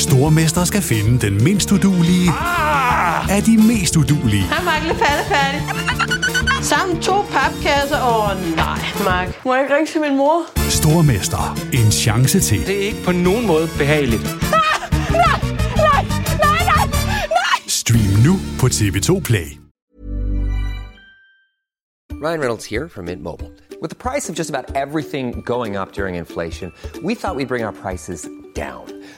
Stormester skal finde den mindst udulige Ah! af de mest udulige. Hej, Mark. Lidt færdig. Sammen to papkasser. Åh, oh, nej, Mark. Må jeg ikke ringe til min mor? Stormester. En chance til. Det er ikke på nogen måde behageligt. Stream nu på TV2 Play. Ryan Reynolds here from Mint Mobile. With the price of just about everything going up during inflation, we thought we'd bring our prices down.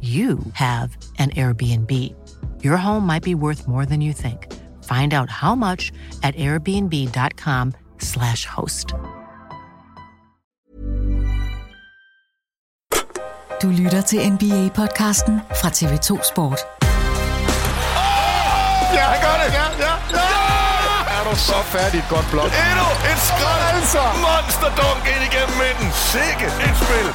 you have an Airbnb. Your home might be worth more than you think. Find out how much at airbnb.com/slash host. Du lytter til NBA-podcasten fra TV2 Sport. Ja, han gør det! Ja, ja, ja! Er du så færdig et godt blok? Endnu et skrald, altså! Monsterdunk ind igennem midten. Sikke et spil!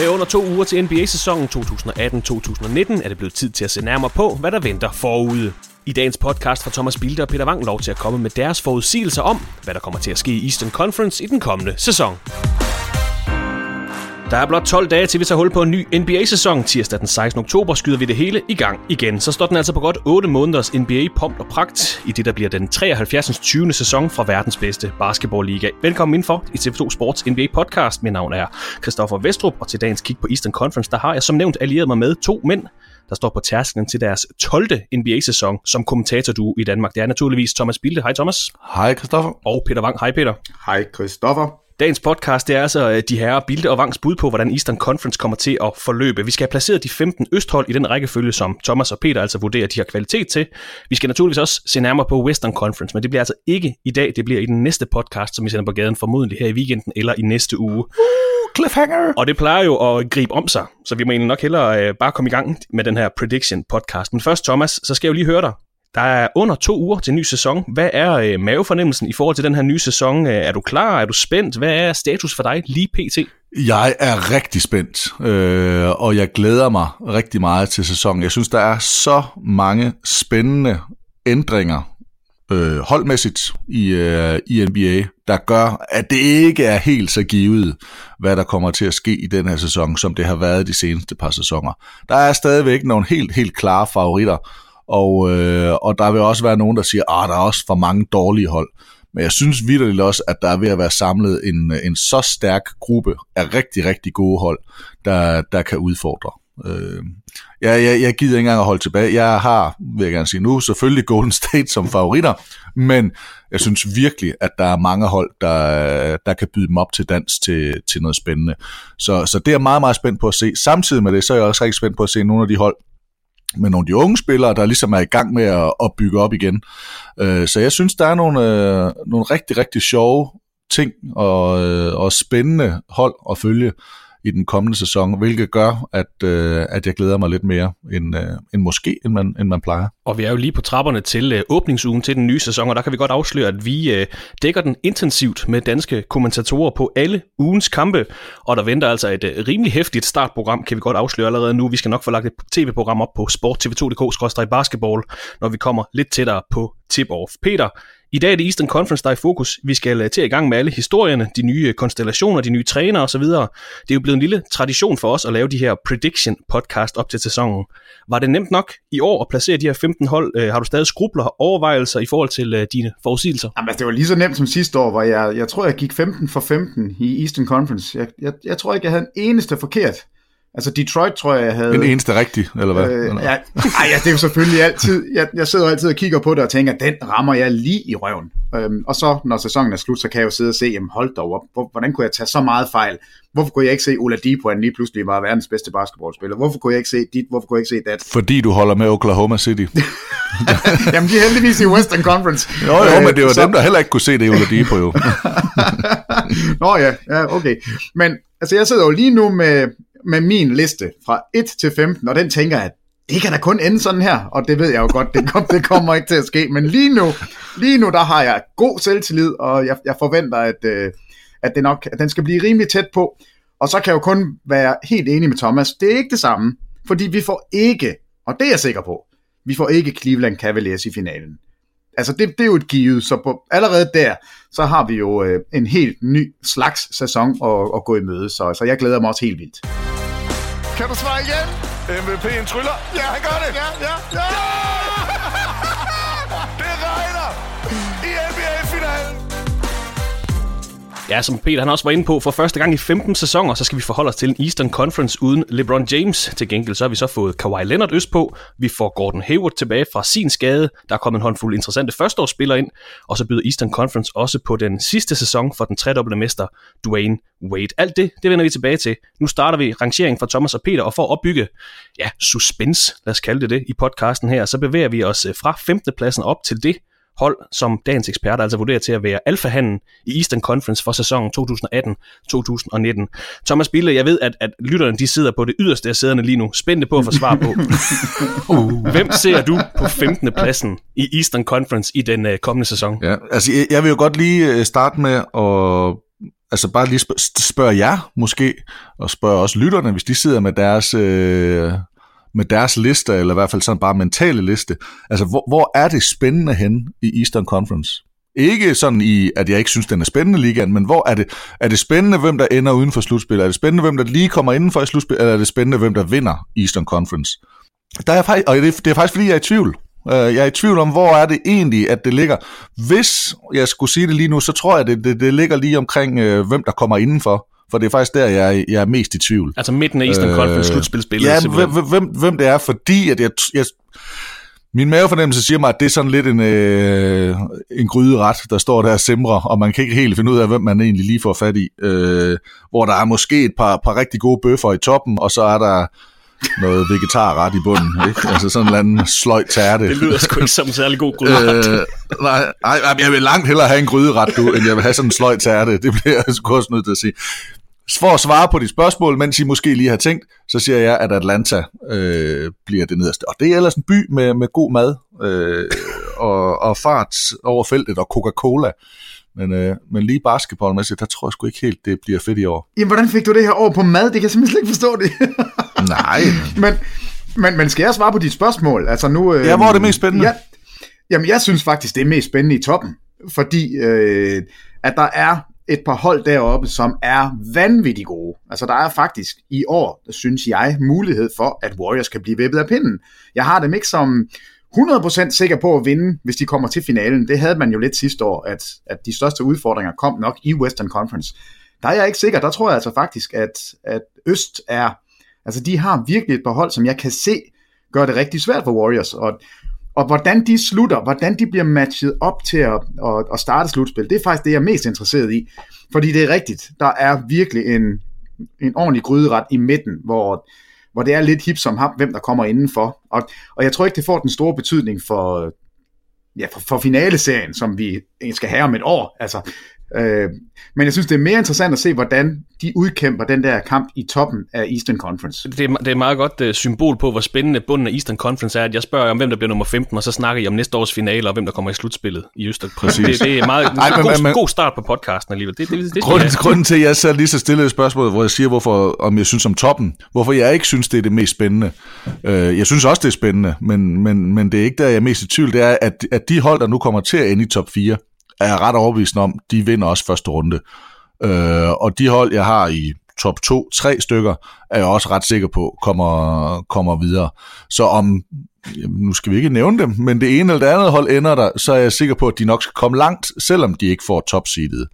Med under to uger til NBA-sæsonen 2018-2019 er det blevet tid til at se nærmere på, hvad der venter forude. I dagens podcast får Thomas Bilde og Peter Wang lov til at komme med deres forudsigelser om, hvad der kommer til at ske i Eastern Conference i den kommende sæson. Der er blot 12 dage til vi tager hul på en ny NBA-sæson. Tirsdag den 16. oktober skyder vi det hele i gang igen. Så står den altså på godt 8 måneders NBA pomp og pragt i det, der bliver den 73. 20. sæson fra verdens bedste basketballliga. Velkommen indenfor i TV2 Sports NBA podcast. Mit navn er Christoffer Vestrup, og til dagens kig på Eastern Conference, der har jeg som nævnt allieret mig med to mænd, der står på tærsklen til deres 12. NBA-sæson som kommentator du i Danmark. Det er naturligvis Thomas Bilde. Hej Thomas. Hej Christoffer. Og Peter Wang. Hej Peter. Hej Christoffer. Dagens podcast det er altså øh, de her Bilde og Vangs bud på, hvordan Eastern Conference kommer til at forløbe. Vi skal have placeret de 15 østhold i den rækkefølge, som Thomas og Peter altså vurderer, de har kvalitet til. Vi skal naturligvis også se nærmere på Western Conference, men det bliver altså ikke i dag. Det bliver i den næste podcast, som vi sender på gaden formodentlig her i weekenden eller i næste uge. Uh, cliffhanger! Og det plejer jo at gribe om sig, så vi må egentlig nok hellere øh, bare komme i gang med den her prediction podcast. Men først, Thomas, så skal jeg jo lige høre dig. Der er under to uger til ny sæson. Hvad er øh, mavefornemmelsen i forhold til den her nye sæson? Øh, er du klar? Er du spændt? Hvad er status for dig lige pt? Jeg er rigtig spændt, øh, og jeg glæder mig rigtig meget til sæsonen. Jeg synes, der er så mange spændende ændringer øh, holdmæssigt i, øh, i NBA, der gør, at det ikke er helt så givet, hvad der kommer til at ske i den her sæson, som det har været de seneste par sæsoner. Der er stadigvæk nogle helt, helt klare favoritter, og, øh, og der vil også være nogen, der siger, at der er også for mange dårlige hold. Men jeg synes vidderligt også, at der er ved at være samlet en, en så stærk gruppe af rigtig, rigtig gode hold, der, der kan udfordre. Øh, jeg, jeg, jeg gider ikke engang at holde tilbage. Jeg har, vil jeg gerne sige nu, selvfølgelig Golden State som favoritter, men jeg synes virkelig, at der er mange hold, der, der kan byde dem op til dans til, til noget spændende. Så, så det er jeg meget, meget spændt på at se. Samtidig med det, så er jeg også rigtig spændt på at se nogle af de hold, med nogle af de unge spillere, der ligesom er i gang med at, at bygge op igen. Øh, så jeg synes, der er nogle, øh, nogle rigtig, rigtig sjove ting og, øh, og spændende hold at følge i den kommende sæson, hvilket gør, at, øh, at jeg glæder mig lidt mere end, øh, end måske, end man, end man plejer. Og vi er jo lige på trapperne til øh, åbningsugen til den nye sæson, og der kan vi godt afsløre, at vi øh, dækker den intensivt med danske kommentatorer på alle ugens kampe, og der venter altså et øh, rimelig hæftigt startprogram, kan vi godt afsløre allerede nu. Vi skal nok få lagt et tv-program op på sporttv2.dk-basketball, når vi kommer lidt tættere på tip-off. Peter, i dag er det Eastern Conference, der er i fokus. Vi skal øh, til i gang med alle historierne, de nye øh, konstellationer, de nye trænere osv. Det er jo blevet en lille tradition for os at lave de her prediction podcast op til sæsonen. Var det nemt nok i år at placere de her 15 hold? Øh, har du stadig skrubler og overvejelser i forhold til dine forudsigelser? Jamen, altså, det var lige så nemt som sidste år, hvor jeg, jeg tror, jeg gik 15 for 15 i Eastern Conference. Jeg, jeg, jeg tror ikke, jeg havde en eneste forkert. Altså Detroit tror jeg, jeg havde... Den eneste rigtig, eller hvad? Øh, ja, ej, ja, det er jo selvfølgelig altid... Jeg, jeg sidder altid og kigger på det og tænker, den rammer jeg lige i røven. Øhm, og så, når sæsonen er slut, så kan jeg jo sidde og se, jamen hold da op, hvor, hvordan kunne jeg tage så meget fejl? Hvorfor kunne jeg ikke se Ola Dipo, han lige pludselig var verdens bedste basketballspiller? Hvorfor kunne jeg ikke se dit? Hvorfor kunne jeg ikke se dat? Fordi du holder med Oklahoma City. jamen, de er heldigvis i Western Conference. Jo, jo, men det var så... dem, der heller ikke kunne se det Ola Dipo, jo. Nå ja, ja, okay. Men altså, jeg sidder jo lige nu med, med min liste fra 1 til 15, og den tænker jeg, det kan da kun ende sådan her, og det ved jeg jo godt, det, kom, det kommer ikke til at ske, men lige nu, lige nu der har jeg god selvtillid, og jeg, jeg forventer, at, øh, at, det nok, at den skal blive rimelig tæt på, og så kan jeg jo kun være helt enig med Thomas, det er ikke det samme, fordi vi får ikke, og det er jeg sikker på, vi får ikke Cleveland Cavaliers i finalen. Altså det, det er jo et givet, så på, allerede der, så har vi jo øh, en helt ny slags sæson at, at gå i møde, så, så jeg glæder mig også helt vildt. Kan du svare igen? MVP'en tryller. Ja, han gør det. Ja, ja, ja! Det Ja, som Peter han også var inde på, for første gang i 15 sæsoner, så skal vi forholde os til en Eastern Conference uden LeBron James. Til gengæld så har vi så fået Kawhi Leonard øst på. Vi får Gordon Hayward tilbage fra sin skade. Der er kommet en håndfuld interessante førsteårsspillere ind. Og så byder Eastern Conference også på den sidste sæson for den tredobbelte mester, Dwayne Wade. Alt det, det vender vi tilbage til. Nu starter vi rangeringen fra Thomas og Peter, og for at opbygge, ja, suspense, lad os kalde det det, i podcasten her, så bevæger vi os øh, fra 15. pladsen op til det, hold, som dagens eksperter altså vurderer til at være alfahanden i Eastern Conference for sæsonen 2018-2019. Thomas Bille, jeg ved, at, at lytterne de sidder på det yderste af sæderne lige nu, spændte på at få svar på. uh. Hvem ser du på 15. pladsen i Eastern Conference i den uh, kommende sæson? Ja, altså jeg, jeg vil jo godt lige øh, starte med at altså bare lige spørge spørg jer måske, og spørg også lytterne, hvis de sidder med deres øh, med deres liste, eller i hvert fald sådan bare mentale liste. Altså, hvor, hvor er det spændende hen i Eastern Conference? Ikke sådan i, at jeg ikke synes, den er spændende ligaen, men hvor er det, er det spændende, hvem der ender uden for slutspil? Er det spændende, hvem der lige kommer inden for i slutspil? Eller er det spændende, hvem der vinder Eastern Conference? Der er faktisk, og det, det er faktisk, fordi jeg er i tvivl. Øh, jeg er i tvivl om, hvor er det egentlig, at det ligger. Hvis jeg skulle sige det lige nu, så tror jeg, det, det, det ligger lige omkring, øh, hvem der kommer indenfor. For det er faktisk der, jeg, jeg er mest i tvivl. Altså midten af Eastern Conference øh, slutspilsspillet? Ja, hvem, hvem, hvem det er, fordi at jeg, jeg, min mavefornemmelse siger mig, at det er sådan lidt en, øh, en gryderet, der står der og simrer, og man kan ikke helt finde ud af, hvem man egentlig lige får fat i. Øh, hvor der er måske et par, par rigtig gode bøffer i toppen, og så er der noget vegetarret i bunden. Ikke? Altså sådan en eller anden sløjt tærte. Det lyder sgu ikke som en særlig god gryderet. Øh, nej, nej, jeg vil langt hellere have en gryderet, du, end jeg vil have sådan en sløjt tærte. Det bliver jeg sgu også nødt til at sige. For at svare på de spørgsmål, mens I måske lige har tænkt, så siger jeg, at Atlanta øh, bliver det nederste. Og det er ellers en by med, med god mad øh, og, og fart over feltet og Coca-Cola. Men, øh, men lige basketballmæssigt, der tror jeg sgu ikke helt, det bliver fedt i år. Jamen, hvordan fik du det her over på mad? Det kan jeg simpelthen ikke forstå det. Nej. men, men, men skal jeg svare på dit spørgsmål? Altså nu, øh, ja, hvor er det mest spændende? Ja, jamen, jeg synes faktisk, det er mest spændende i toppen. Fordi øh, at der er et par hold deroppe, som er vanvittigt gode. Altså der er faktisk i år, synes jeg, mulighed for, at Warriors kan blive vippet af pinden. Jeg har dem ikke som 100% sikker på at vinde, hvis de kommer til finalen. Det havde man jo lidt sidste år, at, at de største udfordringer kom nok i Western Conference. Der er jeg ikke sikker. Der tror jeg altså faktisk, at, at Øst er... Altså de har virkelig et par hold, som jeg kan se, gør det rigtig svært for Warriors. Og, og hvordan de slutter, hvordan de bliver matchet op til at, at, at starte slutspil, det er faktisk det, jeg er mest interesseret i. Fordi det er rigtigt, der er virkelig en, en ordentlig gryderet i midten, hvor, hvor det er lidt hip som ham, hvem der kommer indenfor. Og, og jeg tror ikke, det får den store betydning for, ja, for, for finaleserien, som vi skal have om et år. Altså, Øh, men jeg synes, det er mere interessant at se, hvordan de udkæmper den der kamp i toppen af Eastern Conference. Det er, det er meget godt uh, symbol på, hvor spændende bunden af Eastern Conference er, at jeg spørger om, hvem der bliver nummer 15, og så snakker I om næste års finale, og hvem der kommer i slutspillet i Østern. Præcis. Det, det er meget Ej, men, god, men, god start på podcasten alligevel. Det, det, det, grunden, grunden til, at jeg så lige så stille et spørgsmål, hvor jeg siger, hvorfor, om jeg synes om toppen, hvorfor jeg ikke synes, det er det mest spændende. Uh, jeg synes også, det er spændende, men, men, men det er ikke der, jeg er mest i tvivl. Det er, at, at de hold, der nu kommer til at ende i top 4, er jeg ret overbevist om, de vinder også første runde. Øh, og de hold, jeg har i top 2, tre stykker, er jeg også ret sikker på, kommer, kommer videre. Så om, jamen, nu skal vi ikke nævne dem, men det ene eller det andet hold ender der, så er jeg sikker på, at de nok skal komme langt, selvom de ikke får topseedet.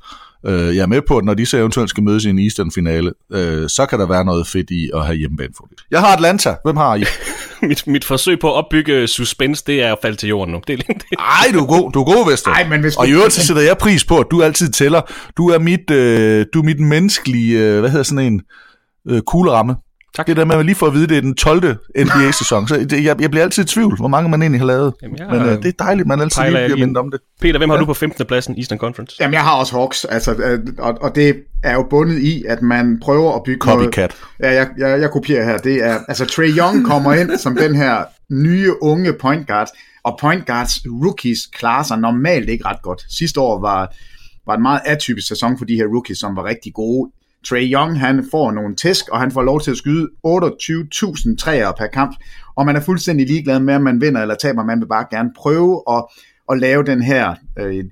Øh, jeg er med på, at når de så eventuelt skal mødes i en Eastern-finale, øh, så kan der være noget fedt i at have hjemmebanefordel. Jeg har Atlanta. Hvem har I? mit, mit forsøg på at opbygge suspense, det er at falde til jorden nu. Det er, det. Ej, du er god, du er god, Vester. Ej, men hvis og i øvrigt så sætter jeg pris på, at du altid tæller. Du er mit, øh, du er mit menneskelige, øh, hvad hedder sådan en, øh, kugleramme. Tak. Det der med at lige få at vide, det er den 12. NBA-sæson. Så det, jeg, jeg bliver altid i tvivl, hvor mange man egentlig har lavet. Jamen, jeg, Men øh, det er dejligt, man altid lige bliver mindet om det. Peter, hvem har ja. du på 15. pladsen i Eastern Conference? Jamen, jeg har også Hawks, altså, øh, og, og det er jo bundet i, at man prøver at bygge Copycat. Noget, ja, jeg, jeg, jeg kopierer her. Det er, altså, Trey Young kommer ind som den her nye, unge point guard, og point guards rookies klarer sig normalt ikke ret godt. Sidste år var, var en meget atypisk sæson for de her rookies, som var rigtig gode Trey Young, han får nogle tæsk, og han får lov til at skyde 28.000 træer per kamp, og man er fuldstændig ligeglad med, om man vinder eller taber, man vil bare gerne prøve at, at lave den her øh,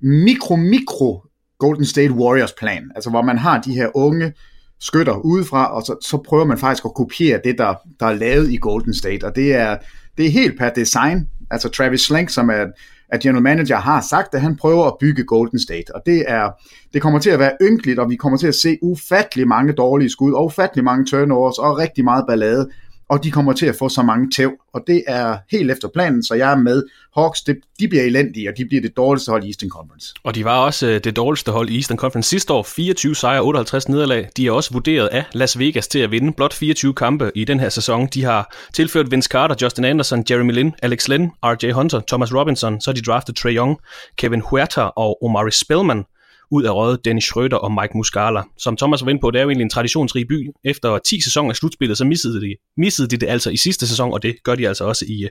mikro-mikro Golden State Warriors plan, altså hvor man har de her unge skytter udefra, og så, så prøver man faktisk at kopiere det, der, der er lavet i Golden State, og det er, det er helt per design, altså Travis Slank, som er at general manager har sagt, at han prøver at bygge Golden State, og det er det kommer til at være ynkeligt, og vi kommer til at se ufattelig mange dårlige skud, og ufattelig mange turnovers, og rigtig meget ballade, og de kommer til at få så mange tæv, og det er helt efter planen, så jeg er med. Hawks, det, de bliver elendige, og de bliver det dårligste hold i Eastern Conference. Og de var også øh, det dårligste hold i Eastern Conference sidste år, 24 sejre, 58 nederlag. De er også vurderet af Las Vegas til at vinde blot 24 kampe i den her sæson. De har tilført Vince Carter, Justin Anderson, Jeremy Lin, Alex Len, RJ Hunter, Thomas Robinson, så de draftet Trey Young, Kevin Huerta og Omari Spellman ud af røget Dennis Schröder og Mike Muscala. Som Thomas var inde på, det er jo egentlig en traditionsrig by. Efter 10 sæsoner af slutspillet, så missede de, missede de det altså i sidste sæson, og det gør de altså også i uh,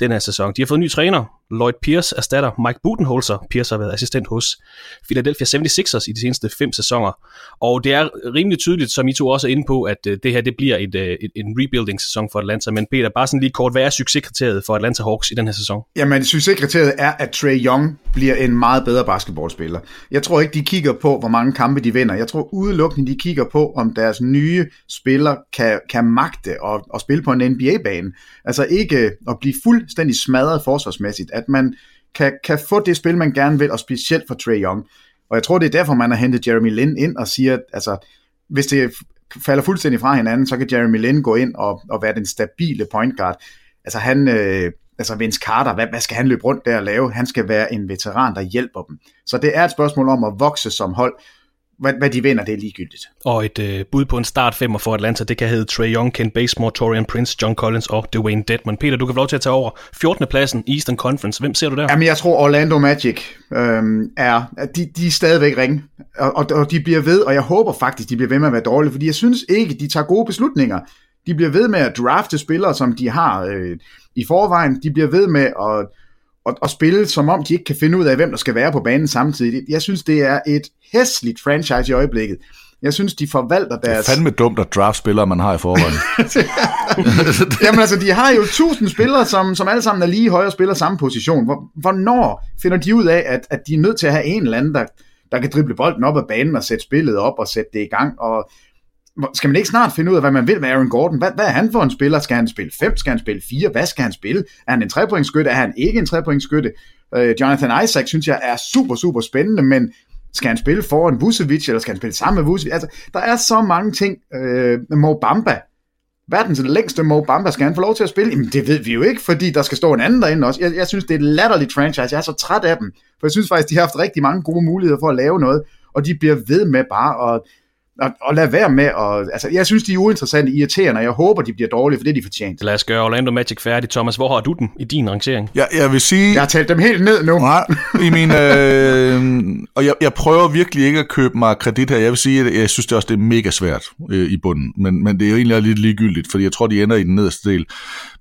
den her sæson. De har fået en ny træner, Lloyd Pierce erstatter Mike Budenholzer. Pierce har været assistent hos Philadelphia 76ers i de seneste fem sæsoner. Og det er rimelig tydeligt, som I to også er inde på, at uh, det her det bliver et, uh, et, en rebuilding-sæson for Atlanta. Men Peter, bare sådan lige kort, hvad er succeskriteriet for Atlanta Hawks i den her sæson? Jamen, succeskriteriet er, at Trey Young bliver en meget bedre basketballspiller. Jeg tror ikke, de kigger på, hvor mange kampe de vinder. Jeg tror udelukkende, de kigger på, om deres nye spiller kan, kan magte og, og spille på en NBA-bane. Altså ikke at blive fuldstændig smadret forsvarsmæssigt, at man kan, kan få det spil, man gerne vil, og specielt for Trey Young. Og jeg tror, det er derfor, man har hentet Jeremy Lin ind og siger, at altså, hvis det falder fuldstændig fra hinanden, så kan Jeremy Lin gå ind og, og være den stabile point guard. Altså han, øh, altså Vince Carter, hvad, hvad skal han løbe rundt der og lave? Han skal være en veteran, der hjælper dem. Så det er et spørgsmål om at vokse som hold. Hvad, hvad de vinder, det er ligegyldigt. Og et øh, bud på en start femmer for Atlanta, det kan hedde Trey Young, Ken Basemore, Torian Prince, John Collins og Dwayne Dedman. Peter, du kan få lov til at tage over 14. pladsen i Eastern Conference. Hvem ser du der? Jamen, jeg tror Orlando Magic øhm, er, de, de er stadigvæk ringe, og, og, og de bliver ved, og jeg håber faktisk, de bliver ved med at være dårlige, fordi jeg synes ikke, de tager gode beslutninger. De bliver ved med at drafte spillere, som de har øh, i forvejen. De bliver ved med at, at, at spille, som om de ikke kan finde ud af, hvem der skal være på banen samtidig. Jeg synes, det er et hæsligt franchise i øjeblikket. Jeg synes, de forvalter deres... Det er fandme dumt at draft spillere, man har i forvejen. Jamen altså, de har jo tusind spillere, som, som alle sammen er lige højere spiller samme position. Hvornår finder de ud af, at, at de er nødt til at have en eller anden, der, der kan drible bolden op ad banen og sætte spillet op og sætte det i gang? Og skal man ikke snart finde ud af, hvad man vil med Aaron Gordon? Hvad, hvad er han for en spiller? Skal han spille 5? Skal han spille 4? Hvad skal han spille? Er han en trepointskytte? Er han ikke en trepointskytte? Øh, Jonathan Isaac synes jeg er super, super spændende, men skal han spille foran Vucevic, eller skal han spille sammen med Vucevic? Altså, der er så mange ting. Øh, Mo Bamba, verdens længste Mo Bamba, skal han få lov til at spille? Jamen, det ved vi jo ikke, fordi der skal stå en anden derinde også. Jeg, jeg synes, det er et latterligt franchise. Jeg er så træt af dem, for jeg synes faktisk, de har haft rigtig mange gode muligheder for at lave noget, og de bliver ved med bare at og, og lad være med at... Altså, jeg synes, de er uinteressante, irriterende, og jeg håber, de bliver dårlige, for det er de fortjent. Lad os gøre Orlando Magic færdig. Thomas, hvor har du dem i din rangering? Ja, jeg vil sige... Jeg har talt dem helt ned nu. Nej, i min... Øh, og jeg, jeg prøver virkelig ikke at købe mig kredit her. Jeg vil sige, at jeg synes det også, det er mega svært øh, i bunden. Men, men det er jo egentlig lidt ligegyldigt, fordi jeg tror, de ender i den nederste del.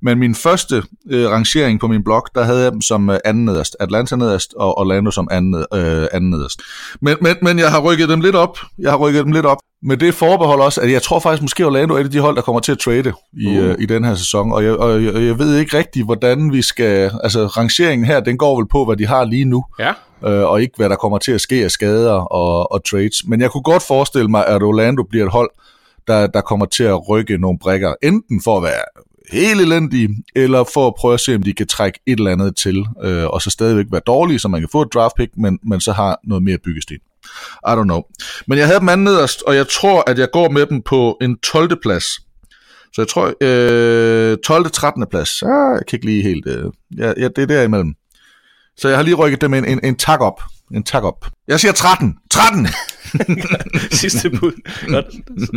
Men min første øh, rangering på min blog, der havde jeg dem som øh, anden nederst. Atlanta nederst og Orlando som anden, øh, anden nederst. Men, men, men jeg har rykket dem lidt op. Jeg har rykket dem lidt op. Med det forbehold også, at jeg tror faktisk måske Orlando er et af de hold, der kommer til at trade i, uh. øh, i den her sæson. Og jeg, og jeg, jeg ved ikke rigtigt, hvordan vi skal... Altså, rangeringen her, den går vel på, hvad de har lige nu. Ja. Øh, og ikke, hvad der kommer til at ske af skader og, og trades. Men jeg kunne godt forestille mig, at Orlando bliver et hold, der, der kommer til at rykke nogle brækker. Enten for at være helt elendige, eller for at prøve at se, om de kan trække et eller andet til, øh, og så stadigvæk være dårlige, så man kan få et draft pick, men, men så har noget mere byggesten. I don't know. Men jeg havde dem anden nederst, og jeg tror, at jeg går med dem på en 12. plads. Så jeg tror, øh, 12. 13. plads. Ah, jeg kan ikke lige helt... Øh, ja, ja, det er derimellem. Så jeg har lige rykket dem en, en, en tak op. En tak op. Jeg siger 13. 13! sidste bud. Godt.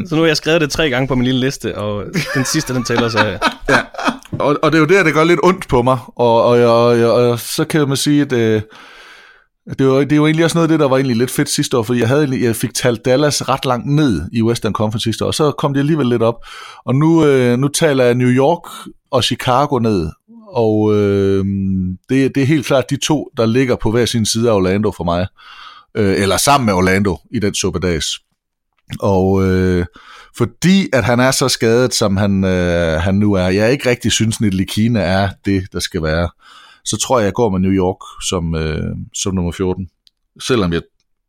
Så nu har jeg skrevet det tre gange på min lille liste, og den sidste, den tæller så. Ja. Og, og det er jo der, det gør lidt ondt på mig. Og, og, og, og, og så kan man sige, at... Øh, det var, det var egentlig også noget af det, der var egentlig lidt fedt sidste år, fordi jeg, havde, jeg fik talt Dallas ret langt ned i Western Conference sidste år, og så kom det alligevel lidt op. Og nu, øh, nu taler jeg New York og Chicago ned, og øh, det, det er helt klart de to, der ligger på hver sin side af Orlando for mig, øh, eller sammen med Orlando i den suppedags. Og øh, fordi at han er så skadet, som han, øh, han nu er, jeg ikke rigtig synes, at Likina er det, der skal være så tror jeg, jeg går med New York som, øh, som nummer 14. Selvom jeg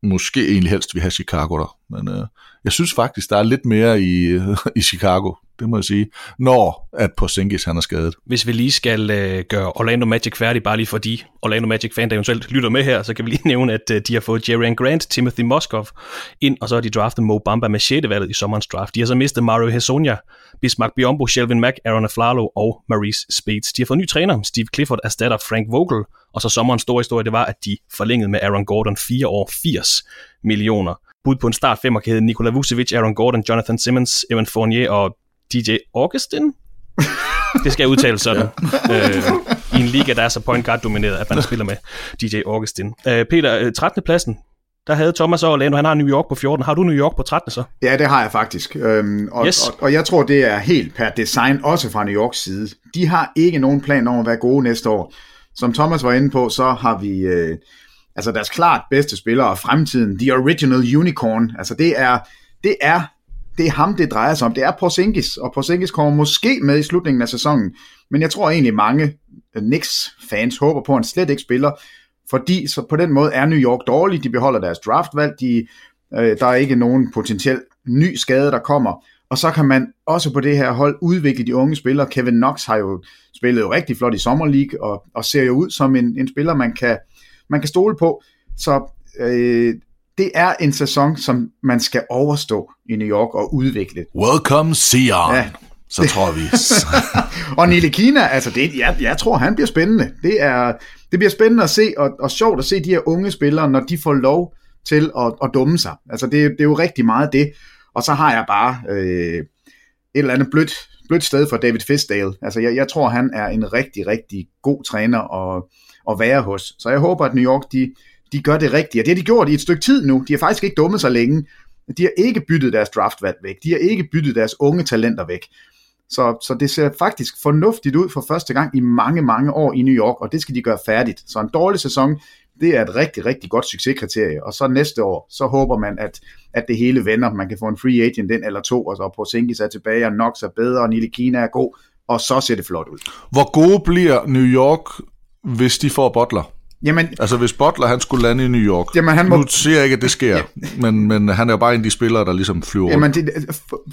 måske egentlig helst vil have Chicago der. Men øh, jeg synes faktisk, der er lidt mere i, øh, i Chicago, det må jeg sige, når at Porzingis han er skadet. Hvis vi lige skal øh, gøre Orlando Magic færdig, bare lige for de Orlando Magic fan, der eventuelt lytter med her, så kan vi lige nævne, at øh, de har fået Jerry Grant, Timothy Moskov ind, og så har de draftet Mo Bamba med 6. valget i sommerens draft. De har så mistet Mario Hezonja, Bismarck Biombo, Shelvin Mack, Aaron Aflalo og Maurice Spates. De har fået ny træner, Steve Clifford erstatter Frank Vogel, og så sommerens store historie, det var, at de forlængede med Aaron Gordon 4 år 80 millioner. Bud på en start femmer kan hedde Nikola Vucevic, Aaron Gordon, Jonathan Simmons, Evan Fournier og DJ Augustin. Det skal jeg udtale sådan. øh, I en liga, der er så point guard domineret, at man spiller med DJ Augustin. Øh, Peter, 13. Øh, pladsen, der havde Thomas og Orlando, han har New York på 14. Har du New York på 13 så? Ja, det har jeg faktisk. Øhm, og, yes. og, og jeg tror, det er helt per design, også fra New Yorks side. De har ikke nogen plan om at være gode næste år. Som Thomas var inde på, så har vi øh, altså deres klart bedste spiller og fremtiden, The Original Unicorn. Altså det er, det er det er ham, det drejer sig om. Det er Porzingis, og Porzingis kommer måske med i slutningen af sæsonen. Men jeg tror egentlig, mange øh, Knicks-fans håber på, at han slet ikke spiller, fordi så på den måde er New York dårlig. De beholder deres draftvalg. De, øh, der er ikke nogen potentiel ny skade, der kommer. Og så kan man også på det her hold udvikle de unge spillere. Kevin Knox har jo spillet jo rigtig flot i Summer League, og, og ser jo ud som en, en spiller, man kan, man kan stole på. Så øh, det er en sæson, som man skal overstå i New York og udvikle. Welcome, Sion. Ja. Så tror vi. og Nile Kina, altså det, jeg, jeg tror, han bliver spændende. Det, er, det bliver spændende at se, og, og sjovt at se de her unge spillere, når de får lov til at, at dumme sig. Altså det, det er jo rigtig meget det. Og så har jeg bare øh, et eller andet blødt, blødt sted for David Fisdale. Altså jeg, jeg tror, han er en rigtig, rigtig god træner at, at være hos. Så jeg håber, at New York, de, de gør det rigtigt. Og det har de gjort i et stykke tid nu. De har faktisk ikke dummet sig længe. De har ikke byttet deres draftvalg væk. De har ikke byttet deres unge talenter væk. Så, så det ser faktisk fornuftigt ud for første gang i mange, mange år i New York, og det skal de gøre færdigt. Så en dårlig sæson, det er et rigtig, rigtig godt succeskriterie. Og så næste år, så håber man, at, at det hele vender. Man kan få en free agent den eller to, og så Porzingis er tilbage, og Knox er bedre, og Nile Kina er god, og så ser det flot ud. Hvor gode bliver New York, hvis de får Butler? Jamen, altså hvis Butler han skulle lande i New York, jamen, han må... nu siger jeg ikke, at det sker, ja. men, men han er jo bare en af de spillere, der ligesom flyver jamen, det,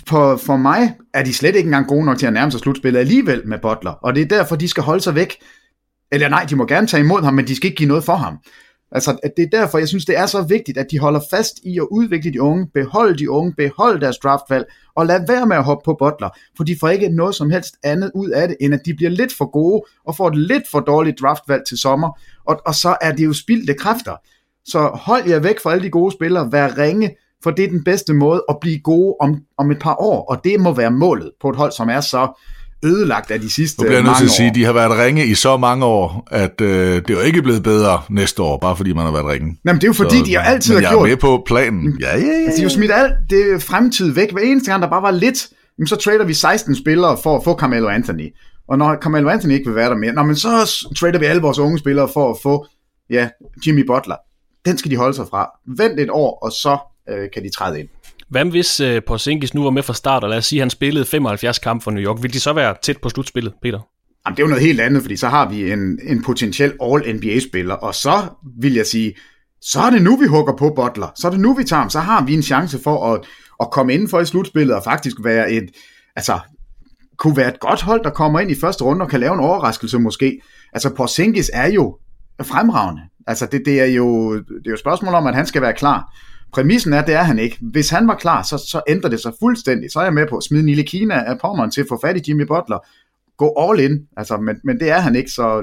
for, for mig er de slet ikke engang gode nok til at nærme sig slutspillet alligevel med Butler, og det er derfor, de skal holde sig væk. Eller nej, de må gerne tage imod ham, men de skal ikke give noget for ham. Altså, det er derfor, jeg synes, det er så vigtigt, at de holder fast i at udvikle de unge, beholde de unge, beholde deres draftvalg, og lad være med at hoppe på Butler, for de får ikke noget som helst andet ud af det, end at de bliver lidt for gode, og får et lidt for dårligt draftvalg til sommer, og, og så er det jo spildte kræfter. Så hold jer væk fra alle de gode spillere, vær ringe, for det er den bedste måde at blive gode om, om et par år, og det må være målet på et hold, som er så ødelagt af de sidste Nu bliver jeg nødt til at sige, år. at de har været ringe i så mange år, at øh, det er jo ikke blevet bedre næste år, bare fordi man har været ringe. Jamen, det er jo fordi, Så- de jo altid men har jeg gjort- er med på planen. Ja, ja, ja. Altså, de har jo smidt alt det fremtid væk. Hver eneste gang, der bare var lidt, jamen, så trader vi 16 spillere for at få Carmelo Anthony. Og når Carmelo Anthony ikke vil være der mere, nå, men så trader vi alle vores unge spillere for at få ja, Jimmy Butler. Den skal de holde sig fra. Vent et år, og så øh, kan de træde ind. Hvad hvis øh, Porzingis nu var med fra start, og lad os sige, at han spillede 75 kampe for New York, vil de så være tæt på slutspillet, Peter? Jamen, det er jo noget helt andet, fordi så har vi en, en potentiel All-NBA-spiller, og så vil jeg sige, så er det nu, vi hugger på Butler. Så er det nu, vi tager ham. Så har vi en chance for at, at komme indenfor i slutspillet og faktisk være et, altså, kunne være et godt hold, der kommer ind i første runde og kan lave en overraskelse måske. Altså, Porzingis er jo fremragende. Altså, det, det, er jo, det er jo et spørgsmål om, at han skal være klar. Præmissen er, det er han ikke. Hvis han var klar, så, så ændrer det sig fuldstændig. Så er jeg med på at smide Nile Kina af pommeren til at få fat i Jimmy Butler. Gå all in. Altså, men, men det er han ikke, så,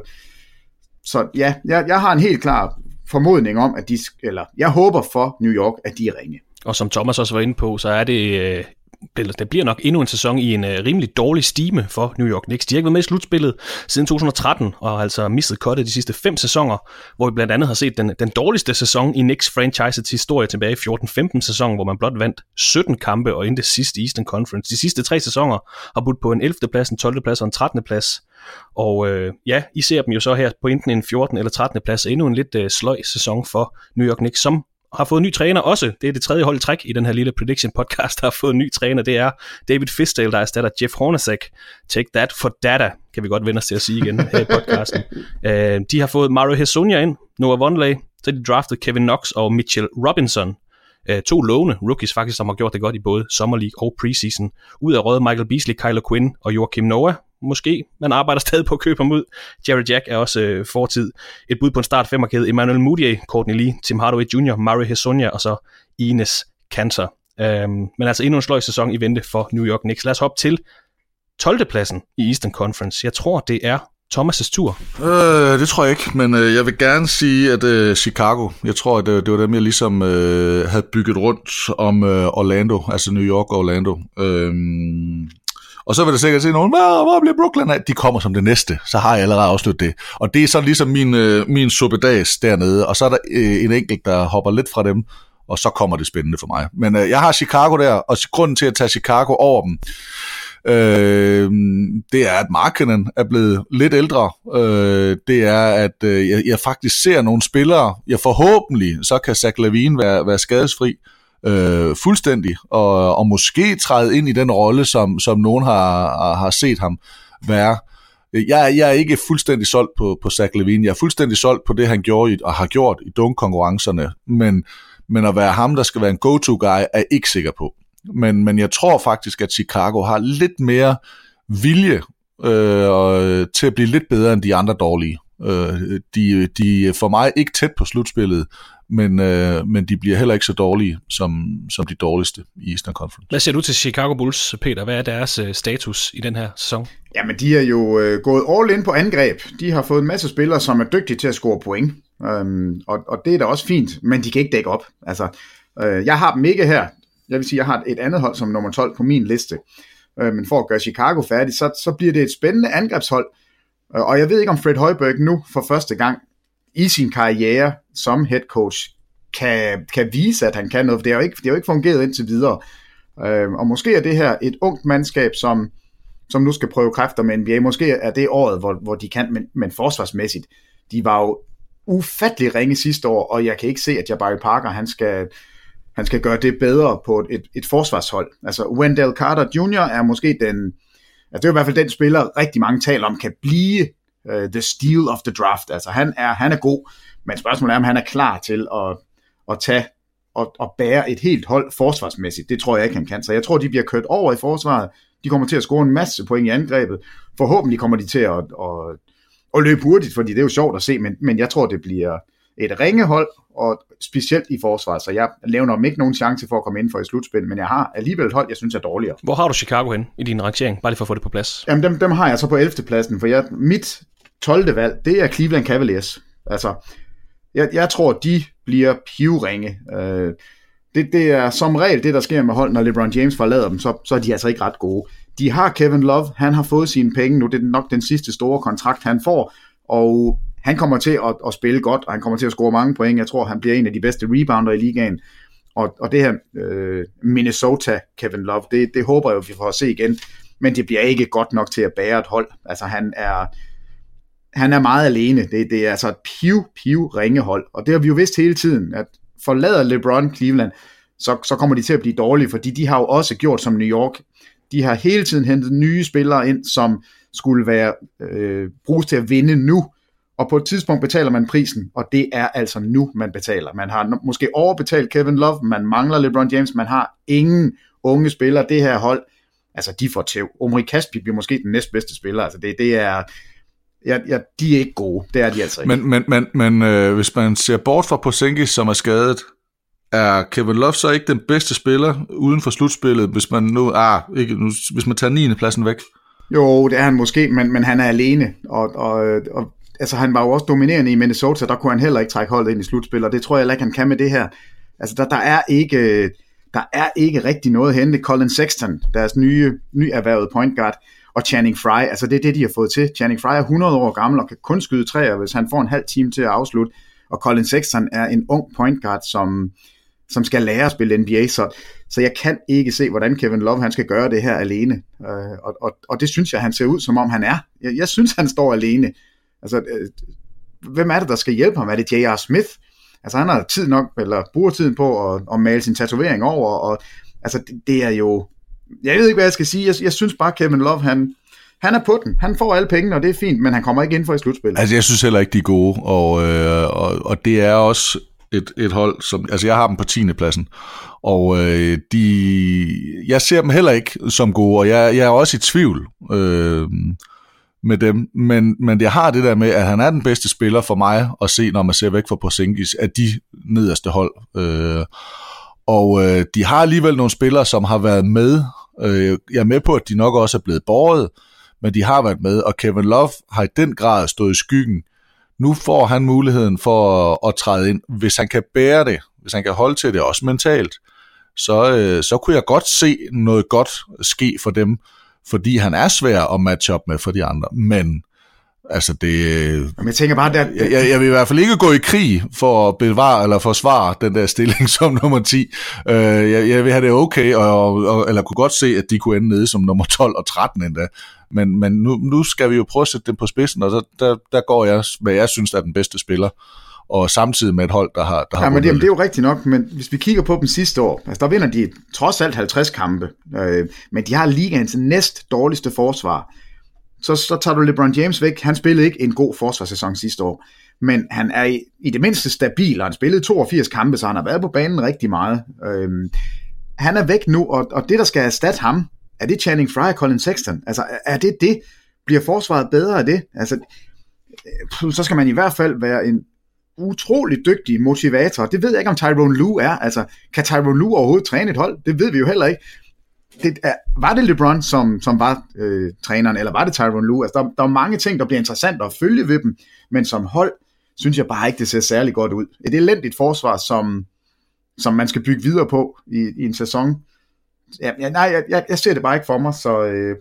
så ja, jeg, jeg har en helt klar formodning om, at de, eller jeg håber for New York, at de er ringe. Og som Thomas også var inde på, så er det, øh, eller det bliver nok endnu en sæson i en øh, rimelig dårlig stime for New York Knicks. De har ikke været med i slutspillet siden 2013, og har altså mistet kottet de sidste fem sæsoner, hvor vi blandt andet har set den, den dårligste sæson i Knicks franchises historie tilbage i 14-15 sæson, hvor man blot vandt 17 kampe og endte sidst i Eastern Conference. De sidste tre sæsoner har budt på en 11. plads, en 12. plads og en 13. plads. Og øh, ja, I ser dem jo så her på enten en 14. eller 13. plads, endnu en lidt øh, sløj sæson for New York Knicks, som har fået en ny træner også. Det er det tredje hold træk i den her lille prediction podcast, der har fået en ny træner. Det er David Fisdale, der erstatter Jeff Hornacek. Take that for data, kan vi godt vende os til at sige igen her i podcasten. uh, de har fået Mario Hezonja ind, Noah Vonleh, så de draftet Kevin Knox og Mitchell Robinson. Uh, to lovende rookies faktisk, som har gjort det godt i både Summer League og preseason. Ud af røde Michael Beasley, Kyler Quinn og Joachim Noah, måske. Man arbejder stadig på at købe ham ud. Jerry Jack er også øh, fortid. Et bud på en start femmerkæde. Emmanuel Mudiay, Courtney Lee, Tim Hardaway Jr., Murray Hesonia og så Ines Kanter. Øhm, men altså endnu en sløj sæson i vente for New York Knicks. Lad os hoppe til 12. pladsen i Eastern Conference. Jeg tror, det er Thomas' tur. Øh, det tror jeg ikke, men øh, jeg vil gerne sige, at øh, Chicago, jeg tror, at øh, det var dem, jeg ligesom øh, havde bygget rundt om øh, Orlando, altså New York og Orlando. Øh, og så vil der sikkert se nogen, hvor, hvor bliver Brooklyn af? De kommer som det næste, så har jeg allerede afsluttet det. Og det er så ligesom min, øh, min suppedags dernede, og så er der øh, en enkelt, der hopper lidt fra dem, og så kommer det spændende for mig. Men øh, jeg har Chicago der, og grunden til at tage Chicago over dem, øh, det er, at Markkinen er blevet lidt ældre. Øh, det er, at øh, jeg, jeg faktisk ser nogle spillere, jeg forhåbentlig, så kan Zach Lavine være, være skadesfri øh, øh, fuldstændig, og, og måske træde ind i den rolle, som, som nogen har, har set ham være. Jeg, jeg er ikke fuldstændig solgt på, på Zach Levine. Jeg er fuldstændig solgt på det, han gjorde i, og har gjort i dunk-konkurrencerne, men, men at være ham, der skal være en go-to-guy, er jeg ikke sikker på. Men, men jeg tror faktisk, at Chicago har lidt mere vilje øh, øh til at blive lidt bedre end de andre dårlige. Øh, de, de er for mig ikke tæt på slutspillet, men, øh, men de bliver heller ikke så dårlige som, som de dårligste i Eastern Conference. Hvad siger du til Chicago Bulls, Peter? Hvad er deres øh, status i den her sæson? Jamen, de er jo øh, gået all in på angreb. De har fået en masse spillere, som er dygtige til at score point. Øhm, og, og det er da også fint, men de kan ikke dække op. Altså, øh, jeg har dem ikke her. Jeg vil sige, jeg har et andet hold som nummer 12 på min liste. Øh, men for at gøre Chicago færdig, så, så bliver det et spændende angrebshold. Øh, og jeg ved ikke, om Fred Højberg nu for første gang i sin karriere som head coach kan, kan vise, at han kan noget, for det har jo ikke, det har jo ikke fungeret indtil videre. Øh, og måske er det her et ungt mandskab, som, som nu skal prøve kræfter med NBA. Måske er det året, hvor, hvor de kan, men, men forsvarsmæssigt, de var jo ufattelig ringe sidste år, og jeg kan ikke se, at Jabari Parker, han skal, han skal gøre det bedre på et, et, et forsvarshold. Altså Wendell Carter Jr. er måske den, altså det er i hvert fald den spiller, rigtig mange taler om, kan blive uh, the steal of the draft. Altså han er, han er god, men spørgsmålet er, om han er klar til at, at tage og, og bære et helt hold forsvarsmæssigt. Det tror jeg ikke, han kan. Så jeg tror, de bliver kørt over i forsvaret. De kommer til at score en masse point i angrebet. Forhåbentlig kommer de til at, at, at løbe hurtigt, fordi det er jo sjovt at se, men, men jeg tror, det bliver et ringehold, og specielt i forsvaret. Så jeg laver dem ikke nogen chance for at komme ind for i slutspil, men jeg har alligevel et hold, jeg synes er dårligere. Hvor har du Chicago hen i din rangering? Bare lige for at få det på plads. Jamen, dem, dem har jeg så på 11. pladsen, for jeg, mit 12. valg, det er Cleveland Cavaliers. Altså, jeg, jeg tror, de bliver pivringe. Øh, det, det er som regel det, der sker med hold, når LeBron James forlader dem, så, så er de altså ikke ret gode. de har Kevin Love, han har fået sine penge nu, det er nok den sidste store kontrakt, han får, og han kommer til at, at spille godt, og han kommer til at score mange point. Jeg tror, han bliver en af de bedste rebounder i ligaen. Og, og det her øh, Minnesota Kevin Love, det, det håber jeg, vi får at se igen. Men det bliver ikke godt nok til at bære et hold. Altså han er, han er meget alene. Det, det er altså et piv, piv ringehold. Og det har vi jo vidst hele tiden, at forlader LeBron Cleveland, så, så kommer de til at blive dårlige, fordi de har jo også gjort som New York. De har hele tiden hentet nye spillere ind, som skulle være øh, bruges til at vinde nu. Og på et tidspunkt betaler man prisen, og det er altså nu, man betaler. Man har måske overbetalt Kevin Love, man mangler LeBron James, man har ingen unge spillere. Det her hold, altså de får tæv. Omri Kaspi bliver måske den næstbedste spiller. Altså det, det er, ja, ja, de er ikke gode. Det er de altså ikke. Men, men, men, men øh, hvis man ser bort fra Porzingis, som er skadet, er Kevin Love så ikke den bedste spiller uden for slutspillet, hvis man nu, ah, ikke, nu, hvis man tager 9. pladsen væk? Jo, det er han måske, men, men han er alene, og, og, og altså han var jo også dominerende i Minnesota, der kunne han heller ikke trække holdet ind i slutspil, og det tror jeg ikke, han kan med det her. Altså der, der er ikke øh, der er ikke rigtig noget at hente. Colin Sexton, deres nye, nyerhvervede point guard, og Channing Fry, altså det er det, de har fået til. Channing Fry er 100 år gammel og kan kun skyde træer, hvis han får en halv time til at afslutte, og Colin Sexton er en ung point guard, som, som skal lære at spille NBA, så, så jeg kan ikke se, hvordan Kevin Love han skal gøre det her alene. Øh, og, og, og det synes jeg, han ser ud, som om han er. Jeg, jeg synes, han står alene. Altså, øh, hvem er det, der skal hjælpe ham? Er det J.R. Smith? Altså, han har tid nok, eller bruger tiden på at, at male sin tatovering over, og altså, det, det er jo... Jeg ved ikke, hvad jeg skal sige. Jeg, jeg synes bare, Kevin Love, han, han er på den. Han får alle pengene, og det er fint, men han kommer ikke ind for i slutspillet. Altså, jeg synes heller ikke, de er gode, og, øh, og, og det er også et, et hold, som, altså jeg har dem på 10. pladsen, og øh, de, jeg ser dem heller ikke som gode, og jeg, jeg er også i tvivl øh, med dem, men, men jeg har det der med, at han er den bedste spiller for mig at se, når man ser væk fra Porzingis, af de nederste hold. Øh, og øh, de har alligevel nogle spillere, som har været med. Øh, jeg er med på, at de nok også er blevet båret, men de har været med, og Kevin Love har i den grad stået i skyggen nu får han muligheden for at, at træde ind, hvis han kan bære det, hvis han kan holde til det også mentalt, så, øh, så kunne jeg godt se noget godt ske for dem, fordi han er svær at matche op med for de andre, men altså det... Men jeg tænker bare, der... Jeg, jeg, jeg vil i hvert fald ikke gå i krig for at bevare eller forsvare den der stilling som nummer 10. Uh, øh, jeg, jeg vil have det okay, og, og, eller kunne godt se, at de kunne ende nede som nummer 12 og 13 endda. Men, men nu, nu skal vi jo prøve at sætte dem på spidsen, og så, der, der går jeg, hvad jeg synes er den bedste spiller og samtidig med et hold, der har... Der ja, har men det, det er jo rigtigt nok, men hvis vi kigger på dem sidste år, altså der vinder de trods alt 50 kampe, øh, men de har ligaens næst dårligste forsvar. Så, så tager du LeBron James væk, han spillede ikke en god forsvarssæson sidste år, men han er i, i det mindste stabil, og han spillede 82 kampe, så han har været på banen rigtig meget. Øh, han er væk nu, og, og det, der skal erstatte ham, er det Channing Frye og Colin Sexton? Altså, er det det? Bliver forsvaret bedre af det? Altså, øh, så skal man i hvert fald være en utrolig dygtig motivator. Det ved jeg ikke, om Tyrone Lue er. Altså, kan Tyrone Lue overhovedet træne et hold? Det ved vi jo heller ikke. Det er, var det LeBron, som, som var øh, træneren, eller var det Tyrone Lue? Altså, der, der er mange ting, der bliver interessant at følge ved dem, men som hold, synes jeg bare ikke, det ser særlig godt ud. Et elendigt forsvar, som, som man skal bygge videre på i, i en sæson, ja, ja, nej, jeg, jeg, jeg ser det bare ikke for mig, så øh,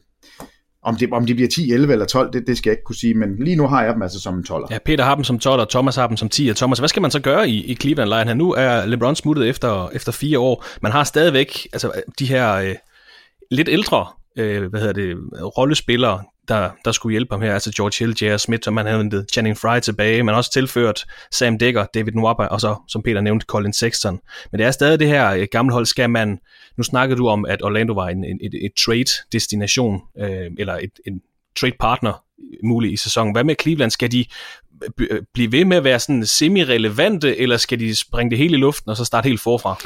om, det, om det bliver 10, 11 eller 12, det, det skal jeg ikke kunne sige, men lige nu har jeg dem altså som en 12'er. Ja, Peter har dem som 12, og Thomas har dem som 10. Og Thomas, hvad skal man så gøre i, i Cleveland Lion? her? Nu er LeBron smuttet efter, efter fire år. Man har stadigvæk altså, de her øh, lidt ældre øh, hvad hedder det, rollespillere, der, der skulle hjælpe ham her, altså George Hill, J.R. Smith, som man havde hentet Channing Fry tilbage, man har også tilført Sam Dekker, David Nwaba, og så, som Peter nævnte, Colin Sexton. Men det er stadig det her øh, gamle hold, skal man, nu snakkede du om, at Orlando var en, en, et, et trade-destination, øh, eller et, en trade-partner mulig i sæsonen. Hvad med Cleveland? Skal de blive ved med at være sådan semi-relevante, eller skal de springe det hele i luften, og så starte helt forfra?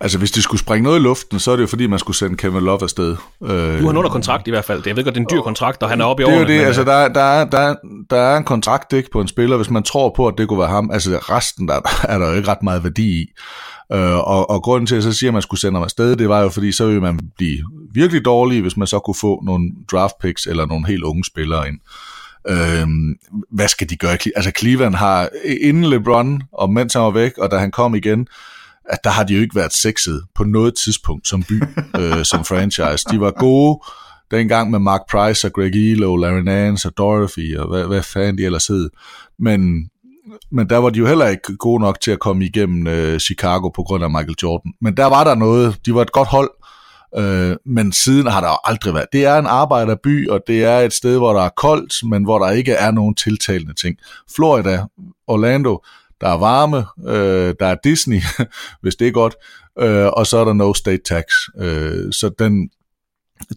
Altså, hvis de skulle springe noget i luften, så er det jo fordi, man skulle sende Kevin Love afsted. Du har under kontrakt i hvert fald. Jeg ved godt, det er en dyr kontrakt, og han er oppe i årene. Det er jo det, men, altså øh, der, er, der, er, der, er, der er en kontrakt ikke, på en spiller, hvis man tror på, at det kunne være ham. Altså resten, der er der jo ikke ret meget værdi i. Uh, og, og grunden til, at jeg så siger, at man skulle sende ham afsted, det var jo, fordi så ville man blive virkelig dårlig, hvis man så kunne få nogle draft picks eller nogle helt unge spillere ind. Øh, hvad skal de gøre? Altså Cleveland har inden LeBron, og mens han var væk, og da han kom igen, at der har de jo ikke været sexet på noget tidspunkt som by, øh, som franchise. De var gode, dengang med Mark Price og Greg Elo, Larry Nance og Dorothy og hvad, hvad fanden de ellers hed. Men, men der var de jo heller ikke gode nok til at komme igennem øh, Chicago på grund af Michael Jordan. Men der var der noget. De var et godt hold, øh, men siden har der jo aldrig været. Det er en arbejderby, og det er et sted, hvor der er koldt, men hvor der ikke er nogen tiltalende ting. Florida, Orlando, der er varme, øh, der er Disney, hvis det er godt, øh, og så er der no state tax. Øh, så den,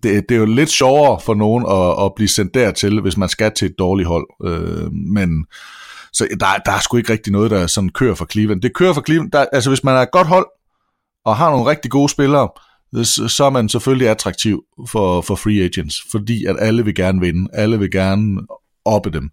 det, det er jo lidt sjovere for nogen at, at blive sendt dertil, hvis man skal til et dårligt hold. Øh, men så der, der er sgu ikke rigtig noget, der sådan kører for Cleveland. Det kører for Cleveland. Der, altså hvis man er et godt hold, og har nogle rigtig gode spillere, så er man selvfølgelig attraktiv for, for free agents, fordi at alle vil gerne vinde. Alle vil gerne oppe dem.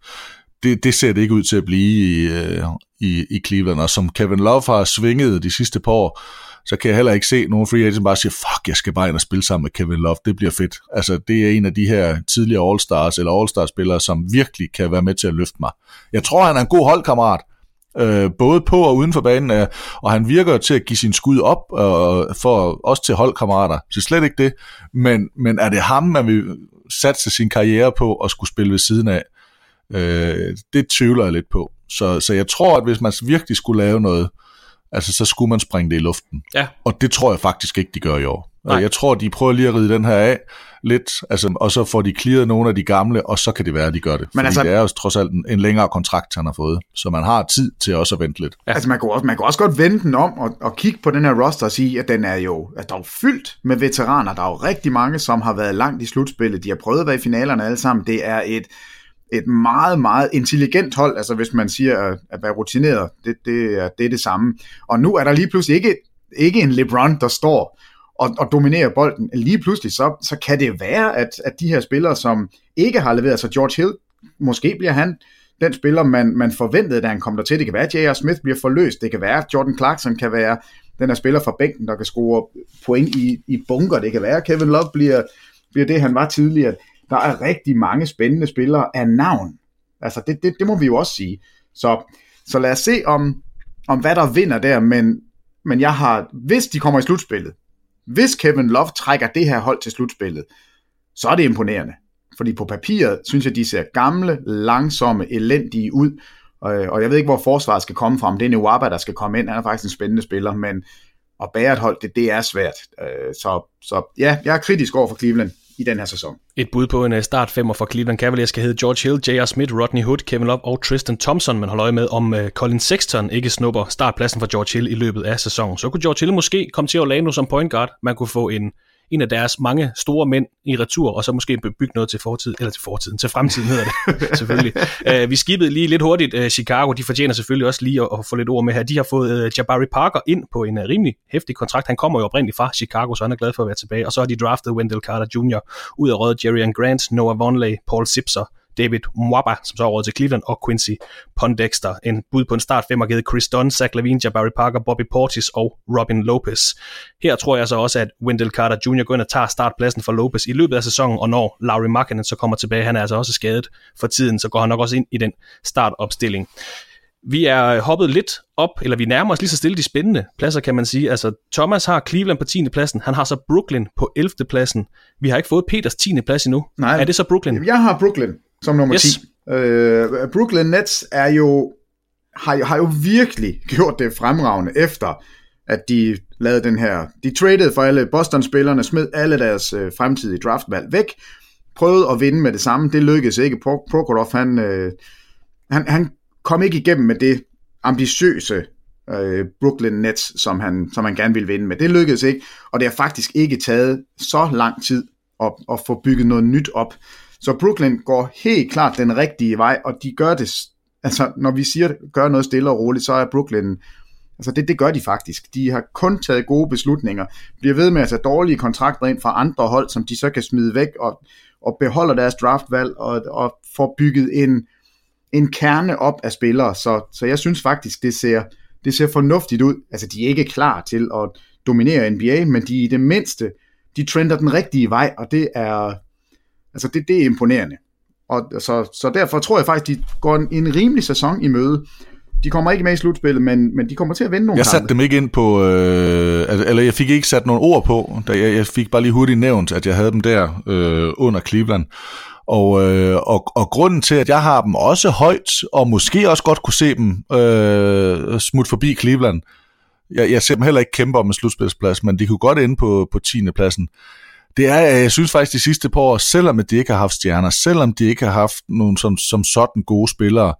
Det, det ser det ikke ud til at blive i, øh, i, i Cleveland, og som Kevin Love har svinget de sidste par år, så kan jeg heller ikke se nogen free agents bare siger, fuck, jeg skal bare ind og spille sammen med Kevin Love, det bliver fedt. Altså, det er en af de her tidligere All-Stars eller All-Star-spillere, som virkelig kan være med til at løfte mig. Jeg tror, han er en god holdkammerat, øh, både på og uden for banen, øh, og han virker til at give sin skud op øh, for også til holdkammerater. Så slet ikke det, men, men er det ham, man vil satse sin karriere på og skulle spille ved siden af? Øh, det tvivler jeg lidt på. Så, så jeg tror, at hvis man virkelig skulle lave noget, altså så skulle man springe det i luften. Ja. Og det tror jeg faktisk ikke, de gør i år. Nej. Jeg tror, de prøver lige at ride den her af lidt, altså, og så får de clearet nogle af de gamle, og så kan det være, at de gør det. Men altså, det er jo trods alt en, en længere kontrakt, han har fået, så man har tid til også at vente lidt. Ja. Altså man kan, også, man kan også godt vende den om og, og kigge på den her roster og sige, at den er jo at der er fyldt med veteraner. Der er jo rigtig mange, som har været langt i slutspillet. De har prøvet at være i finalerne alle sammen. Det er et, et meget, meget intelligent hold, altså hvis man siger at, være rutineret, det, det, er, det er det samme. Og nu er der lige pludselig ikke, ikke en LeBron, der står og, og dominerer bolden. Lige pludselig, så, så kan det være, at, at de her spillere, som ikke har leveret, så George Hill, måske bliver han den spiller, man, man forventede, da han kom der til. Det kan være, at J.R. Smith bliver forløst. Det kan være, at Jordan Clarkson kan være den her spiller fra bænken, der kan score point i, i bunker. Det kan være, at Kevin Love bliver, bliver det, han var tidligere. Der er rigtig mange spændende spillere af navn. Altså, det, det, det må vi jo også sige. Så, så lad os se, om, om hvad der vinder der, men, men jeg har, hvis de kommer i slutspillet, hvis Kevin Love trækker det her hold til slutspillet, så er det imponerende. Fordi på papiret synes jeg, de ser gamle, langsomme, elendige ud. Og jeg ved ikke, hvor forsvaret skal komme fra. Om det er Nwaba, der skal komme ind. Han er faktisk en spændende spiller, men at bære et hold, det, det er svært. Øh, så, så ja, jeg er kritisk over for Cleveland i den her sæson. Et bud på en øh, start femmer for Cleveland Cavaliers skal hedde George Hill, J.R. Smith, Rodney Hood, Kevin Love og Tristan Thompson. Man holder øje med, om øh, Colin Sexton ikke snupper startpladsen for George Hill i løbet af sæsonen. Så kunne George Hill måske komme til Orlando som point guard. Man kunne få en en af deres mange store mænd i retur, og så måske bygge noget til fortid, eller til fortiden, til fremtiden hedder det selvfølgelig. Uh, vi skibede lige lidt hurtigt uh, Chicago, de fortjener selvfølgelig også lige at, at få lidt ord med her. De har fået uh, Jabari Parker ind på en uh, rimelig hæftig kontrakt. Han kommer jo oprindeligt fra Chicago, så han er glad for at være tilbage. Og så har de draftet Wendell Carter Jr. ud af røde Jerry Grant, Noah Vonleh, Paul Sipser, David Mwaba, som så er til Cleveland, og Quincy Pondexter. En bud på en start fem har givet Chris Dunn, Zach Lavine, Jabari Parker, Bobby Portis og Robin Lopez. Her tror jeg så også, at Wendell Carter Jr. går ind og tager startpladsen for Lopez i løbet af sæsonen, og når Larry Markkinen så kommer tilbage, han er altså også skadet for tiden, så går han nok også ind i den startopstilling. Vi er hoppet lidt op, eller vi nærmer os lige så stille de spændende pladser, kan man sige. Altså, Thomas har Cleveland på 10. pladsen, han har så Brooklyn på 11. pladsen. Vi har ikke fået Peters 10. plads endnu. Nej. Er det så Brooklyn? Jeg har Brooklyn som nummer Yes. 10. Øh, Brooklyn Nets er jo, har, har jo virkelig gjort det fremragende efter, at de lavede den her, de traded for alle Boston-spillerne, smed alle deres øh, fremtidige draftvalg væk, prøvede at vinde med det samme, det lykkedes ikke. Pro- Prokhorov, han, øh, han, han kom ikke igennem med det ambitiøse øh, Brooklyn Nets, som han, som han gerne ville vinde med. Det lykkedes ikke, og det har faktisk ikke taget så lang tid at, at få bygget noget nyt op. Så Brooklyn går helt klart den rigtige vej, og de gør det, altså når vi siger, gør noget stille og roligt, så er Brooklyn, altså det, det gør de faktisk. De har kun taget gode beslutninger, bliver ved med at tage dårlige kontrakter ind fra andre hold, som de så kan smide væk, og, og beholder deres draftvalg, og, og får bygget en, en kerne op af spillere, så, så jeg synes faktisk, det ser, det ser fornuftigt ud. Altså, de er ikke klar til at dominere NBA, men de er i det mindste, de trender den rigtige vej, og det er, altså det, det er imponerende. Og så, så derfor tror jeg faktisk, de går en, en rimelig sæson i møde. De kommer ikke med i slutspillet, men, men de kommer til at vinde nogle Jeg satte kampe. dem ikke ind på, øh, altså, eller jeg fik ikke sat nogle ord på, da jeg, jeg fik bare lige hurtigt nævnt, at jeg havde dem der øh, under Cleveland. Og, øh, og, og grunden til, at jeg har dem også højt, og måske også godt kunne se dem øh, smut forbi Cleveland, jeg, jeg ser dem heller ikke kæmpe om en slutspilsplads, men de kunne godt ende på, på 10. pladsen. Det er, øh, jeg synes faktisk de sidste par år, selvom de ikke har haft stjerner, selvom de ikke har haft nogen som, som sådan gode spillere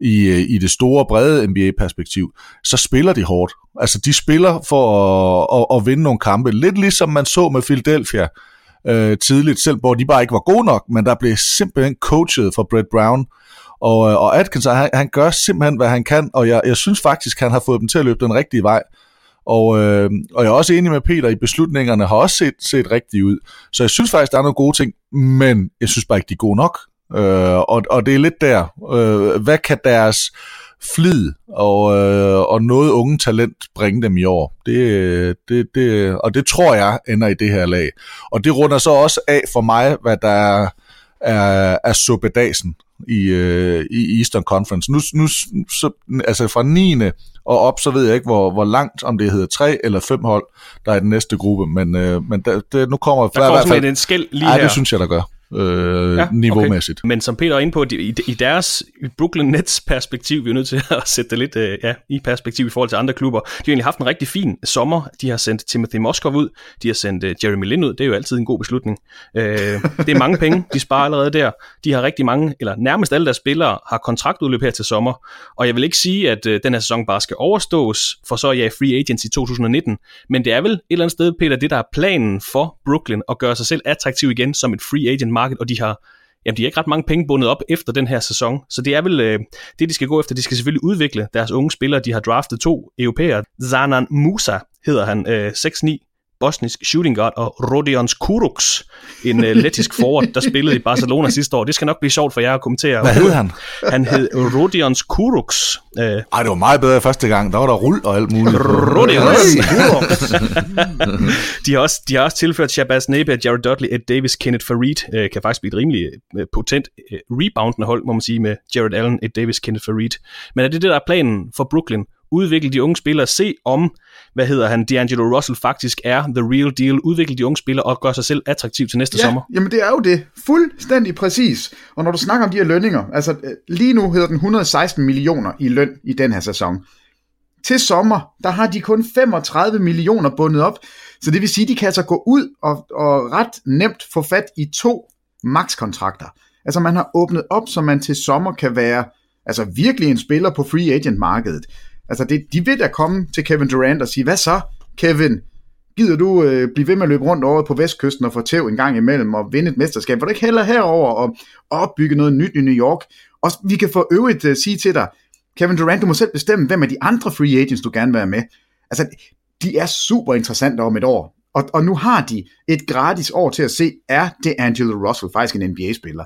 i, øh, i det store, brede NBA-perspektiv, så spiller de hårdt. Altså, de spiller for at, at, at vinde nogle kampe. Lidt ligesom man så med Philadelphia øh, tidligt, selv hvor de bare ikke var gode nok, men der blev simpelthen coachet for Brett Brown. Og, øh, og Atkins, han, han gør simpelthen, hvad han kan, og jeg, jeg synes faktisk, han har fået dem til at løbe den rigtige vej. Og, øh, og jeg er også enig med Peter i beslutningerne, har også set, set rigtigt ud. Så jeg synes faktisk, der er nogle gode ting, men jeg synes bare ikke, de er gode nok. Øh, og, og det er lidt der, øh, hvad kan deres flid og, øh, og noget unge talent bringe dem i år? Det, det, det, og det tror jeg ender i det her lag. Og det runder så også af for mig, hvad der er, er, er suppedasen i, øh, i Eastern Conference. Nu, nu så, altså fra 9 og op, så ved jeg ikke, hvor, hvor langt, om det hedder tre eller fem hold, der er i den næste gruppe, men, øh, men der, det, nu kommer der kommer simpelthen en skæld lige ja, her. det synes jeg, der gør øh, ja, niveaumæssigt. Okay. Men som Peter er inde på, i, i deres i Brooklyn Nets perspektiv, vi er nødt til at sætte det lidt øh, ja, i perspektiv i forhold til andre klubber. De har egentlig haft en rigtig fin sommer. De har sendt Timothy Moskov ud, de har sendt øh, Jeremy Lin ud, det er jo altid en god beslutning. Øh, det er mange penge, de sparer allerede der. De har rigtig mange, eller nærmest alle deres spillere har kontraktudløb her til sommer. Og jeg vil ikke sige, at øh, den her sæson bare skal overstås, for så er jeg free agents i 2019. Men det er vel et eller andet sted, Peter, det der er planen for Brooklyn at gøre sig selv attraktiv igen som et free agent market, og de har jamen de har ikke ret mange penge bundet op efter den her sæson, så det er vel øh, det, de skal gå efter. De skal selvfølgelig udvikle deres unge spillere. De har draftet to europæere. Zanan Musa hedder han, øh, 6'9, bosnisk shooting guard, og Rodions Kuruks, en øh, lettisk forward, der spillede i Barcelona sidste år. Det skal nok blive sjovt for jer at kommentere. Hvad hed han? Han hed Rodions Kuruks. Øh, Ej, det var meget bedre første gang. Der var der rul og alt muligt. Rodions Kuruks. de, har også, de har også tilført Shabazz Napier, Jared Dudley, Ed Davis, Kenneth Farid. Øh, kan faktisk blive et rimelig øh, potent øh, reboundende hold, må man sige, med Jared Allen, Ed Davis, Kenneth Farid. Men er det det, der er planen for Brooklyn? Udvikle de unge spillere, se om, hvad hedder han, D'Angelo Russell faktisk er the real deal, udvikle de unge spillere og gøre sig selv attraktiv til næste ja, sommer. jamen det er jo det. Fuldstændig præcis. Og når du snakker om de her lønninger, altså lige nu hedder den 116 millioner i løn i den her sæson. Til sommer, der har de kun 35 millioner bundet op, så det vil sige, de kan altså gå ud og, og ret nemt få fat i to makskontrakter. Altså man har åbnet op, så man til sommer kan være altså virkelig en spiller på free agent markedet. Altså, det, de vil da komme til Kevin Durant og sige, hvad så, Kevin? Gider du øh, blive ved med at løbe rundt over på vestkysten og få tæv en gang imellem og vinde et mesterskab? Vil du ikke hellere herover og, og opbygge noget nyt i New York? Og vi kan få øvrigt øh, sige til dig, Kevin Durant, du må selv bestemme, hvem af de andre free agents, du gerne vil være med. Altså, de er super interessante om et år. Og, og nu har de et gratis år til at se, er det Angelo Russell faktisk en NBA-spiller?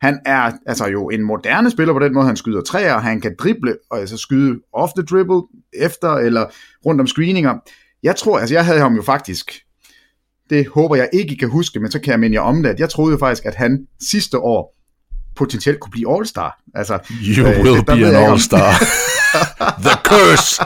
Han er altså jo en moderne spiller på den måde, han skyder træer, han kan drible, og altså skyde off the dribble, efter eller rundt om screeninger. Jeg tror, altså jeg havde ham jo faktisk, det håber jeg ikke I kan huske, men så kan jeg minde jer om det, at jeg troede jo faktisk, at han sidste år potentielt kunne blive All-Star. Altså, you øh, will be an All-Star. The curse!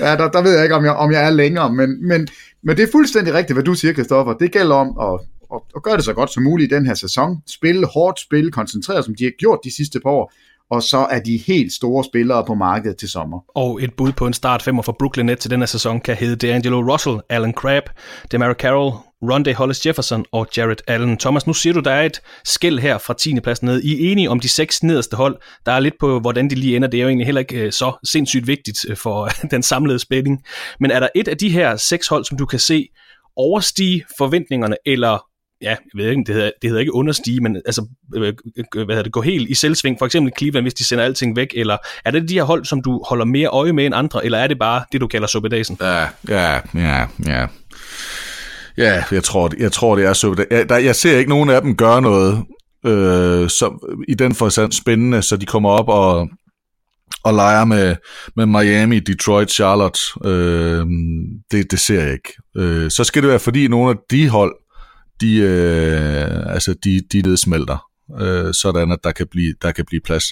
ja, der, der ved jeg ikke, om jeg, om jeg er længere, men, men, men det er fuldstændig rigtigt, hvad du siger, Kristoffer. Det gælder om at, og, og gøre det så godt som muligt i den her sæson. Spille hårdt, spille koncentreret, som de har gjort de sidste par år, og så er de helt store spillere på markedet til sommer. Og et bud på en start femmer for Brooklyn Nets til denne sæson kan hedde D'Angelo Russell, Alan Crabb, Demar Carroll, Rondé Hollis Jefferson og Jared Allen. Thomas, nu siger du, der er et skæld her fra 10. pladsen ned. I er enige om de seks nederste hold. Der er lidt på, hvordan de lige ender. Det er jo egentlig heller ikke øh, så sindssygt vigtigt øh, for den samlede spænding. Men er der et af de her seks hold, som du kan se overstige forventningerne, eller ja, jeg ved ikke, det hedder, det hedder ikke understige, men altså, øh, øh, øh, hvad hedder det, gå helt i selvsving, for eksempel Cleveland, hvis de sender alting væk, eller er det de her hold, som du holder mere øje med end andre, eller er det bare det, du kalder suppedasen? Ja, ja, ja, ja. Ja, jeg tror, jeg tror det er så. Jeg, der, jeg ser ikke nogen af dem gøre noget øh, som, i den forstand spændende, så de kommer op og, og leger med, med Miami, Detroit, Charlotte. Øh, det, det ser jeg ikke. Øh, så skal det være, fordi nogle af de hold, de, øh, altså de, de nedsmelter, øh, sådan at der kan, blive, der kan blive plads.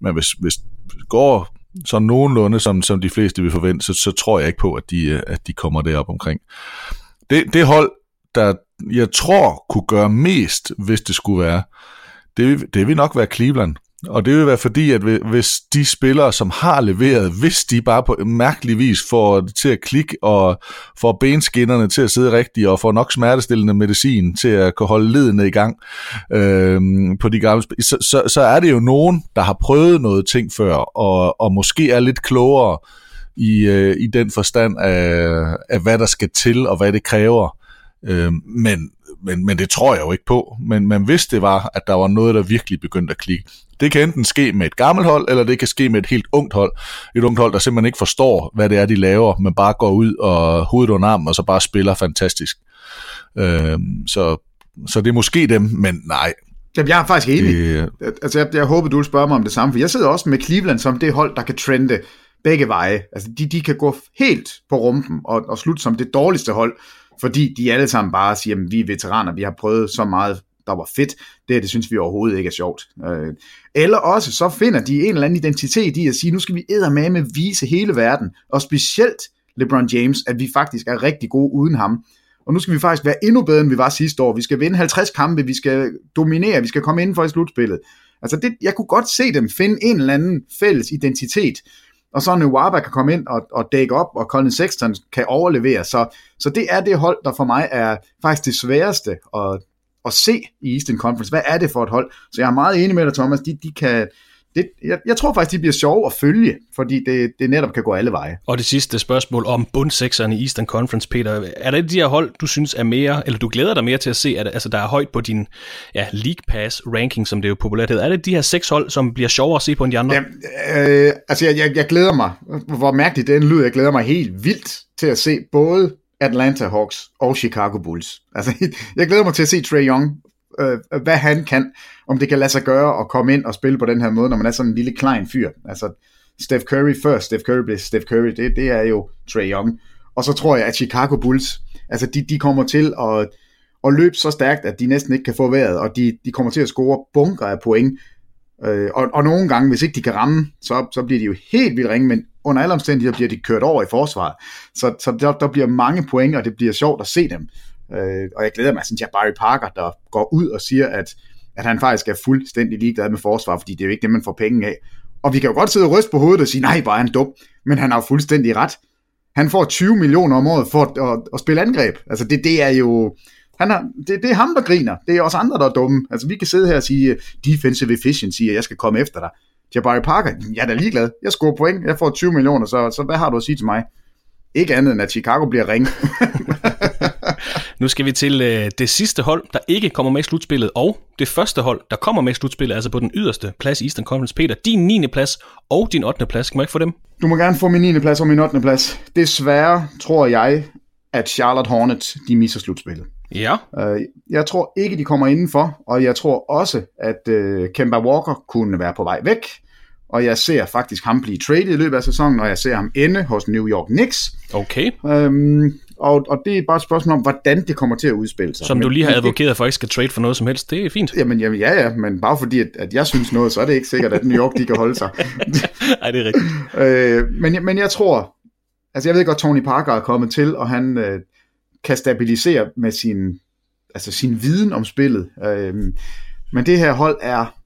Men hvis, hvis det går så nogenlunde, som, som de fleste vil forvente, så, så tror jeg ikke på, at de, øh, at de kommer derop omkring. Det, det hold, der jeg tror kunne gøre mest, hvis det skulle være, det, det vil nok være Cleveland. Og det vil være fordi, at hvis de spillere, som har leveret, hvis de bare på mærkelig vis får det til at klikke og får benskinnerne til at sidde rigtigt og får nok smertestillende medicin til at kunne holde ledene i gang øh, på de gamle spil, så, så, så er det jo nogen, der har prøvet noget ting før og, og måske er lidt klogere i, øh, i den forstand af, af, hvad der skal til og hvad det kræver. Øh, men, men, men det tror jeg jo ikke på. Men, men hvis det var, at der var noget, der virkelig begyndte at klikke, det kan enten ske med et gammelt hold, eller det kan ske med et helt ungt hold. Et ungt hold, der simpelthen ikke forstår, hvad det er, de laver, men bare går ud og hovedet under armen, og så bare spiller fantastisk. Øh, så, så det er måske dem, men nej. Jamen, jeg er faktisk enig. Det, altså, jeg, jeg håber, du vil spørge mig om det samme, for jeg sidder også med Cleveland som det hold, der kan trende begge veje. Altså, de, de kan gå helt på rumpen og, og slutte som det dårligste hold, fordi de alle sammen bare siger, at vi er veteraner, vi har prøvet så meget, der var fedt, det, det synes vi overhovedet ikke er sjovt. Øh, eller også så finder de en eller anden identitet i at sige, nu skal vi med vise hele verden, og specielt LeBron James, at vi faktisk er rigtig gode uden ham. Og nu skal vi faktisk være endnu bedre, end vi var sidste år. Vi skal vinde 50 kampe, vi skal dominere, vi skal komme ind for i slutspillet. Altså det, jeg kunne godt se dem finde en eller anden fælles identitet, og så Nwaba kan komme ind og, og dække op, og Colin Sexton kan overlevere. Så, så det er det hold, der for mig er faktisk det sværeste at, at se i Eastern Conference. Hvad er det for et hold? Så jeg er meget enig med dig, Thomas. De, de kan, det, jeg, jeg tror faktisk, de bliver sjove at følge, fordi det, det netop kan gå alle veje. Og det sidste spørgsmål om bundsekseren i Eastern Conference, Peter. Er det de her hold, du synes er mere, eller du glæder dig mere til at se, at altså, der er højt på din ja, League Pass ranking, som det jo populært hedder? Er det de her seks hold, som bliver sjovere at se på end de andre? Ja, øh, altså, jeg, jeg, jeg glæder mig, hvor mærkeligt den lyder, jeg glæder mig helt vildt til at se både Atlanta Hawks og Chicago Bulls. Altså, jeg glæder mig til at se Trey Young øh, øh, hvad han kan, om det kan lade sig gøre at komme ind og spille på den her måde, når man er sådan en lille klein fyr. Altså, Steph Curry før Steph Curry blev Steph Curry, det, det er jo Trey Young. Og så tror jeg, at Chicago Bulls, altså de, de kommer til at, at løbe så stærkt, at de næsten ikke kan få vejret, og de, de kommer til at score bunker af point. Øh, og, og nogle gange, hvis ikke de kan ramme, så, så bliver de jo helt vildt ringe, men under alle omstændigheder bliver de kørt over i forsvaret. Så, så der, der bliver mange point, og det bliver sjovt at se dem. Øh, og jeg glæder mig sådan til Barry Parker, der går ud og siger, at, at han faktisk er fuldstændig ligeglad med forsvar, fordi det er jo ikke det, man får penge af. Og vi kan jo godt sidde og ryste på hovedet og sige, nej, bare er han dum, men han har jo fuldstændig ret. Han får 20 millioner om året for at, at, at spille angreb. Altså det, det er jo... Han har, det, det er ham, der griner. Det er også andre, der er dumme. Altså vi kan sidde her og sige, defensive efficiency, og jeg skal komme efter dig. Jabari Parker, jeg er da ligeglad. Jeg scorer point, jeg får 20 millioner, så, så hvad har du at sige til mig? Ikke andet end, at Chicago bliver ring. nu skal vi til øh, det sidste hold, der ikke kommer med i slutspillet, og det første hold, der kommer med i slutspillet, altså på den yderste plads i Eastern Conference. Peter, din 9. plads og din 8. plads, kan man ikke få dem? Du må gerne få min 9. plads og min 8. plads. Desværre tror jeg, at Charlotte Hornets, de misser slutspillet. Ja. Uh, jeg tror ikke, de kommer indenfor, og jeg tror også, at uh, Kemba Walker kunne være på vej væk og jeg ser faktisk ham blive traded i løbet af sæsonen, og jeg ser ham ende hos New York Knicks. Okay. Øhm, og, og det er bare et spørgsmål om, hvordan det kommer til at udspille sig. Som men, du lige har advokeret for, at ikke skal trade for noget som helst. Det er fint. Jamen, jamen ja, ja, men bare fordi, at, at jeg synes noget, så er det ikke sikkert, at New York de kan holde sig. Nej, det er rigtigt. øh, men, men jeg tror, altså jeg ved godt, Tony Parker er kommet til, og han øh, kan stabilisere med sin, altså sin viden om spillet. Øh, men det her hold er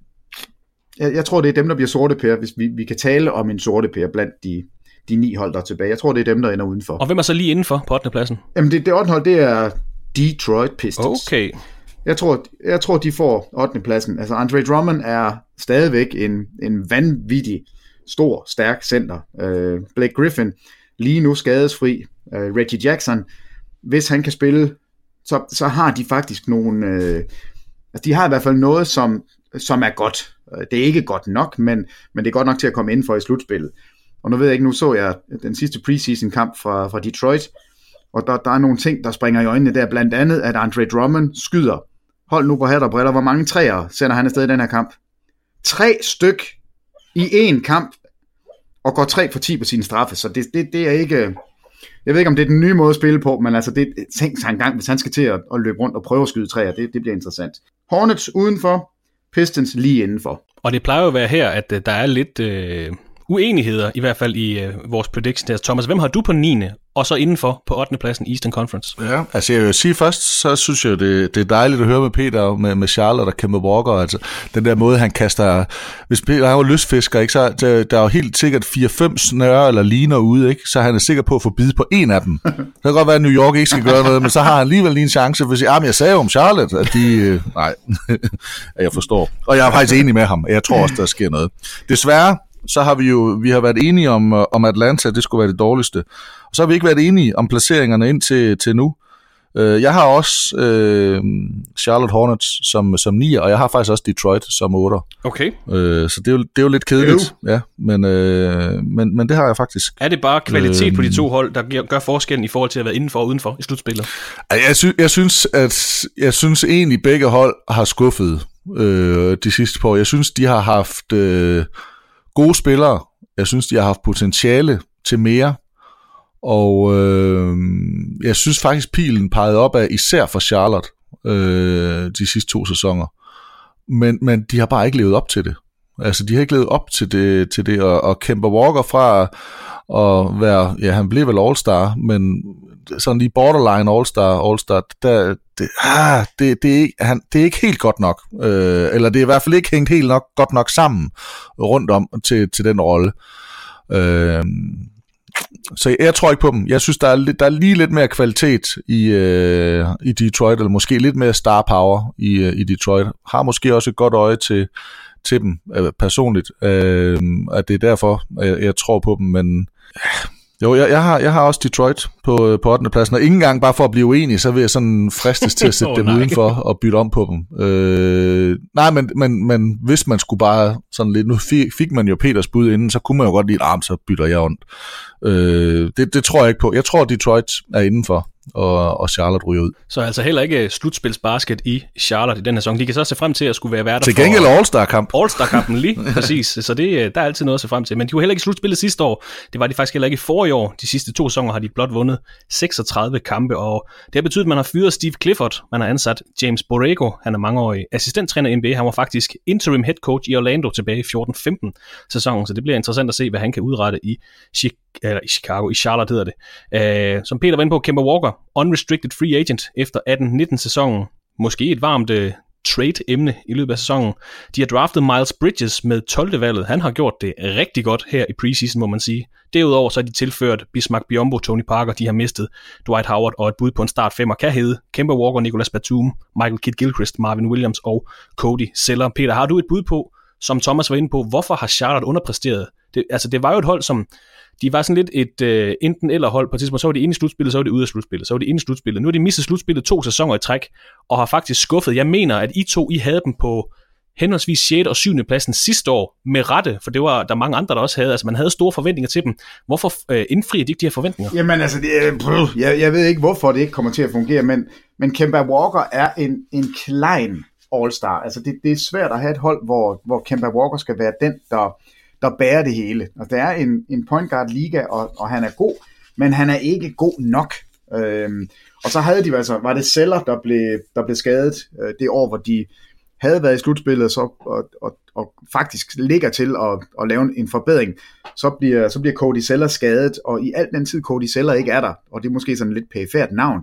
jeg, jeg tror, det er dem, der bliver sorte pære, hvis vi, vi kan tale om en sorte pære blandt de, de ni hold, der er tilbage. Jeg tror, det er dem, der ender udenfor. Og hvem er så lige indenfor på 8. pladsen? Jamen, det, det 8. hold, det er Detroit Pistons. Okay. Jeg tror, jeg tror, de får 8. pladsen. Altså, Andre Drummond er stadigvæk en, en vanvittig, stor, stærk center. Uh, Blake Griffin, lige nu skadesfri. Uh, Reggie Jackson, hvis han kan spille, så, så har de faktisk nogle... Øh, altså, de har i hvert fald noget, som, som er godt. Øh, det er ikke godt nok, men, men det er godt nok til at komme ind for i slutspillet. Og nu ved jeg ikke, nu så jeg den sidste preseason kamp fra, fra Detroit, og der, der er nogle ting, der springer i øjnene der, blandt andet, at Andre Drummond skyder. Hold nu på hat og briller, hvor mange træer sender han afsted i den her kamp? Tre styk i én kamp, og går tre for 10 på sine straffe, så det, det, det er ikke... Jeg ved ikke, om det er den nye måde at spille på, men altså, det, tænk sig en gang, hvis han skal til at, at løbe rundt og prøve at skyde træer, det, det bliver interessant. Hornets udenfor, Pistons lige indenfor. Og det plejer jo at være her, at øh, der er lidt øh, uenigheder, i hvert fald i øh, vores prediction der. Thomas, hvem har du på 9. og så indenfor på 8. pladsen Eastern Conference? Ja, altså jeg vil sige først, så synes jeg, det, det er dejligt at høre med Peter, med, med Charlotte og Kemba Walker, altså den der måde, han kaster, hvis Peter han var lystfisker, ikke, så der, der er jo helt sikkert 4-5 snøre eller liner ude, ikke, så han er sikker på at få bid på en af dem. Det kan godt være, at New York ikke skal gøre noget, men så har han alligevel lige en chance, hvis jeg, ah, men jeg sagde jo om Charlotte, at de, øh, nej, jeg forstår. Og jeg er faktisk enig med ham, jeg tror også, der sker noget. Desværre, så har vi jo vi har været enige om, øh, om Atlanta, det skulle være det dårligste. Og så har vi ikke været enige om placeringerne ind til, nu. Øh, jeg har også øh, Charlotte Hornets som, som 9, og jeg har faktisk også Detroit som 8. Okay. Øh, så det er, jo, det er jo lidt kedeligt. Ja, men, øh, men, men det har jeg faktisk. Er det bare kvalitet øh, på de to hold, der gør forskellen i forhold til at være indenfor og udenfor i slutspillet? Jeg, sy- jeg, synes, at, jeg synes egentlig, at begge hold har skuffet øh, de sidste par år. Jeg synes, de har haft... Øh, gode spillere. Jeg synes, de har haft potentiale til mere. Og øh, jeg synes faktisk, pilen pegede op af især for Charlotte øh, de sidste to sæsoner. Men, men de har bare ikke levet op til det. Altså, de har ikke levet op til det, til det og, og Walker fra at være, ja, han blev vel All-Star, men sådan lige borderline All-Star, All-Star, der, det, ah, det, det, er ikke, han, det er ikke helt godt nok. Øh, eller det er i hvert fald ikke hængt helt nok, godt nok sammen rundt om til, til den rolle. Øh, så jeg, jeg tror ikke på dem. Jeg synes, der er, der er lige lidt mere kvalitet i, øh, i Detroit, eller måske lidt mere star power i, øh, i Detroit. Har måske også et godt øje til, til dem øh, personligt, øh, at det er derfor, jeg, jeg tror på dem, men jo, jeg, jeg, har, jeg har også Detroit på, på 8. pladsen, og ingen gang bare for at blive uenig, så vil jeg sådan fristes til at sætte oh, dem nej. udenfor og bytte om på dem. Øh, nej, men, men, men hvis man skulle bare sådan lidt, nu fik, fik man jo Peters bud inden, så kunne man jo godt lide, at så bytter jeg ondt. Øh, det, det tror jeg ikke på. Jeg tror, Detroit er indenfor og, og Charlotte ryger ud. Så altså heller ikke slutspilsbasket i Charlotte i den her sæson. De kan så se frem til at skulle være værter Til gengæld All-Star-kamp. All-Star-kampen lige, præcis. Så det, øh, der er altid noget at se frem til. Men de var heller ikke i slutspillet sidste år. Det var de faktisk heller ikke i forrige år. De sidste to sæsoner har de blot vundet 36 kampe, og det har betydet, at man har fyret Steve Clifford. Man har ansat James Borrego. Han er mangeårig assistenttræner i NBA. Han var faktisk interim head coach i Orlando tilbage i 14-15 sæsonen, så det bliver interessant at se, hvad han kan udrette i Chicago eller i Chicago, i Charlotte hedder det. Uh, som Peter var inde på, Kemba Walker, unrestricted free agent efter 18-19 sæsonen. Måske et varmt uh, trade-emne i løbet af sæsonen. De har draftet Miles Bridges med 12. valget. Han har gjort det rigtig godt her i preseason, må man sige. Derudover så har de tilført Bismarck Biombo, Tony Parker, de har mistet Dwight Howard og et bud på en start femmer kan hedde Kemba Walker, Nicolas Batum, Michael Kidd Gilchrist, Marvin Williams og Cody Seller. Peter, har du et bud på, som Thomas var inde på, hvorfor har Charlotte underpræsteret? Det, altså, det var jo et hold, som de var sådan lidt et øh, enten eller hold på et tidspunkt. Så var de inde i slutspillet, så var de ude af slutspillet, så var de inde i slutspillet. Nu har de mistet slutspillet to sæsoner i træk, og har faktisk skuffet. Jeg mener, at I to, I havde dem på henholdsvis 6. og 7. pladsen sidste år med rette, for det var der mange andre, der også havde. Altså man havde store forventninger til dem. Hvorfor øh, indfrier de ikke de her forventninger? Jamen altså, det, øh, jeg, jeg ved ikke, hvorfor det ikke kommer til at fungere, men, men Kemba Walker er en, en klein all-star. Altså det, det er svært at have et hold, hvor, hvor Kemba Walker skal være den, der, der bærer det hele. Altså, og det er en, en point guard liga, og, og han er god, men han er ikke god nok. Øhm, og så havde de altså, var det Seller, der blev, der blev skadet øh, det år, hvor de havde været i slutspillet så, og, og, og faktisk ligger til at, at lave en forbedring, så bliver, så bliver Cody Seller skadet, og i al den tid Cody Seller ikke er der, og det er måske sådan lidt pæfærd navn,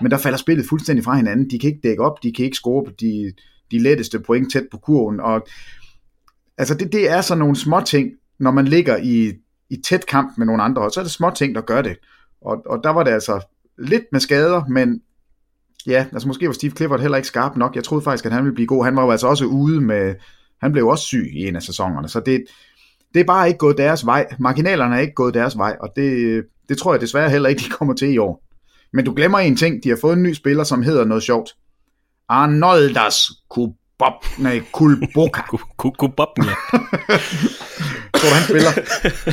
men der falder spillet fuldstændig fra hinanden. De kan ikke dække op, de kan ikke score på de, de letteste point tæt på kurven, og Altså det, det er sådan nogle små ting, når man ligger i, i tæt kamp med nogle andre så er det små ting, der gør det. Og, og der var det altså lidt med skader, men ja, altså måske var Steve Clifford heller ikke skarp nok. Jeg troede faktisk, at han ville blive god. Han var jo altså også ude med, han blev også syg i en af sæsonerne, så det, det er bare ikke gået deres vej. Marginalerne er ikke gået deres vej, og det, det tror jeg desværre heller ikke, de kommer til i år. Men du glemmer en ting, de har fået en ny spiller, som hedder noget sjovt. Arnoldas Kub Bob, nej, Kulboka. Kulbob, ja. Tror du, han spiller?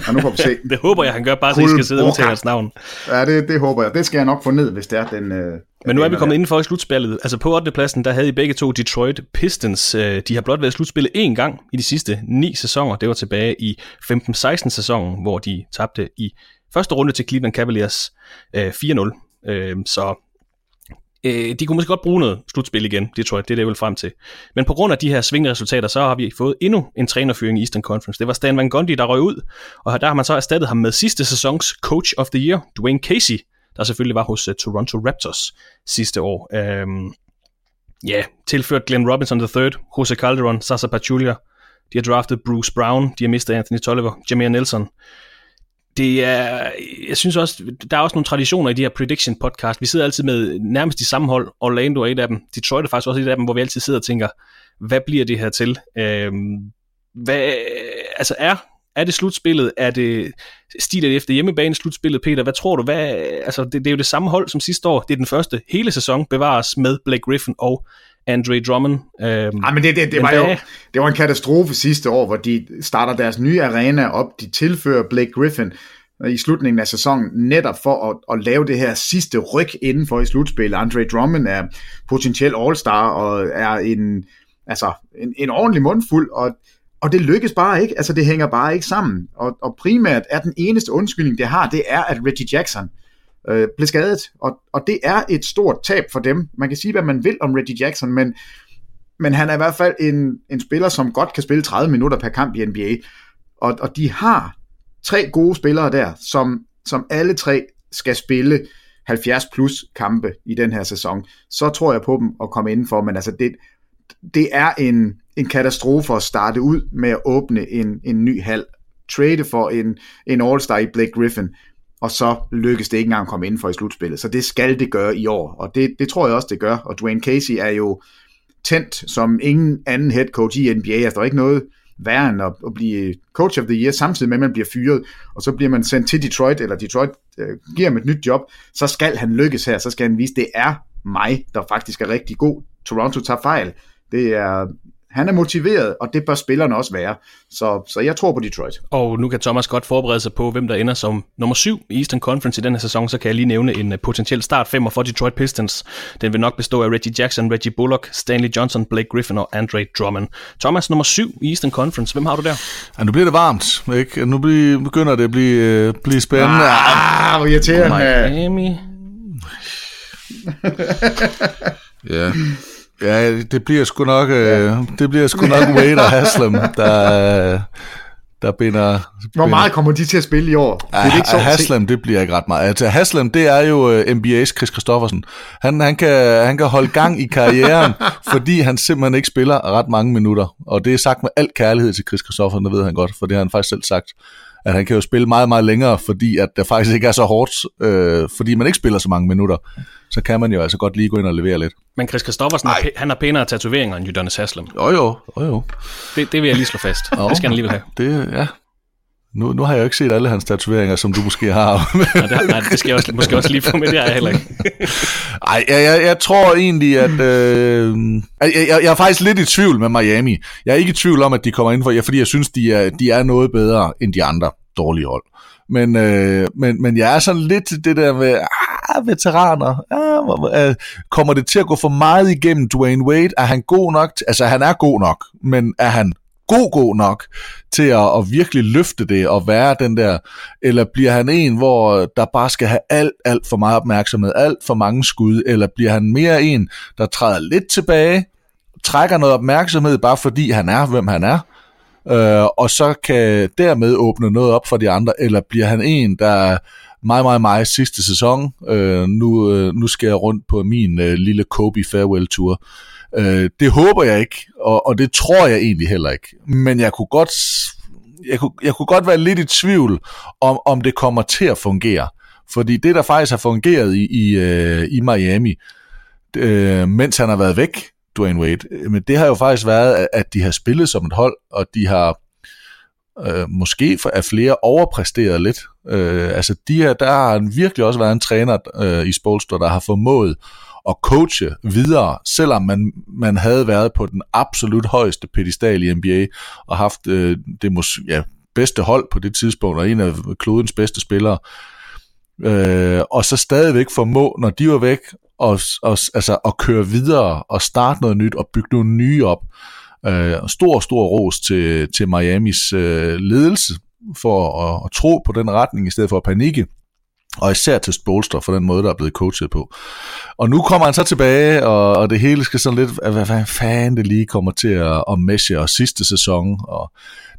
Ja, nu får vi se. det håber jeg, han gør, bare så I skal sidde og hans navn. Ja, det, det håber jeg. Det skal jeg nok få ned, hvis det er den... Øh, Men nu er vi kommet indenfor i slutspillet. Altså på 8. pladsen, der havde I begge to Detroit Pistons. Øh, de har blot været slutspillet én gang i de sidste ni sæsoner. Det var tilbage i 15-16 sæsonen, hvor de tabte i første runde til Cleveland Cavaliers 4-0. Øh, så øh, de kunne måske godt bruge noget slutspil igen, det tror jeg, det er det, jeg vil frem til. Men på grund af de her svingresultater, så har vi fået endnu en trænerfyring i Eastern Conference. Det var Stan Van Gundy, der røg ud, og der har man så erstattet ham med sidste sæsons Coach of the Year, Dwayne Casey, der selvfølgelig var hos uh, Toronto Raptors sidste år. Øhm, ja, yeah, tilført Glenn Robinson III, Jose Calderon, Sasa Pachulia, de har draftet Bruce Brown, de har mistet Anthony Tolliver, Jameer Nelson. Det er, jeg synes også, der er også nogle traditioner i de her prediction podcast. Vi sidder altid med nærmest de samme hold. Orlando er et af dem. Detroit er faktisk også et af dem, hvor vi altid sidder og tænker, hvad bliver det her til? Øhm, hvad, altså er, er det slutspillet? Er det stilet efter hjemmebane slutspillet, Peter? Hvad tror du? Hvad, altså, det, det, er jo det samme hold som sidste år. Det er den første hele sæson bevares med Blake Griffin og andre Drummond. Øhm, Ej, men det, det, det, var jo, det var en katastrofe sidste år, hvor de starter deres nye arena op. De tilfører Blake Griffin i slutningen af sæsonen, netop for at, at lave det her sidste ryg inden for i slutspillet. Andre Drummond er potentiel all-star og er en, altså, en, en ordentlig mundfuld, og, og det lykkes bare ikke. Altså, det hænger bare ikke sammen. Og, og primært er den eneste undskyldning, det har, det er, at Reggie Jackson øh, blev skadet, og, og det er et stort tab for dem. Man kan sige, hvad man vil om Reggie Jackson, men, men han er i hvert fald en, en spiller, som godt kan spille 30 minutter per kamp i NBA, og, og de har tre gode spillere der, som, som alle tre skal spille 70 plus kampe i den her sæson, så tror jeg på dem at komme indenfor, men altså det, det er en, en katastrofe at starte ud med at åbne en, en ny hal, trade for en, en all-star i Blake Griffin, og så lykkes det ikke engang at komme ind for i slutspillet. Så det skal det gøre i år, og det, det tror jeg også, det gør. Og Dwayne Casey er jo tændt som ingen anden head coach i NBA. Altså, der er ikke noget værre end at, at blive coach of the year, samtidig med, at man bliver fyret, og så bliver man sendt til Detroit, eller Detroit øh, giver ham et nyt job, så skal han lykkes her, så skal han vise, at det er mig, der faktisk er rigtig god. Toronto tager fejl. Det er, han er motiveret, og det bør spillerne også være. Så, så jeg tror på Detroit. Og nu kan Thomas godt forberede sig på, hvem der ender som nummer syv i Eastern Conference i denne sæson. Så kan jeg lige nævne en uh, potentiel start femmer for Detroit Pistons. Den vil nok bestå af Reggie Jackson, Reggie Bullock, Stanley Johnson, Blake Griffin og Andre Drummond. Thomas, nummer syv i Eastern Conference. Hvem har du der? Ja, nu bliver det varmt. Ikke? Nu begynder det at blive, uh, blive spændende. Ah, hvor irriterende. Miami. ja. Ja, det bliver sgu nok, øh, det bliver sgu nok Wade og Haslam, der, der binder... Hvor meget kommer de til at spille i år? Det er ikke så Haslam, det bliver ikke ret meget. Altså, Haslam, det er jo uh, NBA's Chris Christoffersen. Han, han, kan, han kan holde gang i karrieren, fordi han simpelthen ikke spiller ret mange minutter. Og det er sagt med al kærlighed til Chris Christoffersen, det ved han godt, for det har han faktisk selv sagt at han kan jo spille meget, meget længere, fordi at det faktisk ikke er så hårdt, øh, fordi man ikke spiller så mange minutter. Så kan man jo altså godt lige gå ind og levere lidt. Men Chris Kristoffersen, han har pænere tatoveringer end Udonis Haslam. Jo jo, jo jo. Det, det vil jeg lige slå fast. Jo, det skal han alligevel have. Det, ja. Nu, nu har jeg jo ikke set alle hans tatoveringer, som du måske har. nej, det, nej, det skal jeg også, måske også lige få med, det har jeg heller ikke. Ej, jeg, jeg, jeg tror egentlig, at... Øh, jeg, jeg, jeg er faktisk lidt i tvivl med Miami. Jeg er ikke i tvivl om, at de kommer ind for... Fordi jeg synes, de er, de er noget bedre end de andre dårlige hold. Men, øh, men, men jeg er sådan lidt det der med, ah, veteraner, ah, øh, kommer det til at gå for meget igennem Dwayne Wade? Er han god nok? Altså, han er god nok, men er han god, god nok til at, at virkelig løfte det og være den der, eller bliver han en, hvor der bare skal have alt, alt for meget opmærksomhed, alt for mange skud, eller bliver han mere en, der træder lidt tilbage, trækker noget opmærksomhed, bare fordi han er, hvem han er, øh, og så kan dermed åbne noget op for de andre, eller bliver han en, der meget, meget, meget sidste sæson, øh, nu, øh, nu skal jeg rundt på min øh, lille Kobe Farewell Tour. Øh, det håber jeg ikke, og, og det tror jeg egentlig heller ikke. Men jeg kunne godt, jeg kunne, jeg kunne godt være lidt i tvivl, om, om det kommer til at fungere. Fordi det, der faktisk har fungeret i, i, øh, i Miami, øh, mens han har været væk, Dwayne Wade, øh, men det har jo faktisk været, at de har spillet som et hold, og de har øh, måske for, flere overpræsteret lidt. Øh, altså de her, der har virkelig også været en træner øh, i Spolster, der har formået at coache videre, selvom man, man havde været på den absolut højeste pedestal i NBA, og haft øh, det mås- ja, bedste hold på det tidspunkt, og en af klodens bedste spillere, øh, og så stadigvæk formå, når de var væk, og, og, altså, at køre videre og starte noget nyt og bygge nogle nye op. Øh, stor, stor ros til, til Miamis øh, ledelse for at, at tro på den retning i stedet for at panikke og især til Spolster for den måde, der er blevet coachet på. Og nu kommer han så tilbage, og, og det hele skal sådan lidt, hvad, hvad fanden det lige kommer til at, at meshe, og sidste sæson, og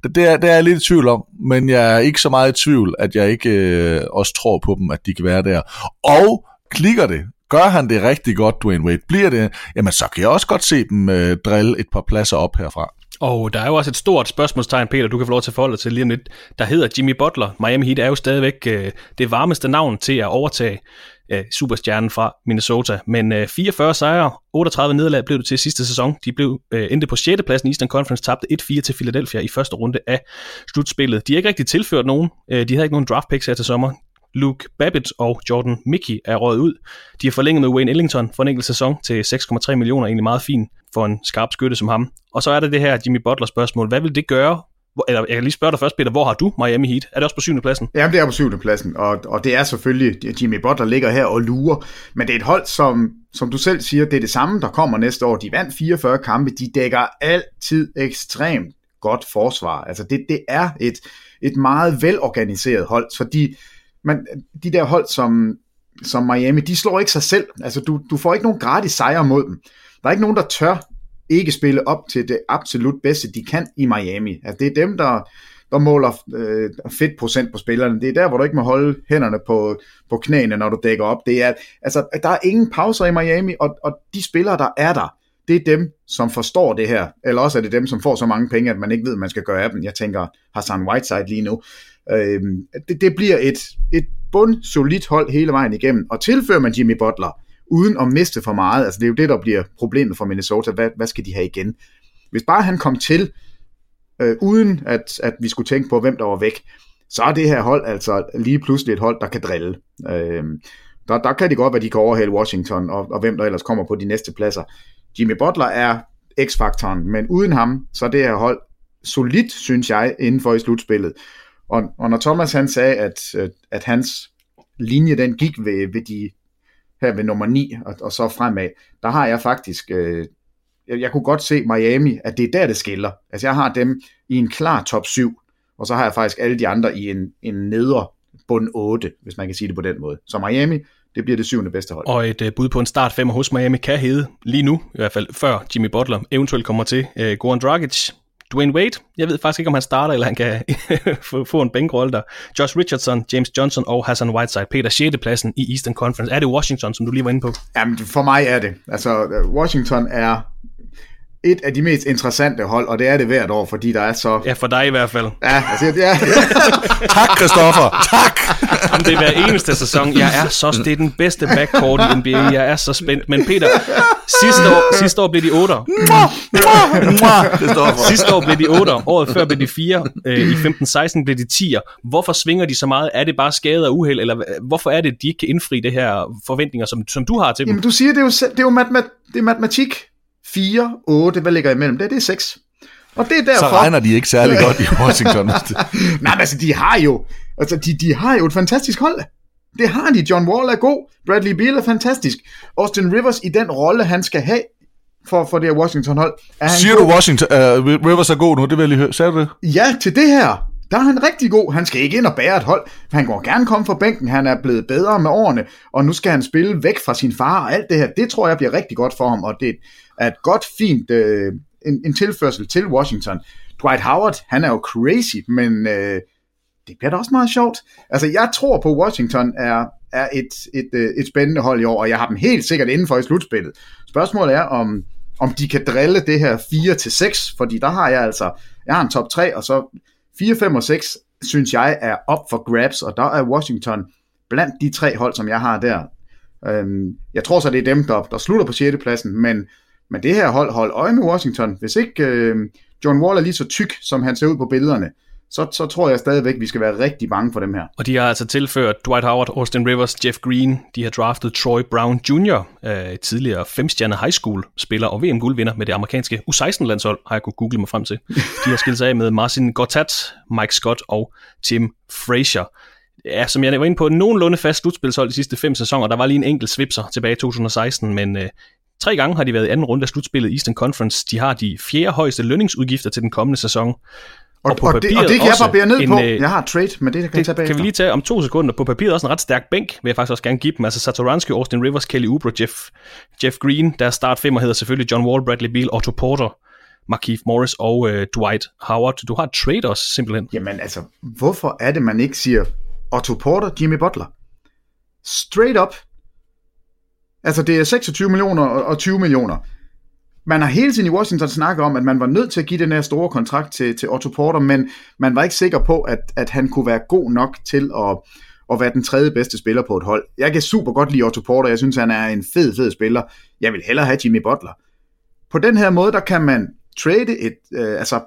det, det, er, det er jeg lidt i tvivl om, men jeg er ikke så meget i tvivl, at jeg ikke øh, også tror på dem, at de kan være der. Og klikker det, gør han det rigtig godt, Dwayne Wade, bliver det, jamen så kan jeg også godt se dem øh, drille et par pladser op herfra. Og der er jo også et stort spørgsmålstegn, Peter, du kan få lov til at forholde til lige om lidt, der hedder Jimmy Butler. Miami Heat er jo stadigvæk øh, det varmeste navn til at overtage øh, superstjernen fra Minnesota. Men øh, 44 sejre, 38 nederlag blev det til sidste sæson. De blev øh, endte på 6. pladsen i Eastern Conference, tabte 1-4 til Philadelphia i første runde af slutspillet. De har ikke rigtig tilført nogen. Øh, de havde ikke nogen draft picks her til sommer. Luke Babbitt og Jordan Mickey er røget ud. De har forlænget med Wayne Ellington for en enkelt sæson til 6,3 millioner, egentlig meget fint for en skarp skytte som ham. Og så er der det her Jimmy Butler spørgsmål. Hvad vil det gøre eller jeg kan lige spørge dig først, Peter, hvor har du Miami Heat? Er det også på syvende pladsen? Ja, det er på syvende pladsen, og, og det er selvfølgelig, Jimmy Butler ligger her og lurer, men det er et hold, som, som du selv siger, det er det samme, der kommer næste år. De vandt 44 kampe, de dækker altid ekstremt godt forsvar. Altså, det, det er et, et meget velorganiseret hold, så de, man, øh, de der hold som, som Miami, de slår ikke sig selv. Altså, du, du får ikke nogen gratis sejre mod dem. Der er ikke nogen, der tør ikke spille op til det absolut bedste, de kan i Miami. Altså, det er dem, der, der måler øh, fedt procent på spillerne. Det er der, hvor du ikke må holde hænderne på, på knæene, når du dækker op. Det er, altså, der er ingen pauser i Miami, og, og de spillere, der er der, det er dem, som forstår det her. Eller også er det dem, som får så mange penge, at man ikke ved, hvad man skal gøre af dem. Jeg tænker Hassan Whiteside lige nu. Øh, det, det bliver et, et bundsolidt hold hele vejen igennem. Og tilfører man Jimmy Butler, uden at miste for meget, altså det er jo det, der bliver problemet for Minnesota. Hvad, hvad skal de have igen? Hvis bare han kom til, øh, uden at, at vi skulle tænke på, hvem der var væk, så er det her hold altså lige pludselig et hold, der kan drille. Øh, der, der kan det godt være, de kan overhale Washington, og, og hvem der ellers kommer på de næste pladser. Jimmy Butler er x-faktoren, men uden ham, så er det her hold solidt, synes jeg, inden for i slutspillet. Og, og når Thomas han sagde, at, at hans linje den gik ved, ved de her ved nummer 9 og, og så fremad, der har jeg faktisk, øh, jeg, jeg kunne godt se Miami, at det er der, det skiller. Altså jeg har dem i en klar top 7, og så har jeg faktisk alle de andre i en, en nedre bund 8, hvis man kan sige det på den måde. Så Miami, det bliver det syvende bedste hold. Og et uh, bud på en start 5 hos Miami kan hedde lige nu, i hvert fald før Jimmy Butler eventuelt kommer til. Uh, Goran Dragic, Dwayne Wade, jeg ved faktisk ikke, om han starter, eller han kan få en bænkrolle der. Josh Richardson, James Johnson og Hassan Whiteside. Peter, 6. pladsen i Eastern Conference. Er det Washington, som du lige var inde på? Jamen, for mig er det. Altså, Washington er et af de mest interessante hold, og det er det hvert år, fordi der er så... Ja, for dig i hvert fald. Ja, altså, ja. tak, Christoffer. Tak. Jamen, det er hver eneste sæson. Jeg er så... Det er den bedste backcourt i NBA. Jeg er så spændt. Men Peter, sidste år, sidste år blev de 8'er. sidste år blev de 8'er. Året før blev de 4. Øh, I 15-16 blev de 10'er. Hvorfor svinger de så meget? Er det bare skade og uheld? Eller hvorfor er det, de ikke kan indfri det her forventninger, som, som du har til dem? Jamen, du siger, det er jo, det er jo matematik. Det er matematik. 4, 8, hvad ligger imellem? Det, det er 6. Og det er derfor... Så regner de ikke særlig godt i Washington. Nej, men altså, de har jo, altså, de, de har jo et fantastisk hold. Det har de. John Wall er god. Bradley Beal er fantastisk. Austin Rivers i den rolle, han skal have for, for det her Washington-hold. Er han Siger god? du Washington, uh, Rivers er god nu? Det vil jeg lige høre. Sagde du det? Ja, til det her. Der er han rigtig god. Han skal ikke ind og bære et hold. Han går gerne komme fra bænken. Han er blevet bedre med årene, og nu skal han spille væk fra sin far og alt det her. Det tror jeg bliver rigtig godt for ham, og det er et godt, fint øh, en, en tilførsel til Washington. Dwight Howard, han er jo crazy, men øh, det bliver da også meget sjovt. Altså, jeg tror på, Washington er, er et, et, et, øh, et spændende hold i år, og jeg har dem helt sikkert indenfor i slutspillet. Spørgsmålet er, om, om de kan drille det her 4-6, fordi der har jeg altså, jeg har en top 3, og så 4, 5 og 6, synes jeg er op for grabs, og der er Washington blandt de tre hold, som jeg har der. Øhm, jeg tror så, det er dem, der, der slutter på 6. pladsen, men, men det her hold, hold øje med Washington. Hvis ikke øh, John Wall er lige så tyk, som han ser ud på billederne, så, så tror jeg stadigvæk, vi skal være rigtig bange for dem her. Og de har altså tilført Dwight Howard, Austin Rivers, Jeff Green. De har draftet Troy Brown Jr., øh, tidligere femstjerne high school spiller og VM-guldvinder med det amerikanske U16-landshold, har jeg kunne google mig frem til. De har skilt sig af med Marcin Gortat, Mike Scott og Tim Frazier. Ja, som jeg var inde på, nogenlunde fast slutspilshold de sidste fem sæsoner. Der var lige en enkelt svipser tilbage i 2016, men øh, Tre gange har de været i anden runde af slutspillet Eastern Conference. De har de fjerde højeste lønningsudgifter til den kommende sæson. Og, på og, det, og det kan jeg også barbere ned en, på. øh, Jeg har trade, men det kan jeg Det tage kan bagefter. vi lige tage om to sekunder. På papiret også en ret stærk bænk, vil jeg faktisk også gerne give dem. Altså Satoransky, Austin Rivers, Kelly Oubre, Jeff, Jeff Green. Deres start femmer hedder selvfølgelig John Wall, Bradley Beal, Otto Porter, Markeith Morris og øh, Dwight Howard. Du har trade også, simpelthen. Jamen altså, hvorfor er det, man ikke siger Otto Porter, Jimmy Butler? Straight up. Altså, det er 26 millioner og 20 millioner. Man har hele tiden i Washington snakket om, at man var nødt til at give den her store kontrakt til, til Otto Porter, men man var ikke sikker på, at, at han kunne være god nok til at, at være den tredje bedste spiller på et hold. Jeg kan super godt lide Otto Porter. Jeg synes, han er en fed, fed spiller. Jeg vil hellere have Jimmy Butler. På den her måde, der kan man trade et, øh, altså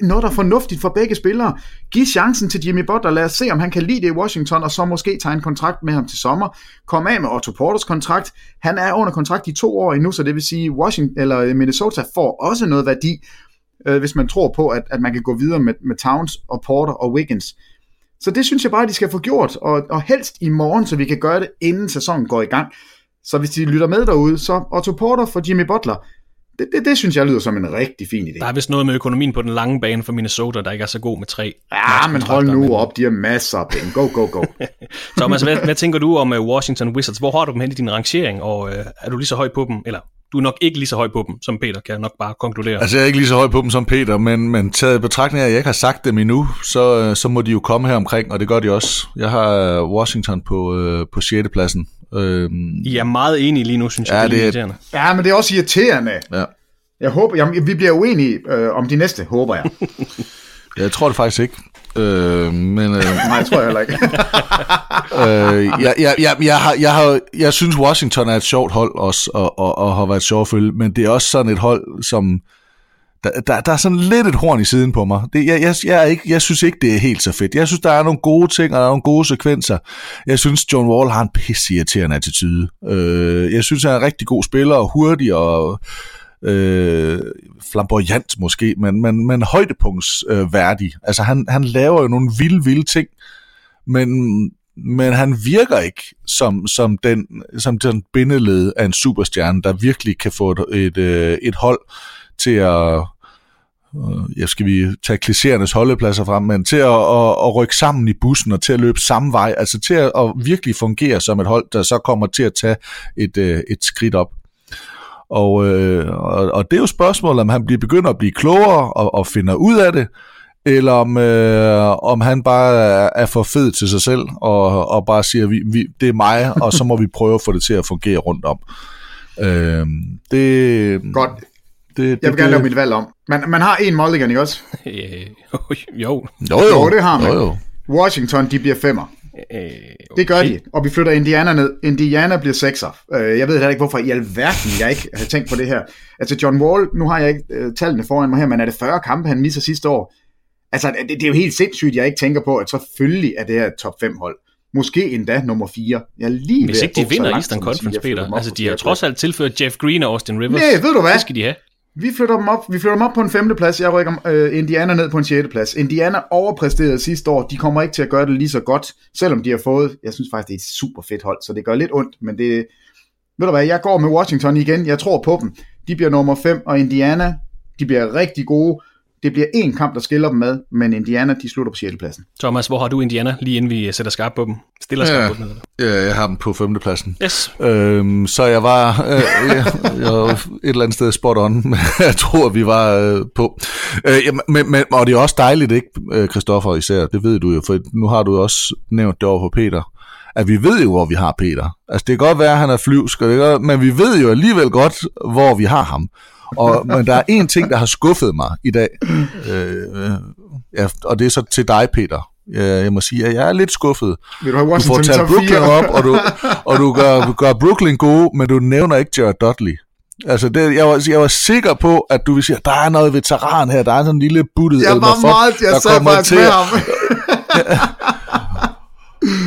noget, der er fornuftigt for begge spillere. Giv chancen til Jimmy Butler, lad os se, om han kan lide det i Washington, og så måske tage en kontrakt med ham til sommer. Kom af med Otto Porters kontrakt. Han er under kontrakt i to år endnu, så det vil sige, Washington eller øh, Minnesota får også noget værdi, øh, hvis man tror på, at, at man kan gå videre med, med Towns og Porter og Wiggins. Så det synes jeg bare, de skal få gjort, og, og helst i morgen, så vi kan gøre det, inden sæsonen går i gang. Så hvis de lytter med derude, så Otto Porter for Jimmy Butler, det, det, det synes jeg lyder som en rigtig fin idé. Der er vist noget med økonomien på den lange bane for Minnesota, der ikke er så god med tre. Ja, men hold nu op, de har masser af penge. Go, go, go. Thomas, hvad, hvad tænker du om uh, Washington Wizards? Hvor har du dem hen i din rangering, og uh, er du lige så høj på dem, eller du er nok ikke lige så høj på dem som Peter, kan jeg nok bare konkludere. Altså, jeg er ikke lige så høj på dem som Peter, men, men taget i betragtning af, at jeg ikke har sagt dem endnu, så, øh, så må de jo komme her omkring, og det gør de også. Jeg har øh, Washington på, øh, på 6. pladsen. Øh, I er meget enige lige nu, synes jeg. Ja, det er er- irriterende. Ja, men det er også irriterende. ja. Jeg håber, jamen, vi bliver uenige øh, om de næste, håber jeg. Jeg tror det faktisk ikke. Øh, men, øh, Nej, jeg tror jeg heller ikke. øh, jeg, jeg, jeg, jeg, har, jeg, har, jeg synes, Washington er et sjovt hold også, og, og, og har været sjovt at følge, men det er også sådan et hold, som... Der, der, der er sådan lidt et horn i siden på mig. Det, jeg, jeg, jeg, er ikke, jeg synes ikke, det er helt så fedt. Jeg synes, der er nogle gode ting, og der er nogle gode sekvenser. Jeg synes, John Wall har en pissirriterende attitude. Øh, jeg synes, han er en rigtig god spiller, og hurtig, og øh, flamboyant måske, men, men, men højdepunktsværdig. Øh, værdig. altså, han, han laver jo nogle vilde, vilde ting, men, men han virker ikke som, som, den, som den bindeled af en superstjerne, der virkelig kan få et, et, øh, et hold til at, jeg skal vi tage klichéernes holdepladser frem, men til at, at, at rykke sammen i bussen og til at løbe samme vej, altså til at, at virkelig fungere som et hold, der så kommer til at tage et, øh, et skridt op. Og, øh, og, og det er jo spørgsmålet, om han bliver begynder at blive klogere og, og finder ud af det, eller om, øh, om han bare er, er for fed til sig selv og, og bare siger, vi, vi, det er mig, og så må vi prøve at få det til at fungere rundt om. Øh, det, Godt det, Jeg vil gerne lave mit valg om. Man, man har en mulligan, ikke også? Øh, jo. Jo, Jo, det har man. Jo, jo. Washington, de bliver femmer. Øh, Det gør de, og vi flytter Indiana ned. Indiana bliver sekser. Øh, Jeg ved heller ikke, hvorfor i alverden jeg ikke har tænkt på det her. Altså John Wall, nu har jeg ikke øh, tallene foran mig her, men er det 40 kampe, han misser sidste år? Altså, det, det er jo helt sindssygt, jeg ikke tænker på, at selvfølgelig er det her top 5 hold. Måske endda nummer 4. Jeg lige Hvis ikke de vinder langt, Eastern Conference, Peter. Altså, de har trods alt tilført Jeff Green og Austin Rivers. Nej, ved du hvad? Det skal de have. Vi flytter dem op, vi flytter dem op på en femte plads. Jeg rykker øh, Indiana ned på en sjette plads. Indiana overpræsterede sidste år. De kommer ikke til at gøre det lige så godt, selvom de har fået, jeg synes faktisk, det er et super fedt hold, så det gør lidt ondt, men det, ved du hvad, jeg går med Washington igen. Jeg tror på dem. De bliver nummer 5, og Indiana, de bliver rigtig gode. Det bliver én kamp, der skiller dem med, men Indiana, de slutter på 6. pladsen. Thomas, hvor har du Indiana, lige inden vi sætter skarp på dem? Stiller skarp Ja, på dem. ja, jeg har dem på femtepladsen. Yes. Øhm, så jeg var, øh, jeg, jeg var et eller andet sted spot on, jeg tror, vi var øh, på. Øh, men, men, og det er også dejligt, ikke, øh, Christoffer især, det ved du jo, for nu har du også nævnt det over for Peter, at vi ved jo, hvor vi har Peter. Altså, det kan godt være, at han er flyvsk, og det kan, godt- men vi ved jo alligevel godt, hvor vi har ham. Og, men der er en ting, der har skuffet mig i dag, øh, øh, ja, og det er så til dig, Peter. Jeg, må sige, at jeg er lidt skuffet. Vil du have Du får Washington i talt top Brooklyn op, og du, og du gør, gør Brooklyn gode, men du nævner ikke Jared Dudley. Altså, det, jeg, var, jeg var sikker på, at du vil sige, at der er noget veteran her, der er sådan en lille buttet Jeg Elmer var Fudd, meget, jeg der kommer faktisk til med ham.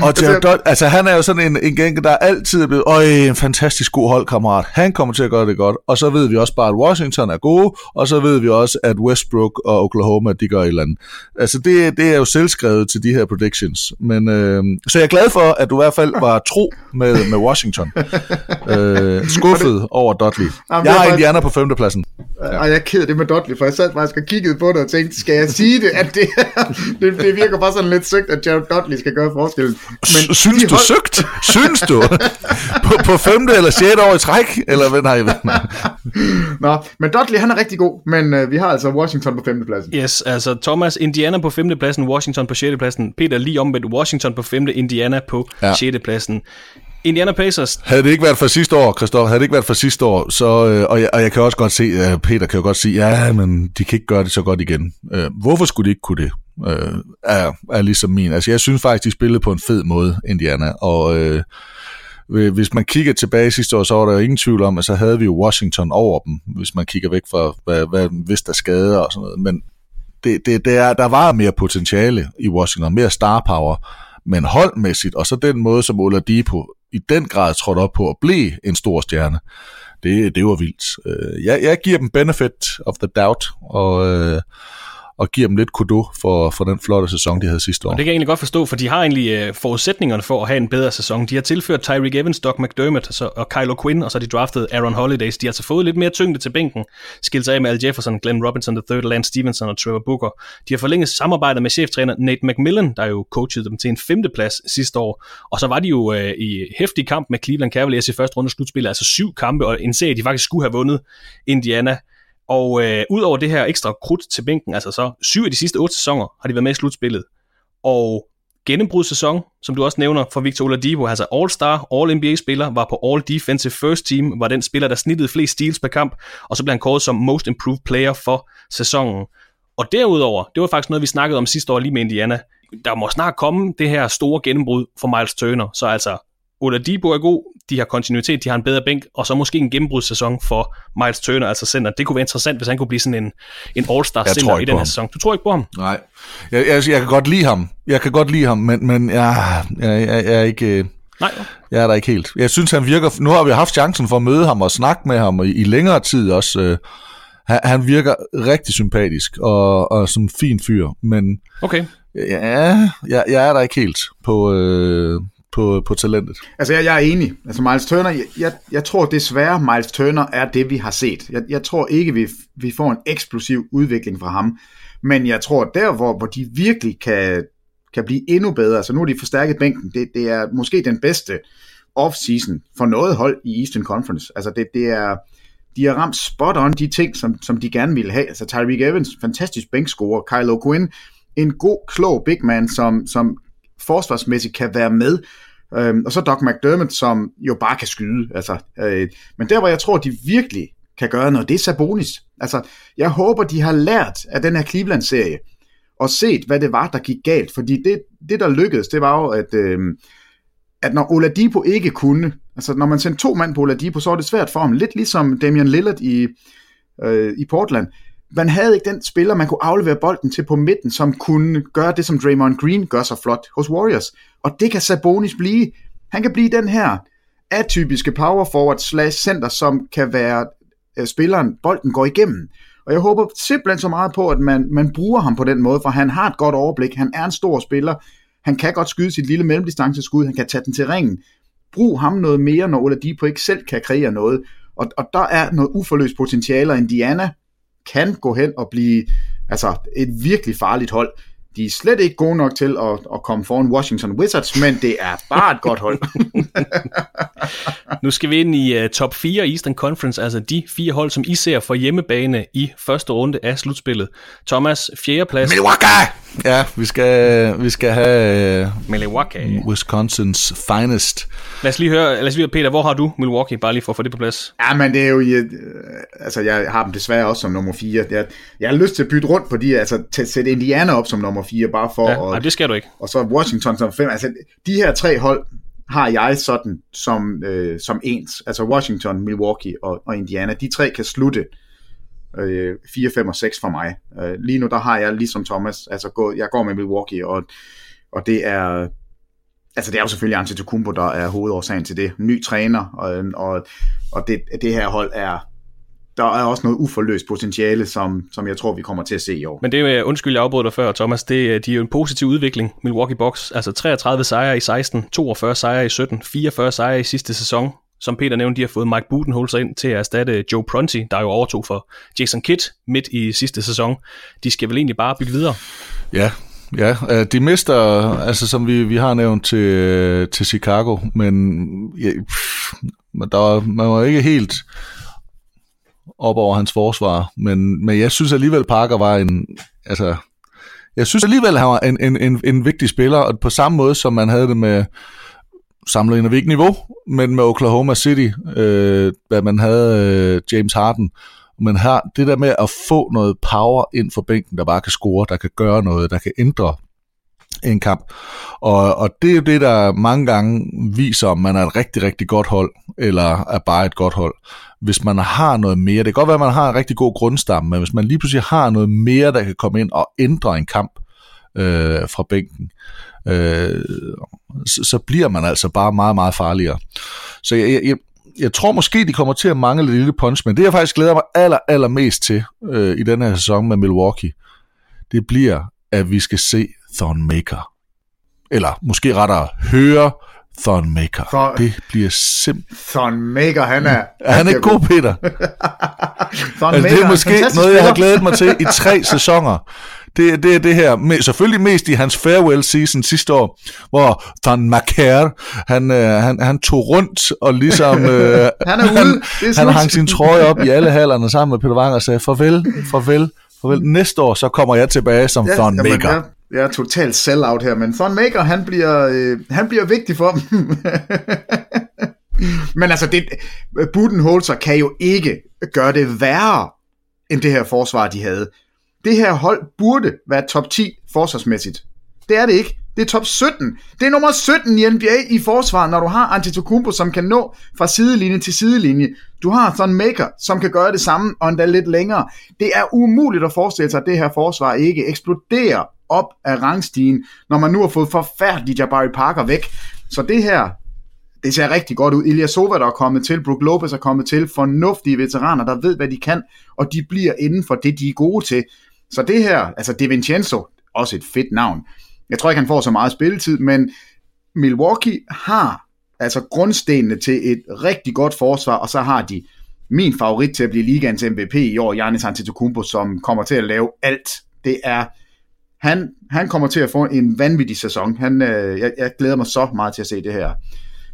Og Jared Dudley, altså han er jo sådan en, en gæng, der altid er blevet, øj, en fantastisk god holdkammerat. Han kommer til at gøre det godt. Og så ved vi også bare, at Washington er gode, og så ved vi også, at Westbrook og Oklahoma, de gør et eller andet. Altså det, det er jo selvskrevet til de her predictions. Men, øh, så jeg er glad for, at du i hvert fald var tro med, med Washington. øh, skuffet over Dudley. Jamen, Jeg det har faktisk- Indiana på femtepladsen. Ja. Og jeg er ked af det med Dudley, for jeg sad faktisk og kiggede på det og tænkte, skal jeg sige det, at det, det, det virker bare sådan lidt søgt, at Jared Dudley skal gøre forskellen. Men synes du hold... søgt? Synes du? på, på femte eller sjette år i træk? Eller hvad? Nej, Nå, men Dudley han er rigtig god, men øh, vi har altså Washington på femtepladsen. Yes, altså Thomas, Indiana på femtepladsen, Washington på sjettepladsen, Peter lige omvendt, Washington på femte, Indiana på ja. sjettepladsen. Indiana Pacers. Havde det ikke været for sidste år, Christoffer, havde det ikke været for sidste år, så, øh, og, jeg, og jeg kan også godt se, øh, Peter kan jo godt sige, ja, men de kan ikke gøre det så godt igen. Øh, hvorfor skulle de ikke kunne det? Øh, er, er ligesom min. Altså, jeg synes faktisk, de spillede på en fed måde, Indiana, og øh, hvis man kigger tilbage sidste år, så var der jo ingen tvivl om, at så havde vi jo Washington over dem, hvis man kigger væk fra, hvad, hvad hvis der skader og sådan noget. Men det, det, det er, der var mere potentiale i Washington, mere star power, men holdmæssigt, og så den måde, som Oladipo i den grad trådt op på at blive en stor stjerne, det, det var vildt. Øh, jeg, jeg giver dem benefit of the doubt, og, øh, og giver dem lidt kudo for, for den flotte sæson, de havde sidste år. Og det kan jeg egentlig godt forstå, for de har egentlig øh, forudsætningerne for at have en bedre sæson. De har tilført Tyreek Evans, Doc McDermott så, og Kylo Quinn, og så har de draftet Aaron Holidays. De har altså fået lidt mere tyngde til bænken. Skilt sig af med Al Jefferson, Glenn Robinson III, Lance Stevenson og Trevor Booker. De har forlænget samarbejdet med cheftræner Nate McMillan, der jo coachede dem til en femteplads sidste år. Og så var de jo øh, i hæftig kamp med Cleveland Cavaliers i første runde slutspil, altså syv kampe, og en serie, de faktisk skulle have vundet Indiana. Og øh, ud over det her ekstra krudt til bænken, altså så syv af de sidste otte sæsoner har de været med i slutspillet. Og gennembrudssæson, som du også nævner for Victor Oladipo, altså All-Star, All-NBA-spiller, var på All-Defensive First Team, var den spiller, der snittede flest steals per kamp, og så blev han kåret som Most Improved Player for sæsonen. Og derudover, det var faktisk noget, vi snakkede om sidste år lige med Indiana, der må snart komme det her store gennembrud for Miles Turner, så altså Oladipo er god, de har kontinuitet, de har en bedre bænk, og så måske en gennembrudssæson for Miles Turner, altså center. Det kunne være interessant, hvis han kunne blive sådan en, en all-star center i den her sæson. Du tror ikke på ham? Nej, jeg, jeg, jeg kan godt lide ham. Jeg kan godt lide ham, men, men jeg, jeg, jeg, jeg er ikke... Nej. Jeg er der ikke helt. Jeg synes, han virker... Nu har vi haft chancen for at møde ham og snakke med ham i, i længere tid også. Øh, han, han virker rigtig sympatisk og, og som en fin fyr, men... Okay. Ja, jeg, jeg er der ikke helt på, øh, på, på talentet. Altså, jeg, jeg er enig. Altså, Miles Turner, jeg, jeg, jeg tror desværre, Miles Turner er det, vi har set. Jeg, jeg tror ikke, vi, vi får en eksplosiv udvikling fra ham. Men jeg tror, der, hvor, hvor de virkelig kan, kan blive endnu bedre, altså nu har de forstærket bænken, det, det er måske den bedste off-season for noget hold i Eastern Conference. Altså, det, det er, de har ramt spot on de ting, som, som de gerne ville have. Altså, Tyreek Evans, fantastisk bænkscorer, Kylo Quinn, en god, klog big man, som, som forsvarsmæssigt kan være med. Øhm, og så Doc McDermott, som jo bare kan skyde. Altså, øh, men der, hvor jeg tror, de virkelig kan gøre noget, det er Sabonis. Altså, jeg håber, de har lært af den her Cleveland-serie, og set, hvad det var, der gik galt. Fordi det, det der lykkedes, det var jo, at, øh, at når Oladipo ikke kunne, altså når man sendte to mand på Oladipo, så var det svært for ham. Lidt ligesom Damian Lillard i, øh, i Portland man havde ikke den spiller, man kunne aflevere bolden til på midten, som kunne gøre det, som Draymond Green gør så flot hos Warriors. Og det kan Sabonis blive. Han kan blive den her atypiske power forward slash center, som kan være øh, spilleren, bolden går igennem. Og jeg håber simpelthen så meget på, at man, man bruger ham på den måde, for han har et godt overblik, han er en stor spiller, han kan godt skyde sit lille mellemdistanceskud, han kan tage den til ringen. Brug ham noget mere, når Oladipo ikke selv kan kreere noget. Og, og der er noget uforløst potentiale, Indiana kan gå hen og blive altså et virkelig farligt hold. De er slet ikke gode nok til at, at komme foran Washington Wizards, men det er bare et godt hold. nu skal vi ind i uh, top 4 Eastern Conference, altså de fire hold, som I ser for hjemmebane i første runde af slutspillet. Thomas, fjerdeplads. Milwaukee! Ja, vi skal, vi skal have uh, Milwaukee. Wisconsins finest. Lad os lige høre, lad os lige høre, Peter, hvor har du Milwaukee, bare lige for at få det på plads? Ja, men det er jo, uh, altså jeg har dem desværre også som nummer 4. Jeg, jeg har lyst til at bytte rundt på de, altså til sætte Indiana op som nummer 4, bare for ja, at... Nej, det skal du ikke. Og så Washington som 5. Altså de her tre hold har jeg sådan som, øh, som ens. Altså Washington, Milwaukee og, og Indiana. De tre kan slutte øh, Øh, 4, 5 og 6 for mig. Øh, lige nu der har jeg ligesom Thomas, altså gå, jeg går med Milwaukee, og, og det er altså det er jo selvfølgelig Antetokounmpo, der er hovedårsagen til det. Ny træner, og, og, og det, det her hold er der er også noget uforløst potentiale, som, som jeg tror, vi kommer til at se i år. Men det er undskyld, jeg afbryder dig før, Thomas. Det, øh, de er jo en positiv udvikling, Milwaukee Bucks. Altså 33 sejre i 16, 42 sejre i 17, 44 sejre i sidste sæson som Peter nævnte, de har fået Mike Budenholzer ind til at erstatte Joe Pronti, der jo overtog for Jason Kidd midt i sidste sæson. De skal vel egentlig bare bygge videre? Ja, Ja, øh, de mister, altså som vi, vi har nævnt til, til Chicago, men ja, pff, der, man var ikke helt op over hans forsvar, men, men jeg synes alligevel, Parker var en, altså, jeg synes alligevel, han var en, en, en, en vigtig spiller, og på samme måde, som man havde det med, sammenlignet vi ikke niveau, men med Oklahoma City, øh, hvad man havde øh, James Harden, men her, det der med at få noget power ind for bænken, der bare kan score, der kan gøre noget, der kan ændre en kamp. Og, og det er jo det, der mange gange viser, om man er et rigtig, rigtig godt hold, eller er bare et godt hold. Hvis man har noget mere, det kan godt være, at man har en rigtig god grundstamme, men hvis man lige pludselig har noget mere, der kan komme ind og ændre en kamp øh, fra bænken, øh, så, så bliver man altså bare meget, meget farligere. Så jeg, jeg, jeg tror måske, de kommer til at mangle et lille punch, men det jeg faktisk glæder mig aller, aller mest til øh, i den her sæson med Milwaukee, det bliver, at vi skal se Thornmaker. Eller måske rettere høre. Thorn... Det bliver simpelthen... Thornmaker, han er... Han, han er god, Peter. altså, det er måske noget, jeg har glædet mig til i tre sæsoner. Det, det er det her, med, selvfølgelig mest i hans farewell season sidste år, hvor Van Macker, han, øh, han, han tog rundt og ligesom, øh, han, er han, han hang sin trøje op i alle hallerne sammen med Peter Wang og sagde, farvel, farvel, farvel. Næste år, så kommer jeg tilbage som ja, Thon Maker. Jeg, jeg er totalt sell-out her, men Thon Maker, han bliver, øh, han bliver vigtig for dem. men altså, det, Budenholzer kan jo ikke gøre det værre, end det her forsvar, de havde. Det her hold burde være top 10 forsvarsmæssigt. Det er det ikke. Det er top 17. Det er nummer 17 i NBA i forsvaret, når du har Antetokounmpo, som kan nå fra sidelinje til sidelinje. Du har Thon Maker, som kan gøre det samme, og endda lidt længere. Det er umuligt at forestille sig, at det her forsvar ikke eksploderer op af rangstigen, når man nu har fået forfærdelig Jabari Parker væk. Så det her, det ser rigtig godt ud. Ilya Sova, der er kommet til, Brook Lopez er kommet til, fornuftige veteraner, der ved, hvad de kan, og de bliver inden for det, de er gode til. Så det her, altså De Vincenzo, også et fedt navn. Jeg tror ikke, han får så meget spilletid, men Milwaukee har altså grundstenene til et rigtig godt forsvar, og så har de min favorit til at blive ligaens MVP i år, Giannis Antetokounmpo, som kommer til at lave alt. Det er han, han kommer til at få en vanvittig sæson. Han, øh, jeg, jeg glæder mig så meget til at se det her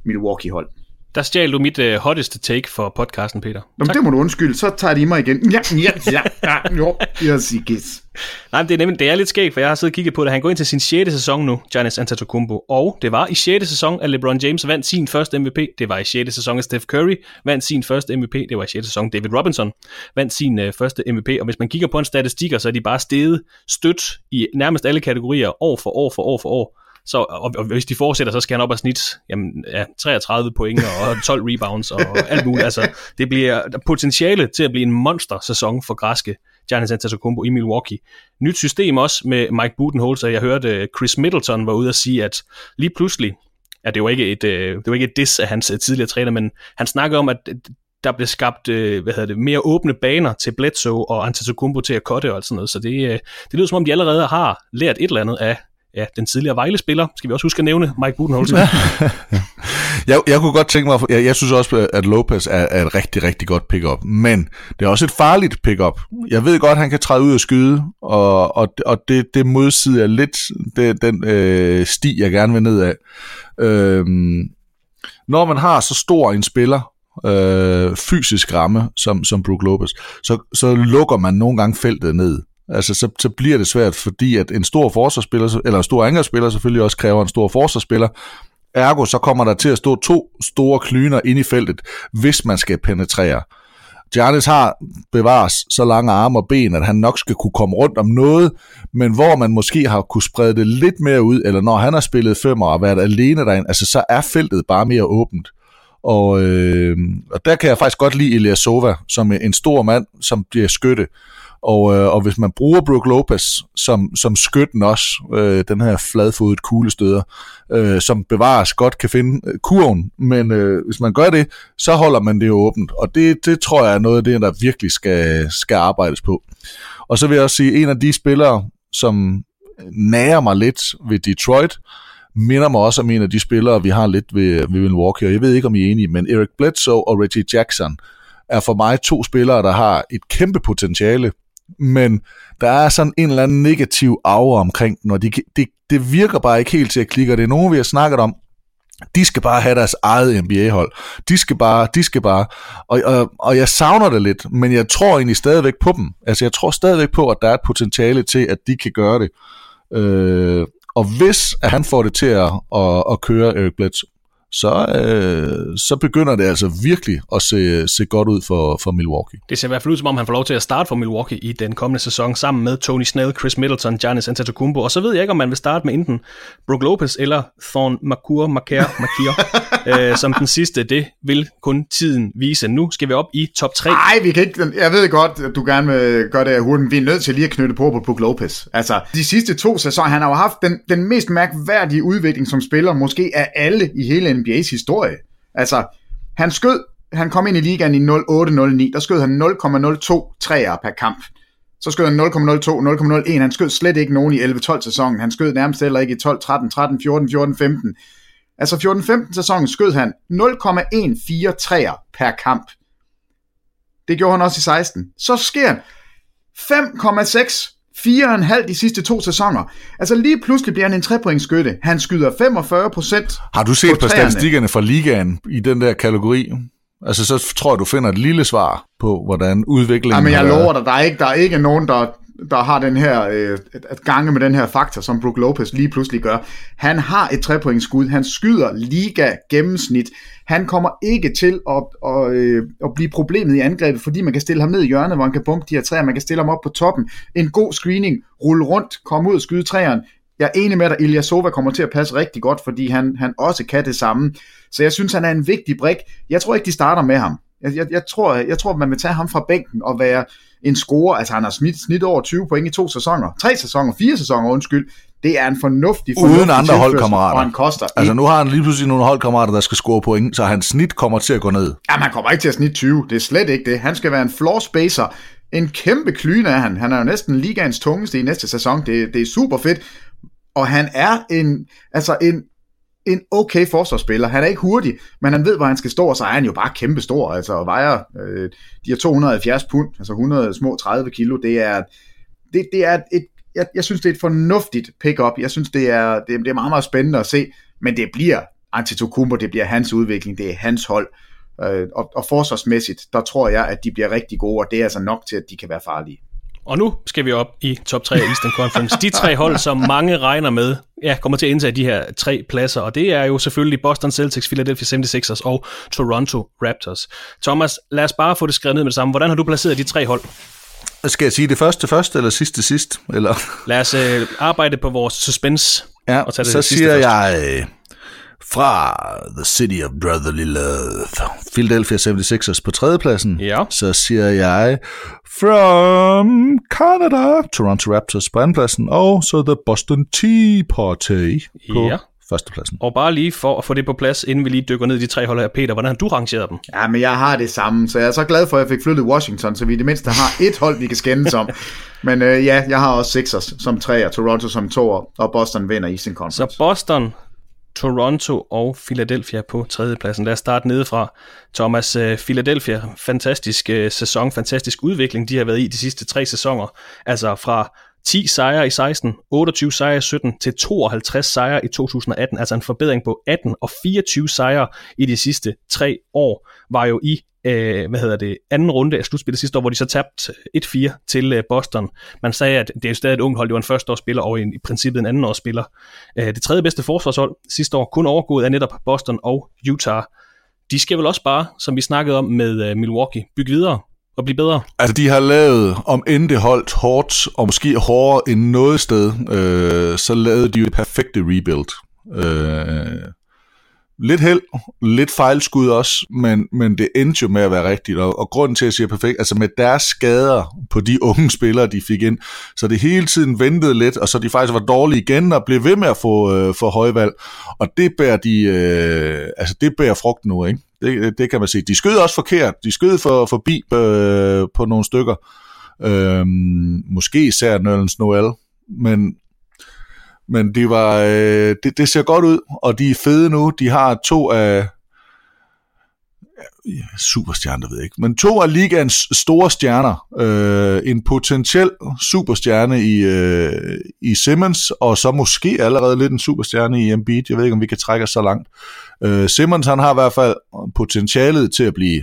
Milwaukee-hold. Der stjal du mit uh, hotteste take for podcasten, Peter. Nå, det må du undskylde. Så tager de mig igen. Ja, ja, ja, ja, jo. Jeg siger gis. Nej, men det er nemlig det er lidt skægt, for jeg har siddet og kigget på det. Han går ind til sin 6. sæson nu, Giannis Antetokounmpo. Og det var i 6. sæson, at LeBron James vandt sin første MVP. Det var i 6. sæson, at Steph Curry vandt sin første MVP. Det var i 6. sæson, David Robinson vandt sin uh, første MVP. Og hvis man kigger på en statistikker, så er de bare steget stødt i nærmest alle kategorier år for år for år for år. Så, og, og hvis de fortsætter, så skal han op og snit jamen, ja, 33 point og 12 rebounds og alt muligt. Altså, det bliver potentiale til at blive en monster-sæson for græske Giannis Antetokounmpo i Milwaukee. Nyt system også med Mike Budenholzer. Jeg hørte øh, Chris Middleton var ude at sige, at lige pludselig, at det var ikke et, øh, det var ikke et diss af hans øh, tidligere træner, men han snakker om, at der blev skabt hvad hedder det, mere åbne baner til Bledsoe og Antetokounmpo til at kotte og sådan noget. Så det, det lyder som om, de allerede har lært et eller andet af ja, den tidligere Vejle-spiller, skal vi også huske at nævne, Mike Budenholzer. jeg, jeg kunne godt tænke mig, jeg, jeg synes også, at Lopez er, er et rigtig, rigtig godt pick-up, men det er også et farligt pick-up. Jeg ved godt, at han kan træde ud og skyde, og, og, og det, det modsiger lidt det, den øh, sti, jeg gerne vil ned af. Øhm, når man har så stor en spiller, øh, fysisk ramme, som, som Brook Lopez, så, så lukker man nogle gange feltet ned. Altså, så, så bliver det svært, fordi at en stor forsvarsspiller, eller en stor angrebsspiller selvfølgelig også kræver en stor forsvarsspiller. Ergo, så kommer der til at stå to store klyner ind i feltet, hvis man skal penetrere. Giannis har bevares så lange arme og ben, at han nok skal kunne komme rundt om noget, men hvor man måske har kunne sprede det lidt mere ud, eller når han har spillet femmer og været alene derinde, altså så er feltet bare mere åbent. Og, øh, og der kan jeg faktisk godt lide Elias Sova, som en stor mand, som bliver skytte. Og, øh, og hvis man bruger Brook Lopez som, som skytten også, øh, den her fladfodet kuglestøder, øh, som bevares godt kan finde øh, kurven, men øh, hvis man gør det, så holder man det åbent. Og det, det tror jeg er noget af det, der virkelig skal, skal arbejdes på. Og så vil jeg også sige, en af de spillere, som nærer mig lidt ved Detroit, minder mig også om en af de spillere, vi har lidt ved, ved Milwaukee, og jeg ved ikke, om I er enige, men Eric Bledsoe og Reggie Jackson er for mig to spillere, der har et kæmpe potentiale, men der er sådan en eller anden negativ aura omkring når de, det, det virker bare ikke helt til at klikke, og det er nogen, vi har snakket om, de skal bare have deres eget NBA-hold. De skal bare, de skal bare, og, og, og jeg savner det lidt, men jeg tror egentlig stadigvæk på dem. Altså jeg tror stadigvæk på, at der er et potentiale til, at de kan gøre det. Øh, og hvis at han får det til at, at, at køre Eric Bledsoe, så, øh, så begynder det altså virkelig at se, se godt ud for, for Milwaukee. Det ser i hvert fald ud, som om han får lov til at starte for Milwaukee i den kommende sæson, sammen med Tony Snell, Chris Middleton, Giannis Antetokounmpo, og så ved jeg ikke, om man vil starte med enten Brook Lopez eller Thorn Makur, Makir, Makir, øh, som den sidste. Det vil kun tiden vise. Nu skal vi op i top 3. Nej, vi kan ikke. Jeg ved godt, at du gerne vil gøre det hurtigt. Vi er nødt til lige at knytte på på Brook Lopez. Altså, de sidste to sæsoner, han har jo haft den, den mest mærkværdige udvikling som spiller, måske af alle i hele NBA's historie. Altså, han skød, han kom ind i ligaen i 08-09, der skød han 0,02 træer per kamp. Så skød han 0,02, 0,01. Han skød slet ikke nogen i 11-12 sæsonen. Han skød nærmest heller ikke i 12, 13, 13, 14, 14, 15. Altså 14-15 sæsonen skød han 0,14 træer per kamp. Det gjorde han også i 16. Så sker 5,6 4,5 de sidste to sæsoner. Altså lige pludselig bliver han en trepointskytte. Han skyder 45 procent Har du set på, på statistikkerne fra ligaen i den der kategori? Altså så tror jeg, du finder et lille svar på, hvordan udviklingen Jamen jeg lover dig, der er ikke, der er ikke nogen, der, der har den her, øh, at gange med den her faktor, som Brook Lopez lige pludselig gør. Han har et trepointsskud, han skyder liga gennemsnit. Han kommer ikke til at, at, øh, at blive problemet i angrebet, fordi man kan stille ham ned i hjørnet, hvor han kan bumpe de her træer, man kan stille ham op på toppen. En god screening, rulle rundt, komme ud og skyde træerne. Jeg er enig med dig, Ilya Sova kommer til at passe rigtig godt, fordi han, han også kan det samme. Så jeg synes, han er en vigtig brik. Jeg tror ikke, de starter med ham. Jeg, jeg, jeg, tror, jeg tror, man vil tage ham fra bænken og være en score. Altså, han har snit, snit over 20 point i to sæsoner. Tre sæsoner, fire sæsoner, undskyld. Det er en fornuftig, fornuftig Uden andre holdkammerater. Og han koster Altså, nu har han lige pludselig nogle holdkammerater, der skal score point, så hans snit kommer til at gå ned. Ja, man kommer ikke til at snit 20. Det er slet ikke det. Han skal være en floor spacer. En kæmpe klyne er han. Han er jo næsten ligaens tungeste i næste sæson. Det, det er super fedt. Og han er en, altså en, en okay forsvarsspiller. Han er ikke hurtig, men han ved, hvor han skal stå, og så er han jo bare kæmpe stor. Altså, og vejer øh, de her 270 pund, altså 100 små 30 kilo. Det er, det, det er et, jeg, jeg synes, det er et fornuftigt pick-up. Jeg synes, det er, det, det er meget, meget spændende at se, men det bliver Antetokounmpo, det bliver hans udvikling, det er hans hold. Øh, og, og forsvarsmæssigt, der tror jeg, at de bliver rigtig gode, og det er altså nok til, at de kan være farlige. Og nu skal vi op i top 3 af Eastern Conference. De tre hold, som mange regner med, ja, kommer til at indtage de her tre pladser, og det er jo selvfølgelig Boston Celtics, Philadelphia 76ers og Toronto Raptors. Thomas, lad os bare få det skrevet ned med det samme. Hvordan har du placeret de tre hold? Skal jeg sige det første først, eller sidste sidst? Eller? Lad os øh, arbejde på vores suspense. Ja, og tage det så sidste siger først. jeg øh, fra The City of Brotherly Love, Philadelphia 76ers på tredjepladsen. Ja. Så siger jeg from Canada, Toronto Raptors på andenpladsen, og så The Boston Tea Party på Ja. førstepladsen. Og bare lige for at få det på plads, inden vi lige dykker ned i de tre hold her. Peter, hvordan har du rangeret dem? Ja, men jeg har det samme, så jeg er så glad for, at jeg fik flyttet Washington, så vi i det mindste har et hold, vi kan skændes om. Men øh, ja, jeg har også Sixers som treer, Toronto som toer, og Boston vinder Eastern Conference. Så Boston, Toronto og Philadelphia på tredjepladsen. Lad os starte nedefra. Thomas, øh, Philadelphia, fantastisk øh, sæson, fantastisk udvikling, de har været i de sidste tre sæsoner. Altså fra 10 sejre i 16, 28 sejre i 17 til 52 sejre i 2018, altså en forbedring på 18 og 24 sejre i de sidste tre år, var jo i øh, hvad hedder det, anden runde af slutspillet sidste år, hvor de så tabte 1-4 til øh, Boston. Man sagde, at det er jo stadig et ungt hold, det var en førsteårsspiller og en, i princippet en andenårsspiller. Øh, det tredje bedste forsvarshold sidste år, kun overgået af netop Boston og Utah. De skal vel også bare, som vi snakkede om med øh, Milwaukee, bygge videre og blive bedre. Altså, de har lavet, om end det holdt hårdt, og måske hårdere end noget sted, øh, så lavede de jo det perfekte rebuild. Øh, lidt held, lidt fejlskud også, men, men det endte jo med at være rigtigt, og, og grunden til, at jeg siger perfekt, altså med deres skader på de unge spillere, de fik ind, så det hele tiden ventede lidt, og så de faktisk var dårlige igen, og blev ved med at få, øh, for højvalg, og det bærer de, øh, altså det bærer frugt nu, ikke? Det, det kan man se. De skød også forkert, de skød for, forbi øh, på nogle stykker, øh, måske især Nerlens Noel, men men de var, øh, det, det ser godt ud, og de er fede nu. De har to af ja, superstjerner, ved jeg ikke, men to af ligaens store stjerner. Øh, en potentiel superstjerne i, øh, i Simmons, og så måske allerede lidt en superstjerne i Embiid. Jeg ved ikke, om vi kan trække os så langt. Øh, Simmons, han har i hvert fald potentialet til at blive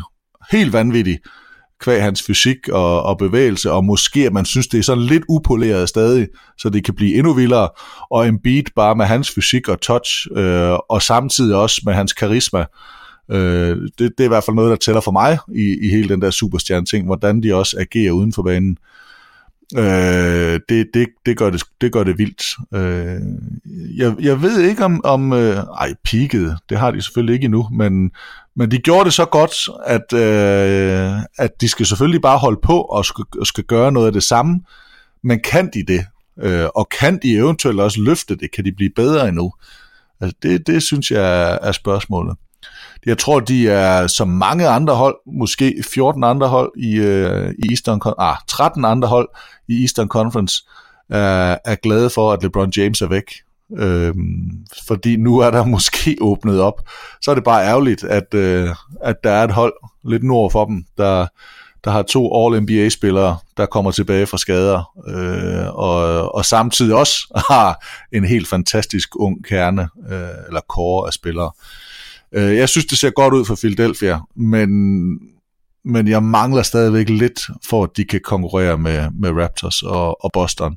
helt vanvittig kvæg hans fysik og, og bevægelse, og måske at man synes, det er sådan lidt upoleret stadig, så det kan blive endnu vildere, og en beat bare med hans fysik og touch, øh, og samtidig også med hans karisma, øh, det, det er i hvert fald noget, der tæller for mig i, i hele den der superstjerne ting, hvordan de også agerer uden for banen. Øh, Øh, det, det, det, gør det, det gør det vildt. Øh, jeg, jeg ved ikke om, om øh, ej, peaked, det har de selvfølgelig ikke endnu, men, men de gjorde det så godt, at, øh, at de skal selvfølgelig bare holde på og skal, og skal gøre noget af det samme, men kan de det? Øh, og kan de eventuelt også løfte det? Kan de blive bedre endnu? Altså det, det synes jeg er spørgsmålet. Jeg tror, de er som mange andre hold, måske 14 andre hold i, øh, i Eastern ah, 13 andre hold i Eastern Conference, øh, er glade for, at LeBron James er væk. Øh, fordi nu er der måske åbnet op. Så er det bare ærgerligt, at, øh, at der er et hold lidt nord for dem, der, der har to All-NBA-spillere, der kommer tilbage fra skader, øh, og, og samtidig også har en helt fantastisk ung kerne, øh, eller core af spillere. Øh, Øh, jeg synes, det ser godt ud for Philadelphia, men, men jeg mangler stadigvæk lidt for, at de kan konkurrere med, med Raptors og, og Boston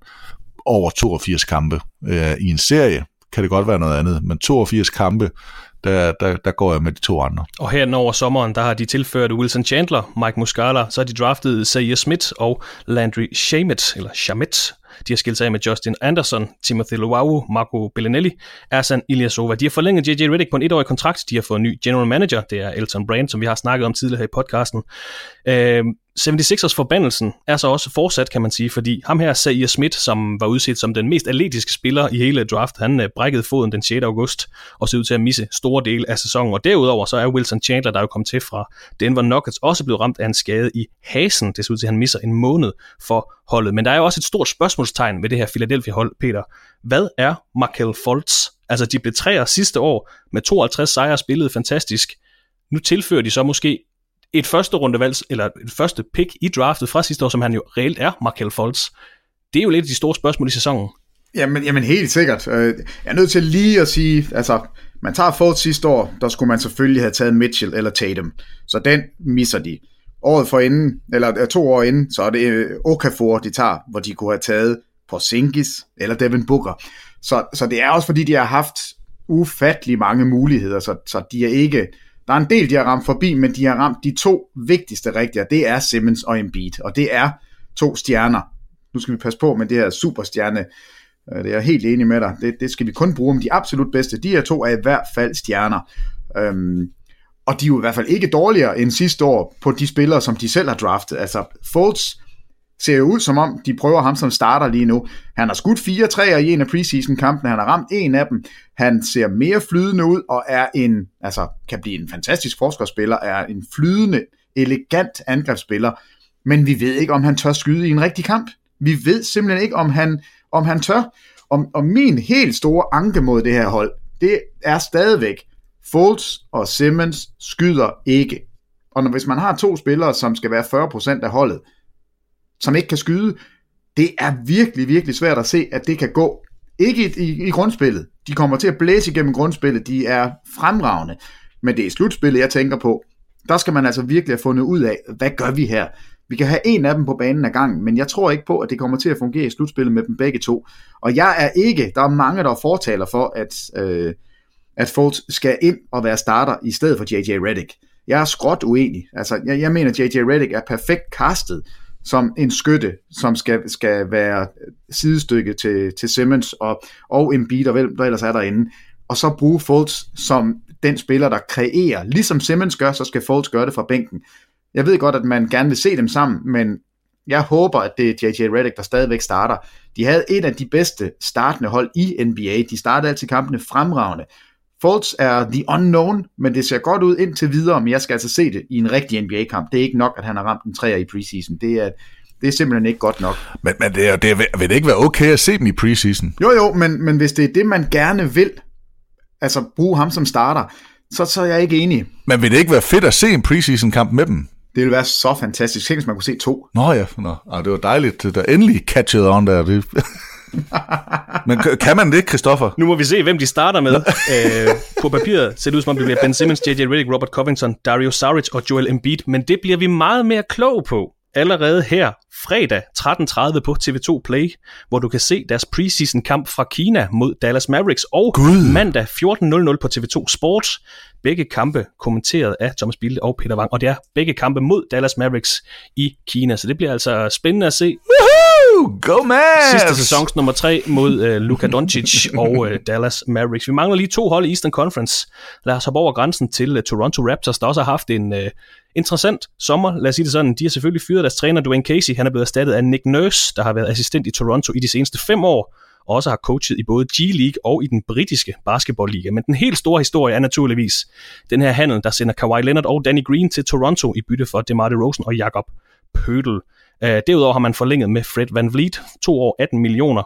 over 82 kampe. Øh, I en serie kan det godt være noget andet, men 82 kampe, der, der, der går jeg med de to andre. Og her over sommeren, der har de tilført Wilson Chandler, Mike Muscala, så har de draftet Zaire Smith og Landry Shamet, eller Shamet, de har skilt sig af med Justin Anderson, Timothy Luau, Marco Bellinelli, Ersan Ilyasova. De har forlænget J.J. Redick på en etårig kontrakt. De har fået en ny general manager, det er Elton Brand, som vi har snakket om tidligere her i podcasten. Øh, 76ers forbandelsen er så også fortsat, kan man sige, fordi ham her, Zaire Smith, som var udset som den mest atletiske spiller i hele draft, han øh, brækkede foden den 6. august og ser ud til at misse store dele af sæsonen. Og derudover så er Wilson Chandler, der er jo kommet til fra Denver Nuggets, også blevet ramt af en skade i hasen. Det ser ud til, at han misser en måned for holdet. Men der er jo også et stort spørgsmålstegn ved det her Philadelphia-hold, Peter. Hvad er Markel Fultz? Altså, de blev træer sidste år med 52 sejre spillet fantastisk. Nu tilfører de så måske et første rundevalg, eller et første pick i draftet fra sidste år, som han jo reelt er, Markel Foltz. Det er jo lidt af de store spørgsmål i sæsonen. Jamen, jamen helt sikkert. Øh, jeg er nødt til lige at sige, altså, man tager Fultz sidste år, der skulle man selvfølgelig have taget Mitchell eller Tatum. Så den misser de. Året for inden, eller øh, to år inden, så er det øh, Okafor, de tager, hvor de kunne have taget Porzingis eller Devin Booker. Så, så det er også fordi, de har haft ufattelig mange muligheder, så, så de er ikke, der er en del, de har ramt forbi, men de har ramt de to vigtigste rigtige, det er Simmons og Embiid, og det er to stjerner. Nu skal vi passe på med det her superstjerne, øh, det er jeg helt enig med dig, det, det skal vi kun bruge om de absolut bedste. De her to er i hvert fald stjerner. Øhm, og de er jo i hvert fald ikke dårligere end sidste år på de spillere, som de selv har draftet. Altså, Fultz ser jo ud som om, de prøver ham som starter lige nu. Han har skudt fire træer i en af preseason-kampene, han har ramt en af dem. Han ser mere flydende ud og er en, altså kan blive en fantastisk forsvarsspiller, er en flydende, elegant angrebsspiller, men vi ved ikke, om han tør skyde i en rigtig kamp. Vi ved simpelthen ikke, om han, om han tør. Om, om min helt store anke mod det her hold, det er stadigvæk, Fultz og Simmons skyder ikke. Og når, hvis man har to spillere, som skal være 40% af holdet, som ikke kan skyde, det er virkelig, virkelig svært at se, at det kan gå. Ikke i, i, i grundspillet. De kommer til at blæse igennem grundspillet. De er fremragende. Men det er i slutspillet, jeg tænker på. Der skal man altså virkelig have fundet ud af, hvad gør vi her? Vi kan have en af dem på banen ad gangen, men jeg tror ikke på, at det kommer til at fungere i slutspillet med dem begge to. Og jeg er ikke, der er mange, der fortaler for, at, øh, at Fultz skal ind og være starter i stedet for J.J. Redick. Jeg er skråt uenig. Altså, jeg, jeg mener, at J.J. Redick er perfekt castet som en skytte, som skal, skal være sidestykke til, til Simmons og, og Embiid og hvem der ellers er derinde. Og så bruge Fultz som den spiller, der kreerer. Ligesom Simmons gør, så skal Fultz gøre det fra bænken. Jeg ved godt, at man gerne vil se dem sammen, men jeg håber, at det er J.J. Redick, der stadigvæk starter. De havde et af de bedste startende hold i NBA. De startede altid kampene fremragende. Fultz er the unknown, men det ser godt ud indtil videre, men jeg skal altså se det i en rigtig NBA-kamp. Det er ikke nok, at han har ramt en træer i preseason. Det er, Det er simpelthen ikke godt nok. Men, men det, er, det vil det ikke være okay at se dem i preseason? Jo, jo, men, men hvis det er det, man gerne vil, altså bruge ham som starter, så, så er jeg ikke enig. Men vil det ikke være fedt at se en preseason-kamp med dem? Det ville være så fantastisk. Tænk, hvis man kunne se to. Nå ja, Nå. Ah, det var dejligt. Der endelig catchet on der. Det... Men kan man det, Christoffer? Nu må vi se, hvem de starter med. Æ, på papiret ser det ud som om, det bliver Ben Simmons, J.J. Redick, Robert Covington, Dario Saric og Joel Embiid, men det bliver vi meget mere klog på allerede her fredag 13.30 på TV2 Play, hvor du kan se deres preseason kamp fra Kina mod Dallas Mavericks, og God. mandag 14.00 på TV2 Sports. Begge kampe kommenteret af Thomas Bilde og Peter Wang, og det er begge kampe mod Dallas Mavericks i Kina, så det bliver altså spændende at se. Woohoo! Go Mavs! Sidste sæsons nummer 3 mod uh, Luka Doncic og uh, Dallas Mavericks. Vi mangler lige to hold i Eastern Conference. Lad os hoppe over grænsen til uh, Toronto Raptors, der også har haft en uh, interessant sommer. Lad os sige det sådan. De har selvfølgelig fyret deres træner Dwayne Casey. Han er blevet erstattet af Nick Nurse, der har været assistent i Toronto i de seneste fem år og også har coachet i både G-League og i den britiske basketballliga. Men den helt store historie er naturligvis den her handel, der sender Kawhi Leonard og Danny Green til Toronto i bytte for DeMar DeRozan og Jakob Pødel. Uh, derudover har man forlænget med Fred Van Vliet, to år 18 millioner.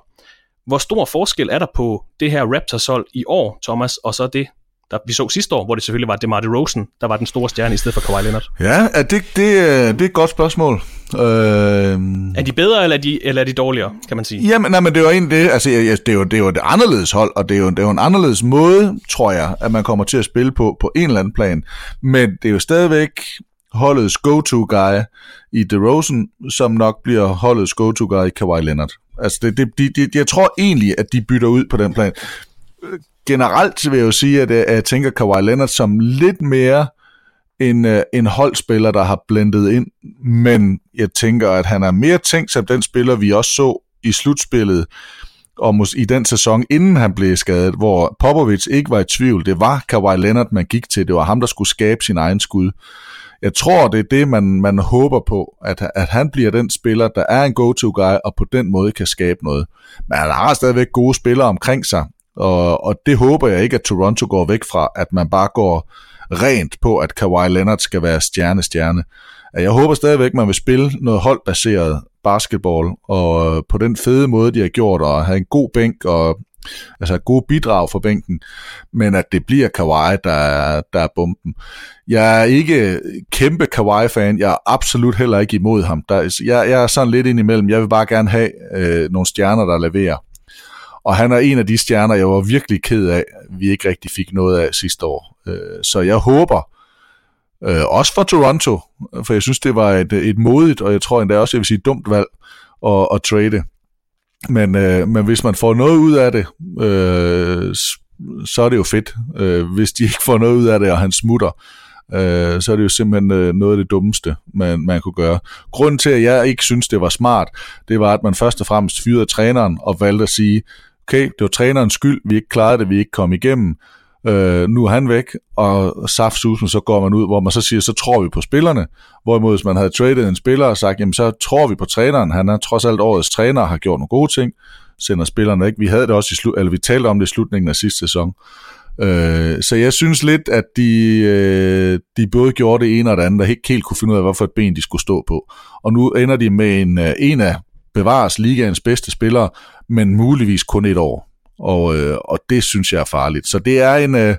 Hvor stor forskel er der på det her Raptors-hold i år, Thomas, og så det, der vi så sidste år, hvor det selvfølgelig var DeMar DeRozan, der var den store stjerne i stedet for Kawhi Leonard? Ja, er det, det, det er et godt spørgsmål. Øh... Er de bedre, eller er de, eller er de dårligere, kan man sige? Jamen, nej, men det er jo egentlig det, altså, det er jo, det er jo et anderledes hold, og det er, jo, det er jo en anderledes måde, tror jeg, at man kommer til at spille på, på en eller anden plan. Men det er jo stadigvæk holdets go-to-guy i DeRozan, som nok bliver holdets go-to-guy i Kawhi Leonard. Altså, det, det, de, de, jeg tror egentlig, at de bytter ud på den plan. Generelt vil jeg jo sige, at jeg, at jeg tænker Kawhi Leonard som lidt mere en, øh, en holdspiller, der har blendet ind, men jeg tænker, at han er mere tænkt som den spiller, vi også så i slutspillet, og i den sæson, inden han blev skadet, hvor Popovic ikke var i tvivl. Det var Kawhi Leonard, man gik til. Det var ham, der skulle skabe sin egen skud. Jeg tror, det er det, man, man håber på, at, at han bliver den spiller, der er en go-to-guy, og på den måde kan skabe noget. Men han har stadigvæk gode spillere omkring sig, og, og det håber jeg ikke, at Toronto går væk fra, at man bare går rent på, at Kawhi Leonard skal være stjerne-stjerne. Jeg håber stadigvæk, at man vil spille noget holdbaseret basketball, og på den fede måde, de har gjort, og have en god bænk, og altså gode bidrag for bænken, men at det bliver Kawhi, der er, der er bomben. Jeg er ikke kæmpe Kawhi-fan, jeg er absolut heller ikke imod ham. Der, jeg, jeg er sådan lidt ind imellem, jeg vil bare gerne have øh, nogle stjerner, der leverer. Og han er en af de stjerner, jeg var virkelig ked af, vi ikke rigtig fik noget af sidste år. Øh, så jeg håber, øh, også for Toronto, for jeg synes, det var et, et modigt, og jeg tror endda også, jeg vil sige, dumt valg at, at trade. Men, øh, men hvis man får noget ud af det, øh, så er det jo fedt. Øh, hvis de ikke får noget ud af det, og han smutter, øh, så er det jo simpelthen øh, noget af det dummeste, man, man kunne gøre. Grunden til, at jeg ikke synes, det var smart, det var, at man først og fremmest fyrede træneren og valgte at sige, okay, det var trænerens skyld, vi ikke klarede det, vi ikke kom igennem, øh, nu er han væk, og saftsusen, så går man ud, hvor man så siger, så tror vi på spillerne. Hvorimod, hvis man havde traded en spiller og sagt, jamen så tror vi på træneren, han er trods alt årets træner og har gjort nogle gode ting, sender spillerne ikke. Vi havde det også i slu- eller vi talte om det i slutningen af sidste sæson. Øh, så jeg synes lidt, at de, øh, de både gjorde det ene og det andet, og ikke helt kunne finde ud af, hvorfor et ben de skulle stå på. Og nu ender de med en, øh, en af bevares ligaens bedste spillere, men muligvis kun et år. Og, øh, og det synes jeg er farligt. Så det er en, øh,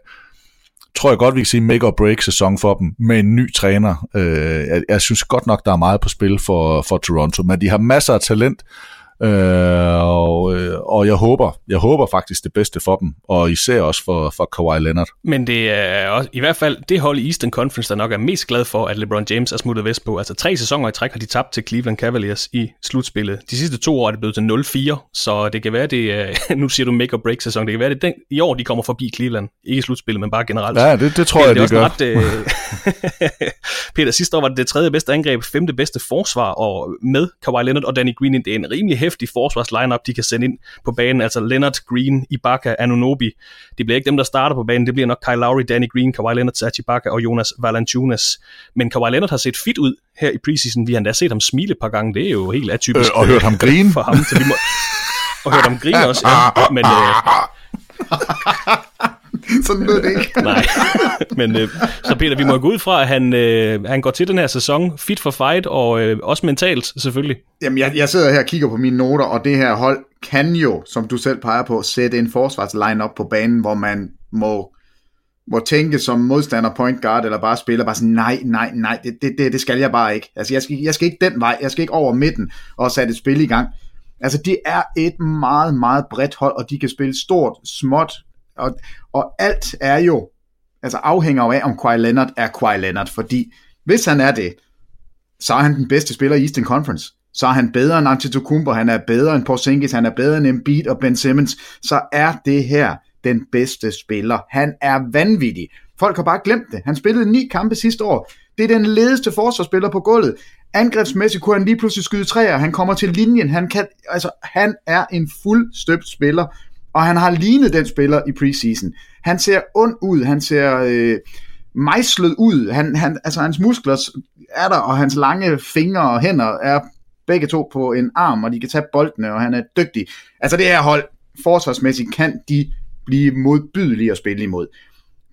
tror jeg godt, vi kan sige, make or break sæson for dem, med en ny træner. Øh, jeg, jeg synes godt nok, der er meget på spil for, for Toronto, men de har masser af talent, Øh, og, øh, og jeg håber, jeg håber faktisk det bedste for dem, og især også for, for Kawhi Leonard. Men det er også, i hvert fald det hold i Eastern Conference, der nok er mest glad for, at LeBron James er smuttet vest på. Altså tre sæsoner i træk har de tabt til Cleveland Cavaliers i slutspillet. De sidste to år er det blevet til 0-4, så det kan være, det nu siger du make or break sæson, det kan være, det den, i år de kommer forbi Cleveland. Ikke i slutspillet, men bare generelt. Ja, det, det tror det, jeg, det, det gør. Ret, øh, Peter, sidste år var det det tredje bedste angreb, femte bedste forsvar, og med Kawhi Leonard og Danny Green, det er en rimelig hæftig forsvars lineup de kan sende ind på banen. Altså Leonard, Green, Ibaka, Anunobi. Det bliver ikke dem, der starter på banen. Det bliver nok Kyle Lowry, Danny Green, Kawhi Leonard, Serge Ibaka og Jonas Valanciunas. Men Kawhi Leonard har set fit ud her i preseason. Vi har endda set ham smile et par gange. Det er jo helt atypisk. Øh, og hørt ham grine. For ham, så vi må... og hørt ham grine også, ja. Men, øh, Sådan lød det ikke. Nej, men øh, så Peter, vi må gå ud fra, at han, øh, han går til den her sæson fit for fight, og øh, også mentalt selvfølgelig. Jamen, jeg, jeg sidder her og kigger på mine noter, og det her hold kan jo, som du selv peger på, sætte en forsvarsline op på banen, hvor man må, må tænke som modstander point guard, eller bare spiller bare sådan, nej, nej, nej, det, det, det, det skal jeg bare ikke. Altså, jeg skal, jeg skal ikke den vej, jeg skal ikke over midten og sætte et spil i gang. Altså, det er et meget, meget bredt hold, og de kan spille stort, småt, og, og alt er jo, altså afhænger af, om Kawhi Leonard er Kawhi Leonard, fordi hvis han er det, så er han den bedste spiller i Eastern Conference. Så er han bedre end Antetokounmpo, han er bedre end Porzingis, han er bedre end Embiid og Ben Simmons. Så er det her den bedste spiller. Han er vanvittig. Folk har bare glemt det. Han spillede ni kampe sidste år. Det er den ledeste forsvarsspiller på gulvet. Angrebsmæssigt kunne han lige pludselig skyde træer. Han kommer til linjen. Han, kan, altså, han er en fuldstøbt spiller, og han har lignet den spiller i preseason. Han ser ond ud. Han ser øh, mejslet ud. Han, han, altså, hans muskler er der, og hans lange fingre og hænder er begge to på en arm, og de kan tage boldene, og han er dygtig. Altså det her hold, forsvarsmæssigt, kan de blive modbydelige at spille imod.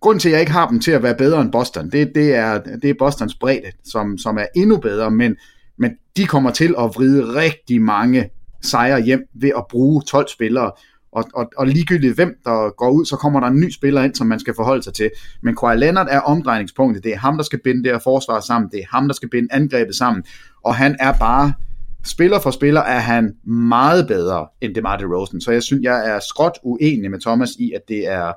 Grunden til, at jeg ikke har dem til at være bedre end Boston, det, det, er, det er Bostons bredde, som, som er endnu bedre, men, men de kommer til at vride rigtig mange sejre hjem ved at bruge 12 spillere, og, og, og ligegyldigt hvem der går ud, så kommer der en ny spiller ind, som man skal forholde sig til. Men Kawhi Leonard er omdrejningspunktet. Det er ham, der skal binde det her forsvar sammen. Det er ham, der skal binde angrebet sammen. Og han er bare spiller for spiller er han meget bedre end DeMar DeRozan. Så jeg synes, jeg er skråt uenig med Thomas i, at det er,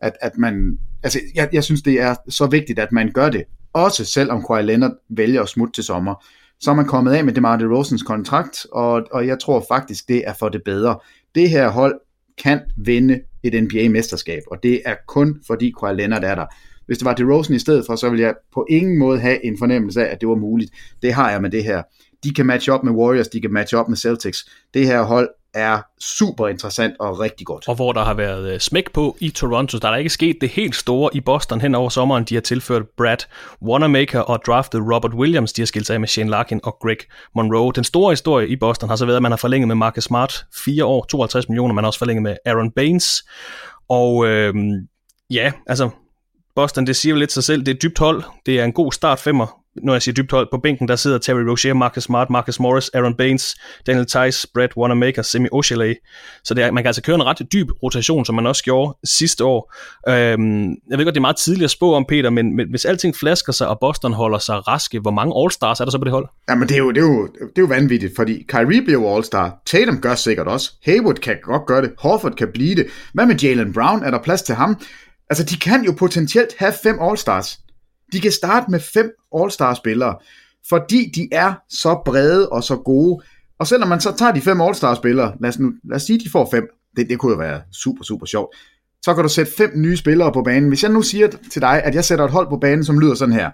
at, at man, altså jeg, jeg synes, det er så vigtigt, at man gør det. Også selvom Kawhi Leonard vælger at smutte til sommer. Så er man kommet af med DeMar DeRozans kontrakt, og, og jeg tror faktisk, det er for det bedre. Det her hold kan vinde et NBA-mesterskab, og det er kun fordi Kawhi Leonard er der. Hvis det var DeRozan i stedet for, så ville jeg på ingen måde have en fornemmelse af, at det var muligt. Det har jeg med det her de kan matche op med Warriors, de kan matche op med Celtics. Det her hold er super interessant og rigtig godt. Og hvor der har været øh, smæk på i Toronto, der er ikke sket det helt store i Boston hen over sommeren. De har tilført Brad Wanamaker og draftet Robert Williams. De har skilt sig af med Shane Larkin og Greg Monroe. Den store historie i Boston har så været, at man har forlænget med Marcus Smart 4 år, 52 millioner. Man har også forlænget med Aaron Baines. Og øh, ja, altså Boston, det siger jo lidt sig selv. Det er et dybt hold. Det er en god start femmer når jeg siger dybt hold, på bænken der sidder Terry Rozier, Marcus Smart, Marcus Morris, Aaron Baines, Daniel Tice, Brett Wanamaker, Semi Oshale. Så det er, man kan altså køre en ret dyb rotation, som man også gjorde sidste år. Øhm, jeg ved godt, det er meget tidligt at spå om, Peter, men, men hvis alting flasker sig, og Boston holder sig raske, hvor mange All-Stars er der så på det hold? Jamen, det er jo, det er jo, det er jo vanvittigt, fordi Kyrie bliver All-Star, Tatum gør sikkert også, Hayward kan godt gøre det, Horford kan blive det. Hvad med Jalen Brown? Er der plads til ham? Altså, de kan jo potentielt have fem All-Stars. De kan starte med fem All-Star-spillere, fordi de er så brede og så gode. Og selvom man så tager de fem All-Star-spillere, lad os, nu, lad os sige, de får fem, det, det kunne jo være super, super sjovt, så kan du sætte fem nye spillere på banen. Hvis jeg nu siger til dig, at jeg sætter et hold på banen, som lyder sådan her.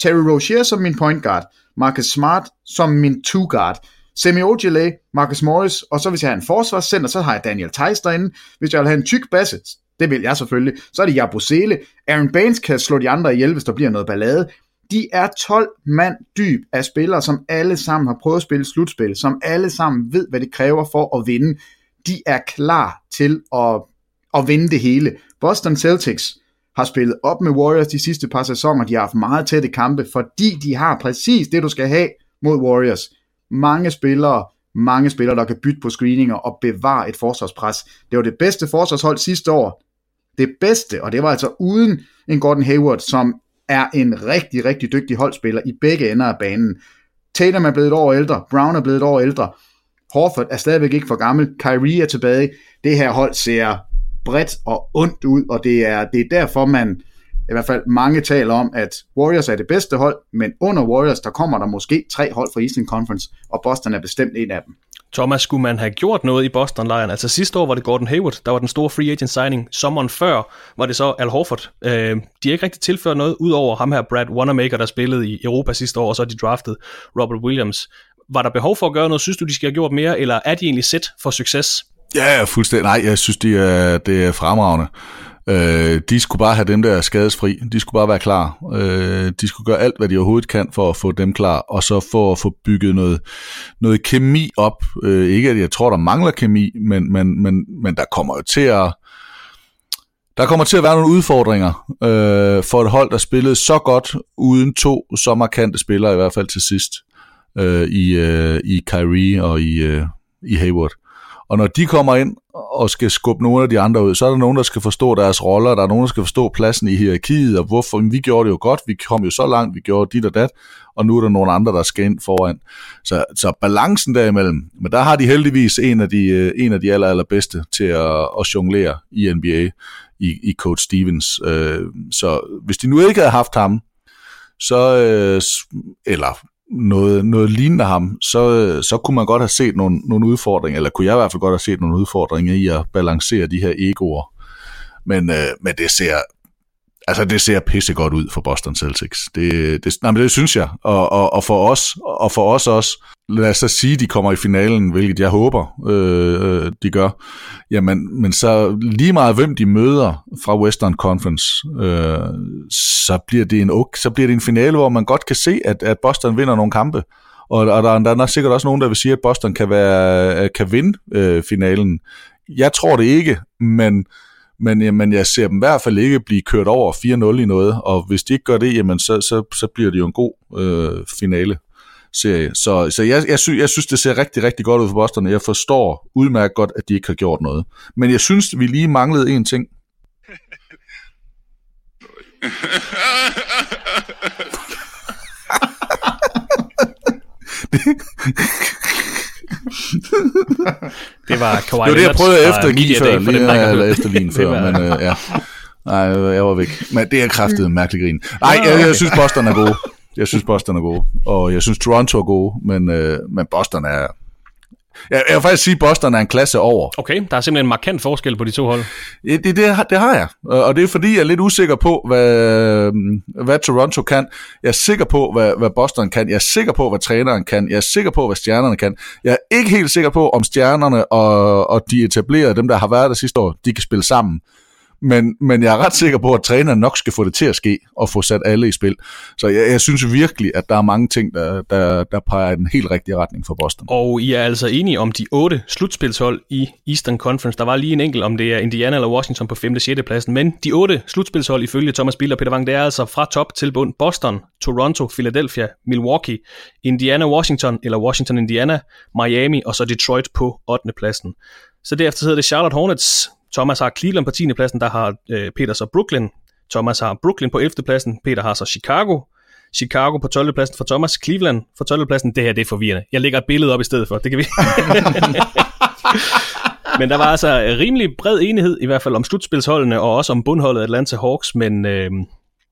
Terry Rozier som min point guard, Marcus Smart som min two guard, Semi Ojale, Marcus Morris, og så hvis jeg har en forsvarscenter, så har jeg Daniel Theis derinde. Hvis jeg vil have en tyk basse, det vil jeg selvfølgelig. Så er det Jabusele. Aaron Baines kan slå de andre ihjel, hvis der bliver noget ballade. De er 12 mand dyb af spillere, som alle sammen har prøvet at spille slutspil, som alle sammen ved, hvad det kræver for at vinde. De er klar til at, at vinde det hele. Boston Celtics har spillet op med Warriors de sidste par sæsoner. De har haft meget tætte kampe, fordi de har præcis det, du skal have mod Warriors. Mange spillere, mange spillere, der kan bytte på screeninger og bevare et forsvarspres. Det var det bedste forsvarshold sidste år. Det bedste, og det var altså uden en Gordon Hayward, som er en rigtig, rigtig dygtig holdspiller i begge ender af banen. Tatum er blevet et år ældre, Brown er blevet et år ældre, Horford er stadigvæk ikke for gammel, Kyrie er tilbage. Det her hold ser bredt og ondt ud, og det er, det er derfor, man i hvert fald mange taler om, at Warriors er det bedste hold, men under Warriors, der kommer der måske tre hold fra Eastern Conference, og Boston er bestemt en af dem. Thomas, skulle man have gjort noget i Boston-lejren? Altså sidste år var det Gordon Hayward, der var den store free agent signing. Sommeren før var det så Al Horford. Øh, de har ikke rigtig tilført noget, ud over ham her Brad Wanamaker, der spillede i Europa sidste år, og så har de draftet Robert Williams. Var der behov for at gøre noget? Synes du, de skal have gjort mere, eller er de egentlig set for succes? Ja, fuldstændig. Nej, jeg synes, de er, det er fremragende. Øh, de skulle bare have dem der skadesfri. De skulle bare være klar. Øh, de skulle gøre alt, hvad de overhovedet kan for at få dem klar, og så for at få bygget noget, noget kemi op. Øh, ikke at jeg tror, der mangler kemi, men, men, men, men der kommer jo til at Der kommer til at være nogle udfordringer øh, for et hold, der spillede så godt uden to så markante spillere, i hvert fald til sidst, øh, i, øh, i Kyrie og i, øh, i Hayward. Og når de kommer ind og skal skubbe nogle af de andre ud, så er der nogen, der skal forstå deres roller, der er nogen, der skal forstå pladsen i hierarkiet, og hvorfor vi gjorde det jo godt, vi kom jo så langt, vi gjorde dit og dat, og nu er der nogle andre, der skal ind foran. Så, så balancen derimellem, men der har de heldigvis en af de, øh, en af de aller, allerbedste til at, at jonglere i NBA, i, i Coach Stevens. Øh, så hvis de nu ikke havde haft ham, så, øh, eller noget, noget lignende ham, så, så kunne man godt have set nogle, nogle udfordringer, eller kunne jeg i hvert fald godt have set nogle udfordringer i at balancere de her egoer. Men, øh, men det ser altså det ser pisse godt ud for Boston Celtics. Det, det, nej, men det synes jeg. Og, og, og, for os, og for os også, lad os så sige, de kommer i finalen, hvilket jeg håber, øh, øh de gør. Jamen, men så lige meget hvem de møder fra Western Conference, øh, så, bliver det en, så bliver det en finale, hvor man godt kan se, at, at Boston vinder nogle kampe. Og, og der, der er sikkert også nogen, der vil sige, at Boston kan, være, kan vinde øh, finalen. Jeg tror det ikke, men men, jamen, jeg ser dem i hvert fald ikke blive kørt over 4-0 i noget, og hvis de ikke gør det, jamen, så, så, så bliver det jo en god øh, finale serie. Så, så jeg, jeg, sy, jeg synes, det ser rigtig, rigtig godt ud for Boston. Jeg forstår udmærket godt, at de ikke har gjort noget. Men jeg synes, vi lige manglede en ting. det var Kawhi Det var det, jeg prøvede efter at give før, lige, ja, eller efter lige før, men øh, ja. Nej, jeg var væk. Men det er kraftet mærkelig grin. Nej, jeg, jeg synes Boston er gode. Jeg synes Boston er gode. Og jeg synes Toronto er gode, men, øh, men Boston er, jeg, jeg vil faktisk sige, at Boston er en klasse over. Okay, der er simpelthen en markant forskel på de to hold. Det, det, det, det har jeg, og det er fordi, jeg er lidt usikker på, hvad, hvad Toronto kan. Jeg er sikker på, hvad, hvad Boston kan. Jeg er sikker på, hvad træneren kan. Jeg er sikker på, hvad stjernerne kan. Jeg er ikke helt sikker på, om stjernerne og, og de etablerede, dem der har været der sidste år, de kan spille sammen men, men jeg er ret sikker på, at træneren nok skal få det til at ske, og få sat alle i spil. Så jeg, jeg synes virkelig, at der er mange ting, der, der, der peger i den helt rigtige retning for Boston. Og I er altså enige om de otte slutspilshold i Eastern Conference. Der var lige en enkelt, om det er Indiana eller Washington på 5. og 6. pladsen, men de otte slutspilshold ifølge Thomas Bill og Peter Wang, det er altså fra top til bund Boston, Toronto, Philadelphia, Milwaukee, Indiana, Washington eller Washington, Indiana, Miami og så Detroit på 8. pladsen. Så derefter hedder det Charlotte Hornets, Thomas har Cleveland på 10. pladsen, der har øh, Peter så Brooklyn. Thomas har Brooklyn på 11. pladsen, Peter har så Chicago. Chicago på 12. pladsen for Thomas, Cleveland for 12. pladsen. Det her, det er forvirrende. Jeg lægger et billede op i stedet for, det kan vi. men der var altså øh, rimelig bred enighed, i hvert fald om slutspilsholdene, og også om bundholdet Atlanta Hawks, men øh,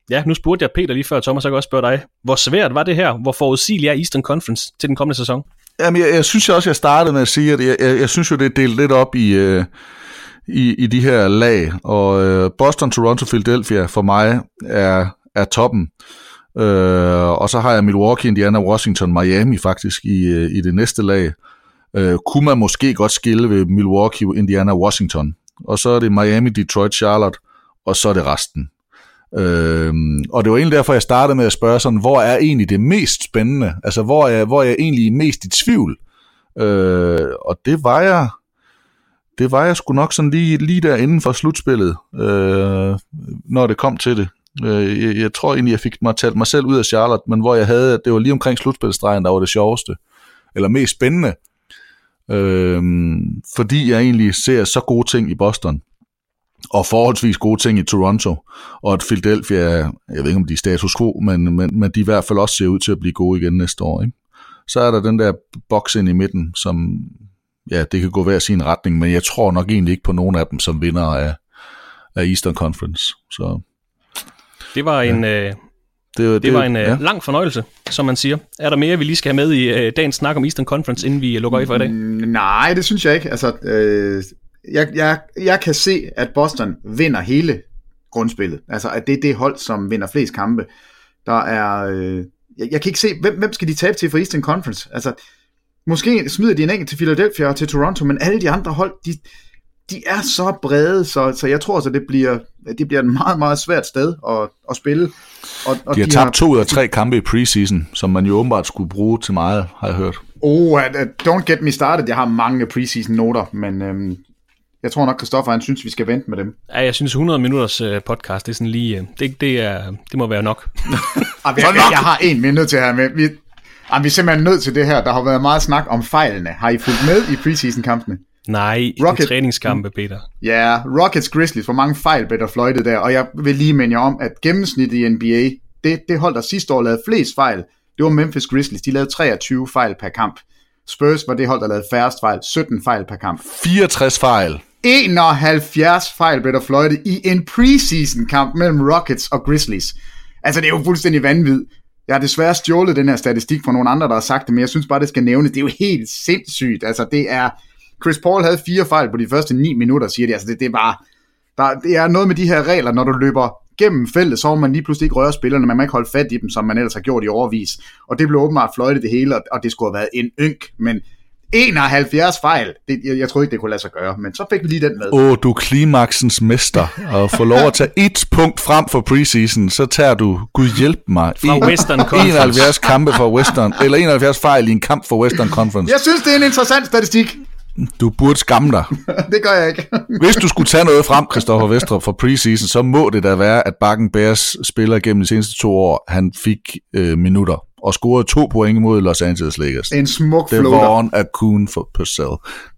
ja, nu spurgte jeg Peter lige før, Thomas, jeg kan også spørge dig. Hvor svært var det her? Hvor forudsigelig er Eastern Conference til den kommende sæson? Jamen, jeg, jeg synes også, jeg startede med at sige, at jeg, jeg, jeg synes jo, det er delt lidt op i... Øh i, i de her lag, og øh, Boston, Toronto, Philadelphia for mig er, er toppen. Øh, og så har jeg Milwaukee, Indiana, Washington, Miami faktisk i, øh, i det næste lag. Øh, kunne man måske godt skille ved Milwaukee, Indiana, Washington. Og så er det Miami, Detroit, Charlotte, og så er det resten. Øh, og det var egentlig derfor, jeg startede med at spørge sådan, hvor er egentlig det mest spændende? Altså, hvor er, hvor er jeg egentlig mest i tvivl? Øh, og det var jeg det var jeg sgu nok sådan lige, lige der inden for slutspillet, øh, når det kom til det. Øh, jeg, jeg tror egentlig, jeg fik mig talt mig selv ud af Charlotte, men hvor jeg havde, det var lige omkring slutspilstregen, der var det sjoveste, eller mest spændende. Øh, fordi jeg egentlig ser så gode ting i Boston, og forholdsvis gode ting i Toronto, og at Philadelphia, jeg ved ikke om de er status quo, men, men, men de i hvert fald også ser ud til at blive gode igen næste år. Ikke? Så er der den der boks ind i midten, som ja, det kan gå hver sin retning, men jeg tror nok egentlig ikke på nogen af dem som vinder af, af Eastern Conference. Så, det var en, ja. øh, det, det, det var en øh, ja. lang fornøjelse, som man siger. Er der mere, vi lige skal have med i øh, dagens snak om Eastern Conference, inden vi lukker i for i dag? Mm, nej, det synes jeg ikke. Altså, øh, jeg, jeg, jeg kan se, at Boston vinder hele grundspillet. Altså, at det er det hold, som vinder flest kampe. Der er... Øh, jeg, jeg kan ikke se, hvem, hvem skal de tabe til for Eastern Conference? Altså, Måske smider de en enkelt til Philadelphia og til Toronto, men alle de andre hold, de, de er så brede, så, så jeg tror, at det bliver, det bliver et meget, meget svært sted at, at spille. Og, og de har de tabt har, to ud af tre kampe i preseason, som man jo åbenbart skulle bruge til meget, har jeg hørt. Oh, uh, don't get me started. Jeg har mange preseason noter, men øhm, jeg tror nok, Christoffer han synes, vi skal vente med dem. Ja, jeg synes 100 minutters øh, podcast, det er sådan lige, øh, det, det, er, det må være nok. jeg, jeg, jeg har en minut til her med. Vi, jamen, vi er simpelthen nødt til det her. Der har været meget snak om fejlene. Har I fulgt med i preseason-kampene? Nej, Rocket, i træningskampe, Peter. Ja, Rockets Grizzlies, hvor mange fejl blev der fløjtet der, og jeg vil lige minde jer om, at gennemsnittet i NBA, det, det hold, der sidste år lavede flest fejl, det var Memphis Grizzlies, de lavede 23 fejl per kamp. Spurs var det hold, der lavede færrest fejl, 17 fejl per kamp. 64 fejl. 71 fejl blev der fløjtet i en preseason kamp mellem Rockets og Grizzlies. Altså, det er jo fuldstændig vanvittigt. Jeg har desværre stjålet den her statistik fra nogle andre, der har sagt det, men jeg synes bare, det skal nævne. Det er jo helt sindssygt. Altså, det er... Chris Paul havde fire fejl på de første 9 minutter, siger de. Altså, det, det er bare... Der, det er noget med de her regler, når du løber gennem feltet, så må man lige pludselig ikke røre spillerne, man må ikke holde fat i dem, som man ellers har gjort i overvis. Og det blev åbenbart fløjtet det hele, og det skulle have været en ynk, men 71 fejl. Det, jeg, jeg troede ikke, det kunne lade sig gøre, men så fik vi lige den med. Åh, oh, du er klimaksens mester, og får lov at tage et punkt frem for preseason, så tager du, Gud hjælp mig, fra Western Conference. 71 kampe for Western, eller 71 fejl i en kamp for Western Conference. Jeg synes, det er en interessant statistik. Du burde skamme dig. det gør jeg ikke. Hvis du skulle tage noget frem, Christoffer Vestrup, for preseason, så må det da være, at Bakken Bears spiller gennem de seneste to år, han fik øh, minutter og scorede to point mod Los Angeles Lakers. En smuk floater. Det var en Akun for Purcell.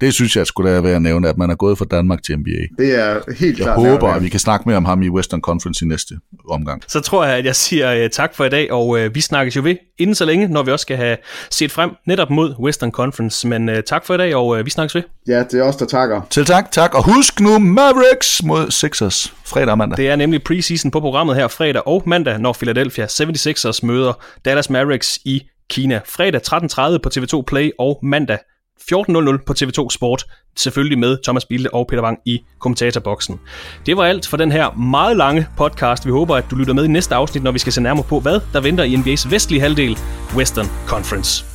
Det synes jeg skulle da være at nævne, at man er gået fra Danmark til NBA. Det er helt jeg klart. Jeg håber, at vi kan snakke mere om ham i Western Conference i næste omgang. Så tror jeg, at jeg siger uh, tak for i dag, og uh, vi snakkes jo ved inden så længe, når vi også skal have set frem netop mod Western Conference. Men uh, tak for i dag, og uh, vi snakkes ved. Ja, det er os, der takker. Til tak, tak. Og husk nu Mavericks mod Sixers fredag og mandag. Det er nemlig preseason på programmet her fredag og mandag, når Philadelphia 76ers møder Dallas Mavericks i Kina. Fredag 13.30 på TV2 Play og mandag 14.00 på TV2 Sport. Selvfølgelig med Thomas Bilde og Peter Wang i kommentatorboksen. Det var alt for den her meget lange podcast. Vi håber, at du lytter med i næste afsnit, når vi skal se nærmere på, hvad der venter i NBA's vestlige halvdel, Western Conference.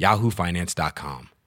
yahoofinance.com.